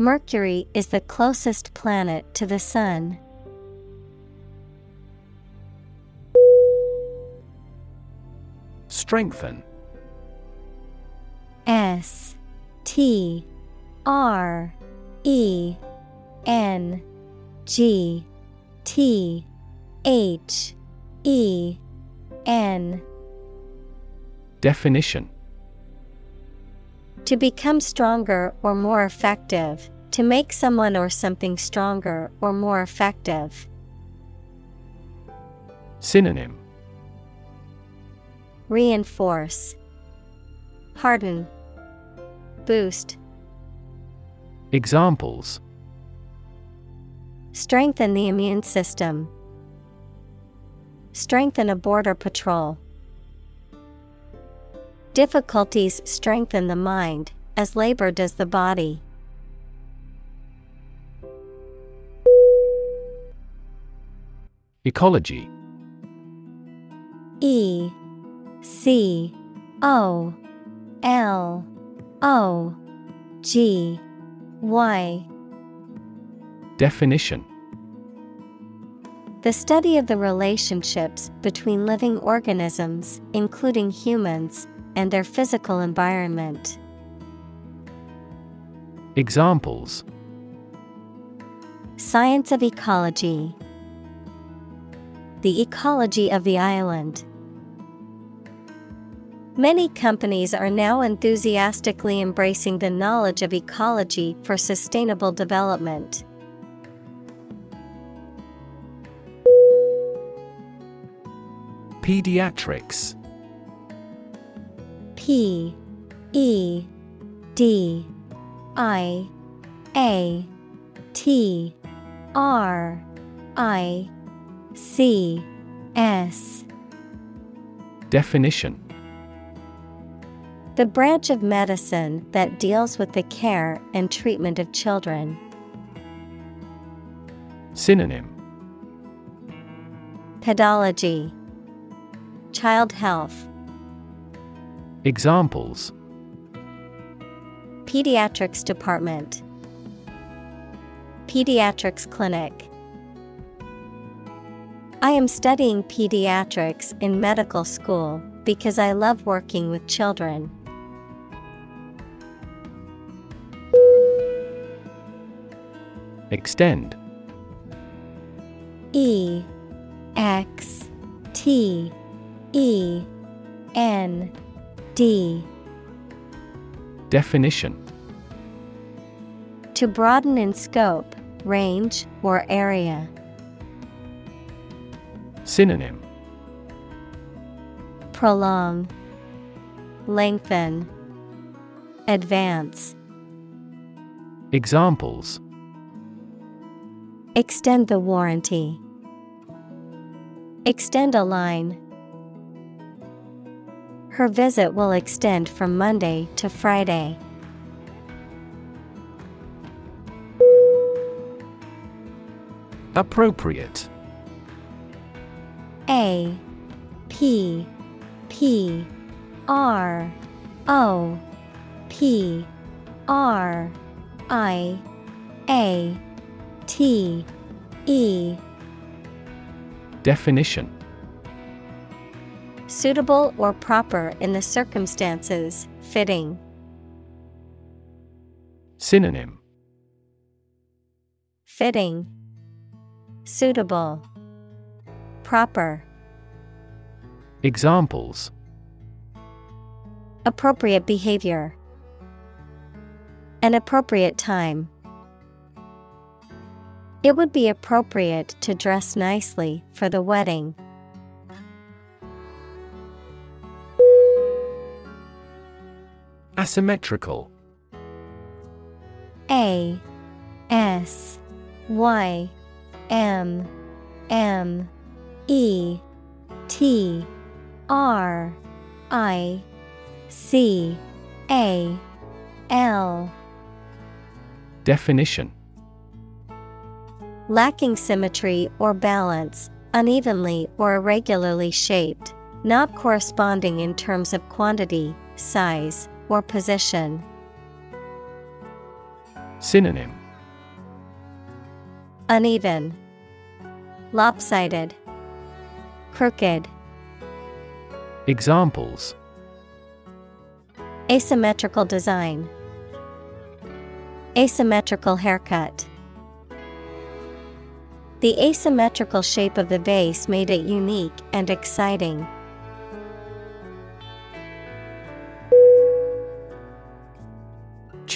Mercury is the closest planet to the Sun. Strengthen. S T R E N G T H E N. Definition To become stronger or more effective, to make someone or something stronger or more effective. Synonym Reinforce, Harden, Boost, Examples Strengthen the immune system. Strengthen a border patrol. Difficulties strengthen the mind, as labor does the body. Ecology. E C O L O G Y. Definition. The study of the relationships between living organisms, including humans, and their physical environment. Examples Science of ecology. The ecology of the island. Many companies are now enthusiastically embracing the knowledge of ecology for sustainable development. Pediatrics P E D I A T R I C S. Definition. The branch of medicine that deals with the care and treatment of children. Synonym. Pedology. Child health Examples. Pediatrics department. Pediatrics clinic. I am studying pediatrics in medical school because I love working with children. Extend. E X T E N D Definition To broaden in scope, range, or area. Synonym Prolong, Lengthen, Advance. Examples Extend the warranty. Extend a line. Her visit will extend from Monday to Friday. Appropriate. A P P R O P R I A T E. Definition Suitable or proper in the circumstances, fitting. Synonym Fitting, Suitable, Proper. Examples Appropriate behavior. An appropriate time. It would be appropriate to dress nicely for the wedding. Asymmetrical. A S Y M M E T R I C A L. Definition. Lacking symmetry or balance, unevenly or irregularly shaped, not corresponding in terms of quantity, size, or position. Synonym Uneven, Lopsided, Crooked, Examples Asymmetrical design, Asymmetrical haircut. The asymmetrical shape of the vase made it unique and exciting.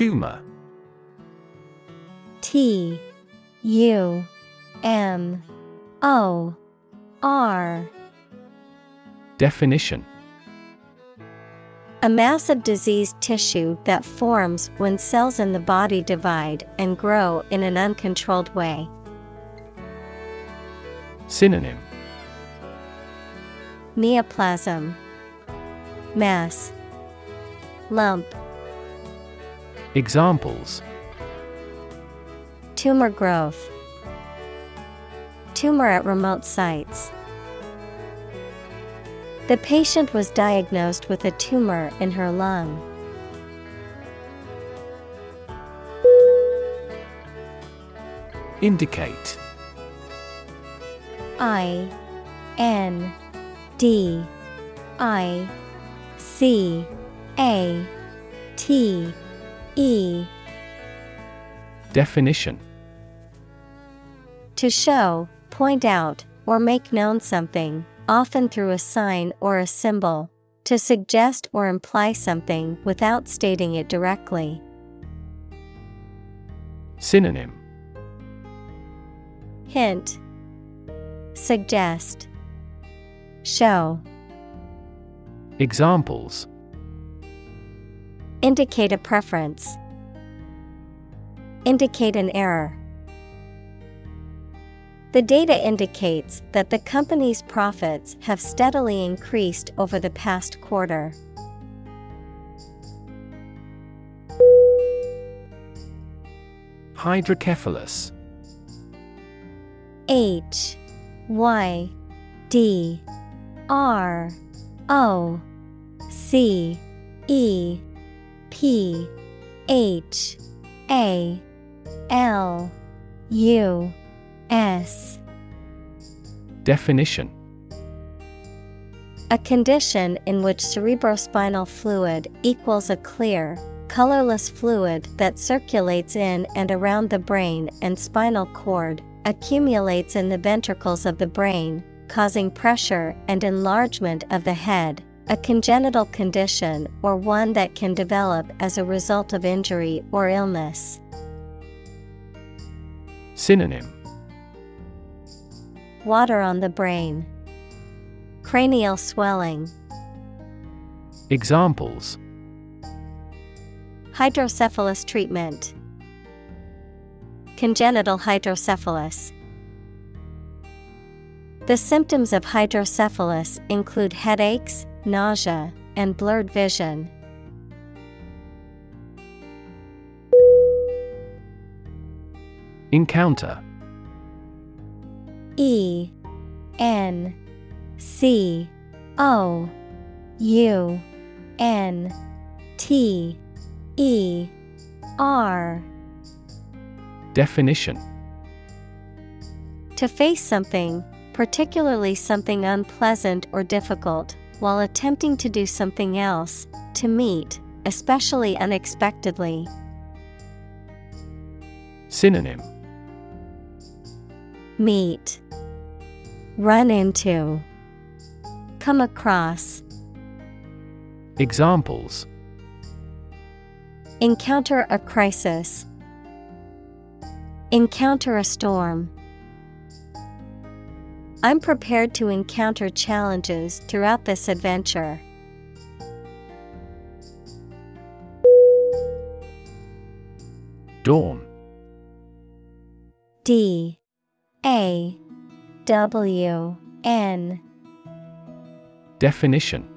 Tumor T U M O R. Definition. A mass of diseased tissue that forms when cells in the body divide and grow in an uncontrolled way. Synonym. Neoplasm. Mass. Lump Examples Tumor growth Tumor at remote sites. The patient was diagnosed with a tumor in her lung. Indicate I N D I C A T E. Definition. To show, point out, or make known something, often through a sign or a symbol. To suggest or imply something without stating it directly. Synonym. Hint. Suggest. Show. Examples Indicate a preference. Indicate an error. The data indicates that the company's profits have steadily increased over the past quarter. Hydrocephalus H Y D R O C E P H A L U S. Definition. A condition in which cerebrospinal fluid equals a clear, colorless fluid that circulates in and around the brain and spinal cord, accumulates in the ventricles of the brain, causing pressure and enlargement of the head, a congenital condition or one that can develop as a result of injury or illness. Synonym Water on the brain, cranial swelling. Examples Hydrocephalus treatment, congenital hydrocephalus. The symptoms of hydrocephalus include headaches, nausea, and blurred vision. Encounter. E N C O U N T E R. Definition. To face something, particularly something unpleasant or difficult, while attempting to do something else, to meet, especially unexpectedly. Synonym Meet, Run into, Come across. Examples Encounter a crisis. Encounter a storm. I'm prepared to encounter challenges throughout this adventure. Dawn. D. A. W. N. Definition.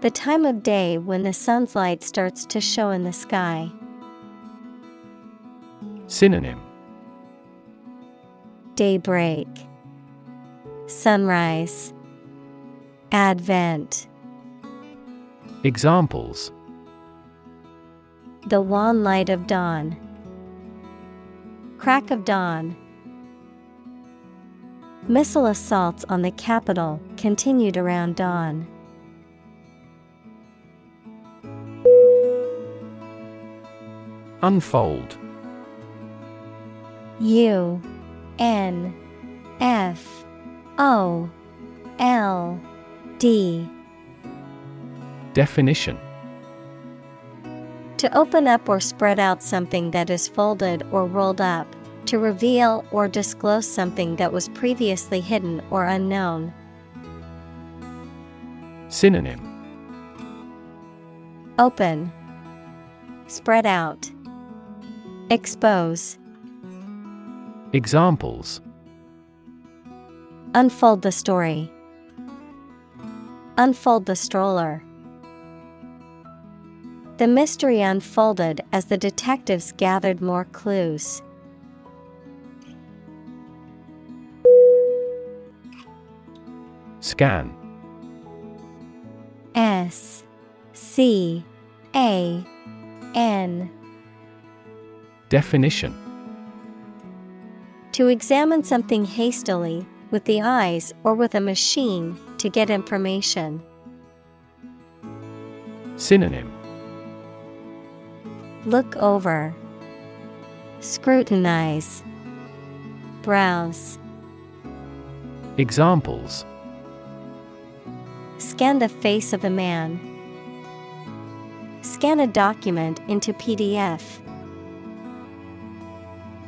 The time of day when the sun's light starts to show in the sky. Synonym Daybreak, Sunrise, Advent. Examples The wan light of dawn. Crack of dawn. Missile assaults on the capital continued around dawn. Unfold U N F O L D. Definition. To open up or spread out something that is folded or rolled up, to reveal or disclose something that was previously hidden or unknown. Synonym. Open, Spread out, Expose, Examples. Unfold the story, Unfold the stroller. The mystery unfolded as the detectives gathered more clues. Scan. S C A N. Definition To examine something hastily, with the eyes or with a machine, to get information. Synonym Look over, Scrutinize, Browse. Examples Scan the face of a man. Scan a document into PDF.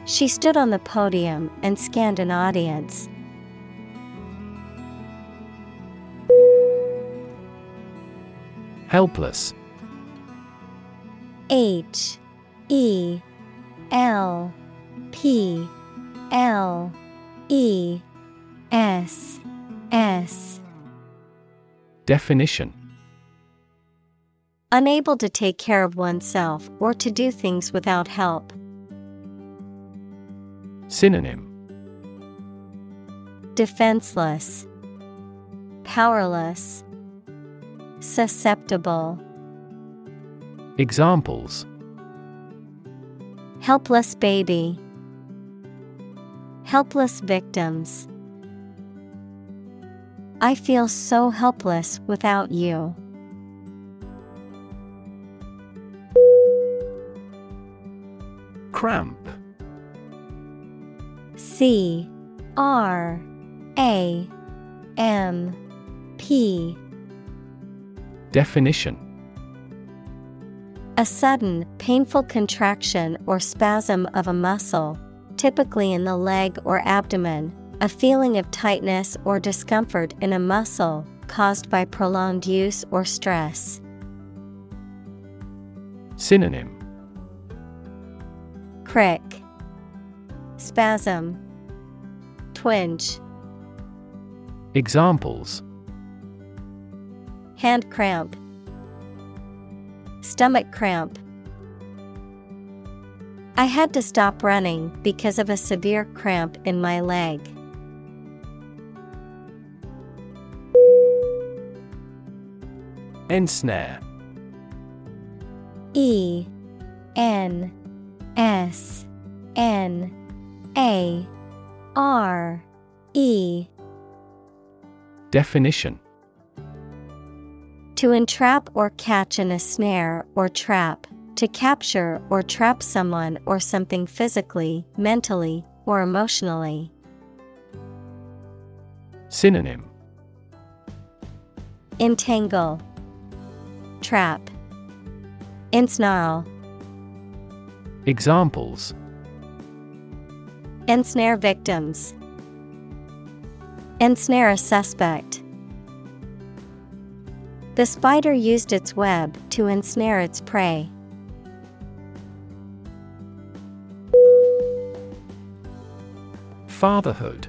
She stood on the podium and scanned an audience. Helpless H E L P L E S S Definition Unable to take care of oneself or to do things without help. Synonym Defenseless, Powerless, Susceptible. Examples Helpless baby. Helpless victims. I feel so helpless without you. Cramp C R A M P. Definition. A sudden, painful contraction or spasm of a muscle, typically in the leg or abdomen, a feeling of tightness or discomfort in a muscle caused by prolonged use or stress. Synonym. Crick Spasm. Twinge. Examples. Hand cramp. Stomach cramp. I had to stop running because of a severe cramp in my leg. Ensnare. E N S N A R E. Definition. To entrap or catch in a snare or trap, to capture or trap someone or something physically, mentally, or emotionally. Synonym. Entangle, Trap, Ensnarl, Examples Ensnare victims, Ensnare a suspect. The spider used its web to ensnare its prey. Fatherhood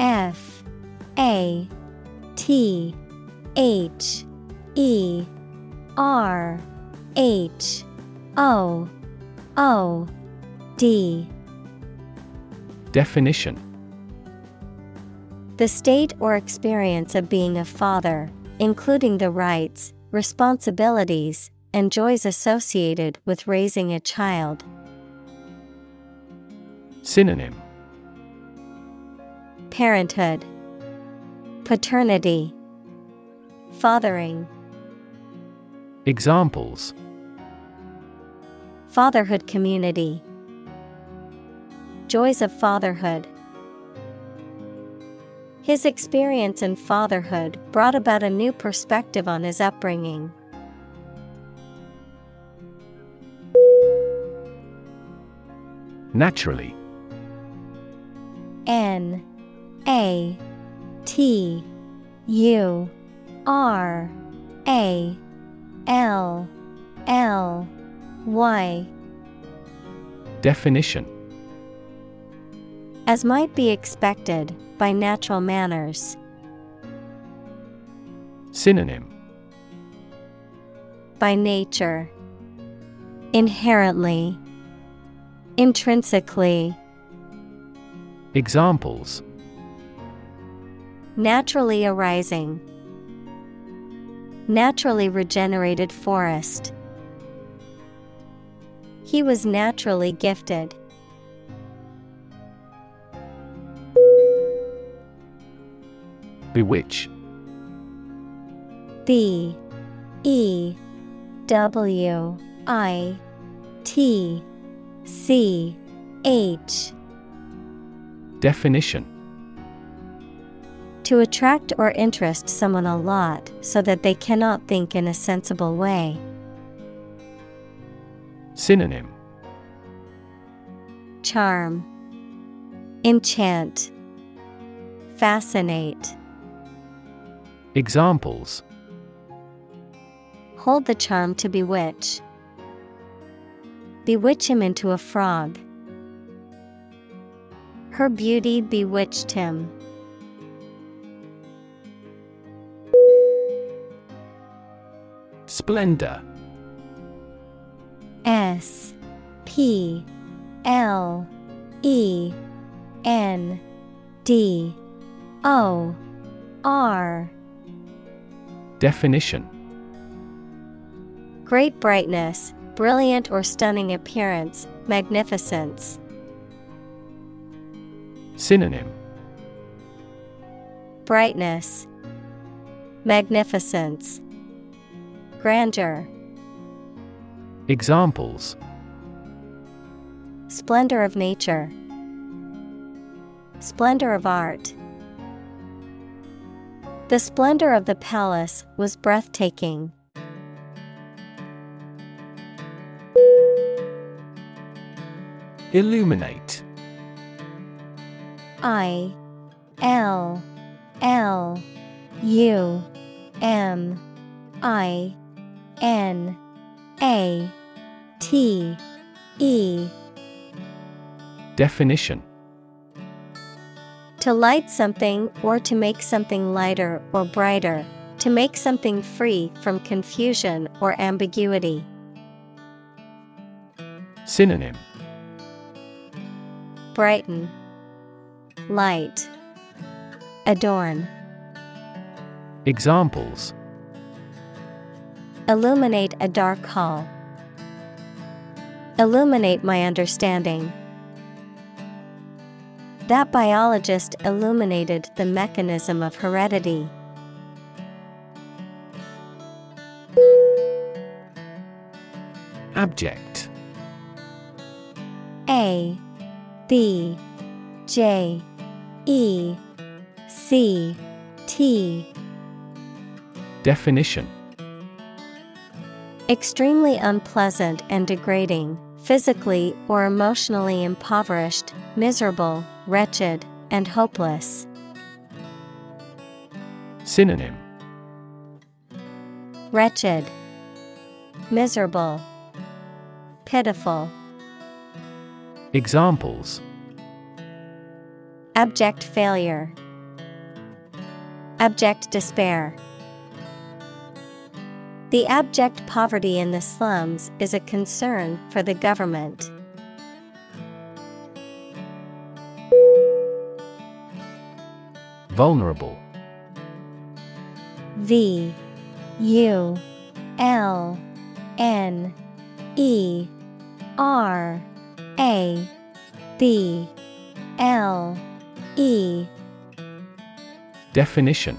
F A T H E R H O O D. Definition. The state or experience of being a father, including the rights, responsibilities, and joys associated with raising a child. Synonym. Parenthood, Paternity, Fathering, Examples. Fatherhood community, Joys of fatherhood. His experience in fatherhood brought about a new perspective on his upbringing. Naturally N A T U R A L L Y Definition As might be expected by natural manners. Synonym By nature. Inherently. Intrinsically. Examples Naturally arising. Naturally regenerated forest. He was naturally gifted. Bewitch. B E W I T C H. Definition. To attract or interest someone a lot so that they cannot think in a sensible way. Synonym. Charm, Enchant, Fascinate. Examples Hold the charm to bewitch. Bewitch him into a frog. Her beauty bewitched him. Splendor S P L E N D O R Definition. Great brightness, brilliant or stunning appearance, magnificence. Synonym. Brightness, Magnificence, Grandeur, Examples. Splendor of nature, Splendor of art. The splendor of the palace was breathtaking. Illuminate. I L L U M I N A T E Definition To light something or to make something lighter or brighter, to make something free from confusion or ambiguity. Synonym Brighten, Light, Adorn. Examples Illuminate a dark hall. Illuminate my understanding. That biologist illuminated the mechanism of heredity. Abject. A B J E C T Definition Extremely unpleasant and degrading, physically or emotionally impoverished, miserable, wretched, and hopeless. Synonym Wretched, Miserable, Pitiful. Examples Abject failure, Abject despair. The abject poverty in the slums is a concern for the government. Vulnerable. V U L N E R A B L E Definition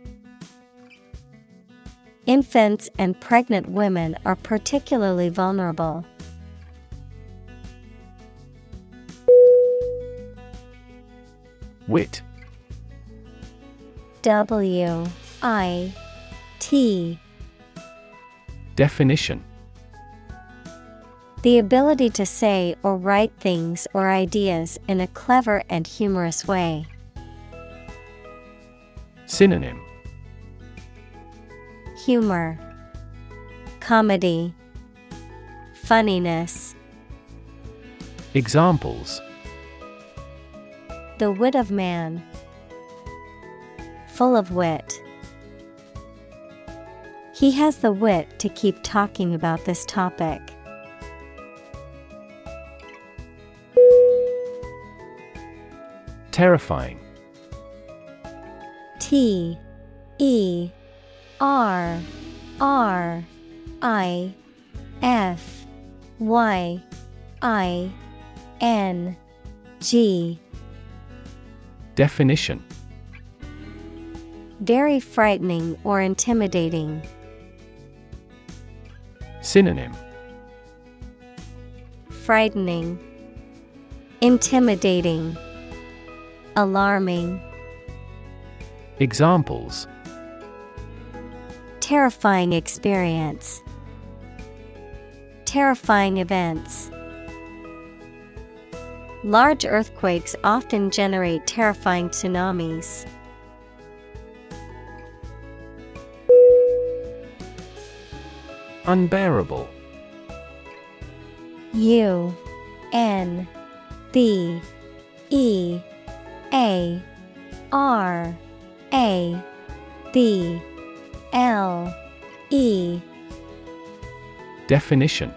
Infants and pregnant women are particularly vulnerable. Wit. W I T Definition The ability to say or write things or ideas in a clever and humorous way. Synonym Humor, Comedy, Funniness. Examples The wit of man. Full of wit. He has the wit to keep talking about this topic. Terrifying. T E R R I F Y I N G. Definition. Very frightening or intimidating. Synonym. Frightening, Intimidating, Alarming. Examples Terrifying experience. Terrifying events. Large earthquakes often generate terrifying tsunamis. Unbearable. U N B E A R A B L E. Definition.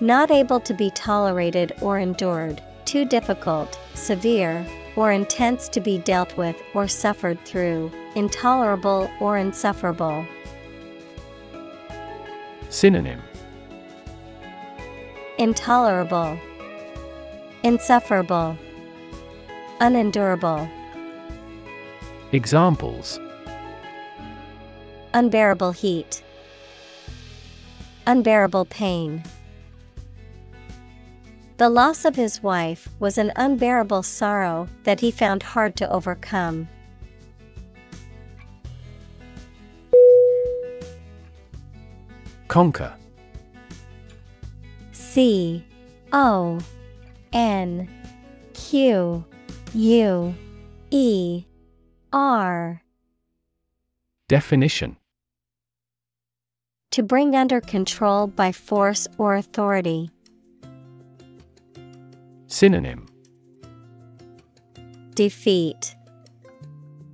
Not able to be tolerated or endured, too difficult, severe, or intense to be dealt with or suffered through, intolerable or insufferable. Synonym. Intolerable, Insufferable, Unendurable. Examples Unbearable heat, Unbearable pain. The loss of his wife was an unbearable sorrow that he found hard to overcome. Conquer C O N Q U E R Definition To bring under control by force or authority. Synonym Defeat,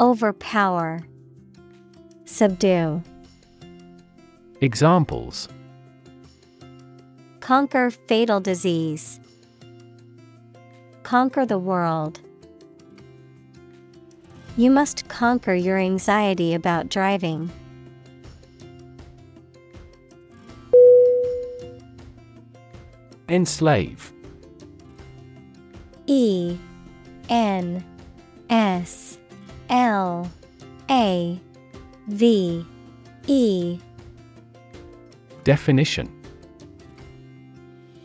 Overpower, Subdue. Examples Conquer fatal disease. Conquer the world. You must conquer your anxiety about driving. Enslave. E N S L A V E. Definition.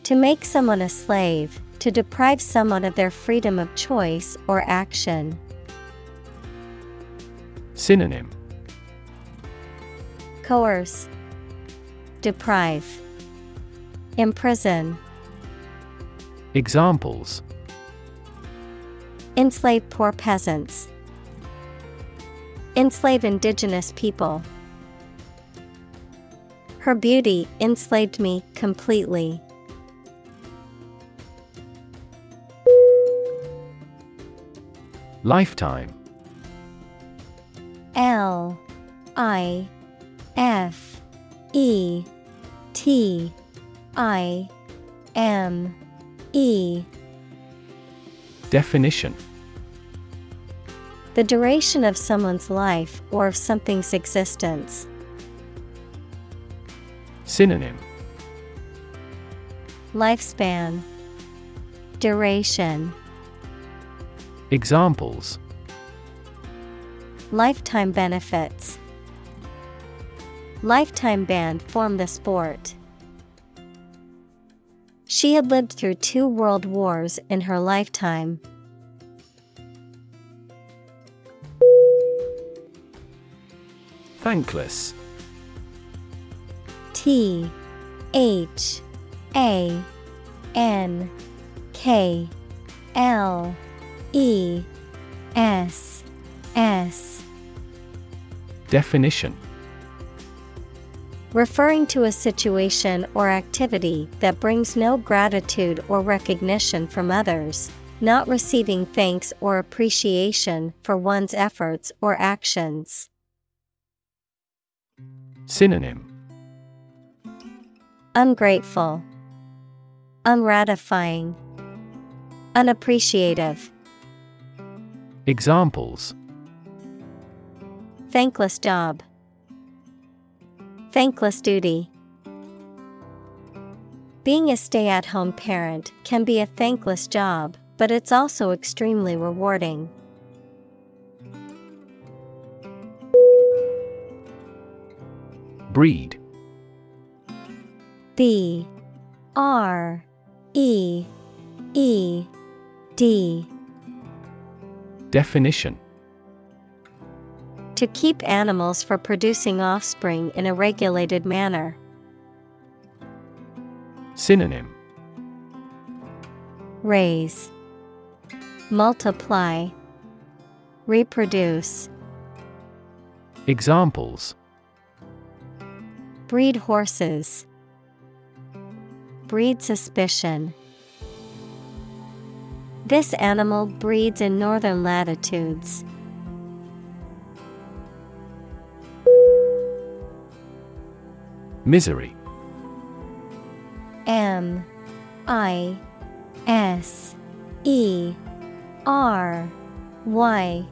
To make someone a slave, to deprive someone of their freedom of choice or action. Synonym. Coerce, Deprive, Imprison. Examples Enslave poor peasants. Enslave indigenous people. Her beauty enslaved me completely. Lifetime L I F E T I M E Definition The duration of someone's life or of something's existence. Synonym Lifespan Duration Examples Lifetime benefits. Lifetime ban form the sport. She had lived through two world wars in her lifetime. Thankless. T H A N K L E S S. Definition Referring to a situation or activity that brings no gratitude or recognition from others, not receiving thanks or appreciation for one's efforts or actions. Synonym Ungrateful, Unratifying, Unappreciative. Examples Thankless job. Thankless duty. Being a stay at home parent can be a thankless job, but it's also extremely rewarding. Breed. B. R. E. E. D. Definition To keep animals for producing offspring in a regulated manner. Synonym Raise, Multiply, Reproduce. Examples Breed horses. Breed suspicion. This animal breeds in northern latitudes. Misery. M I S E R Y.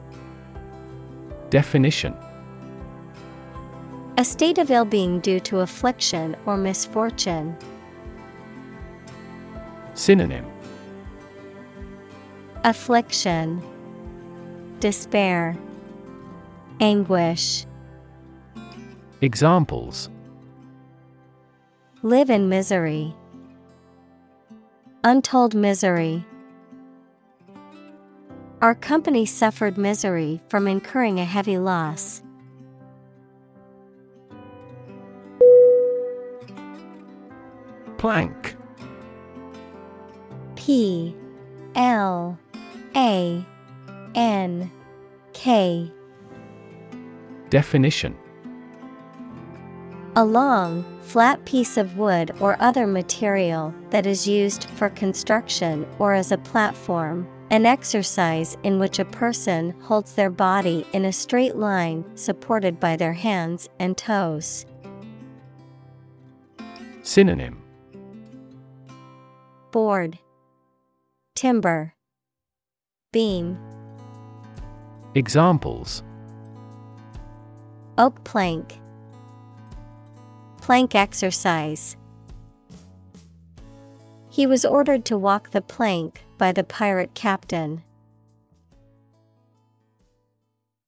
Definition. A state of ill being due to affliction or misfortune. Synonym. Affliction, Despair, Anguish. Examples Live in misery. Untold misery. Our company suffered misery from incurring a heavy loss. Plank. P. L. A. N. K. Definition. A long, flat piece of wood or other material that is used for construction or as a platform, an exercise in which a person holds their body in a straight line supported by their hands and toes. Synonym. Board, Timber, Beam, Examples. Oak plank, Plank exercise. He was ordered to walk the plank by the pirate captain.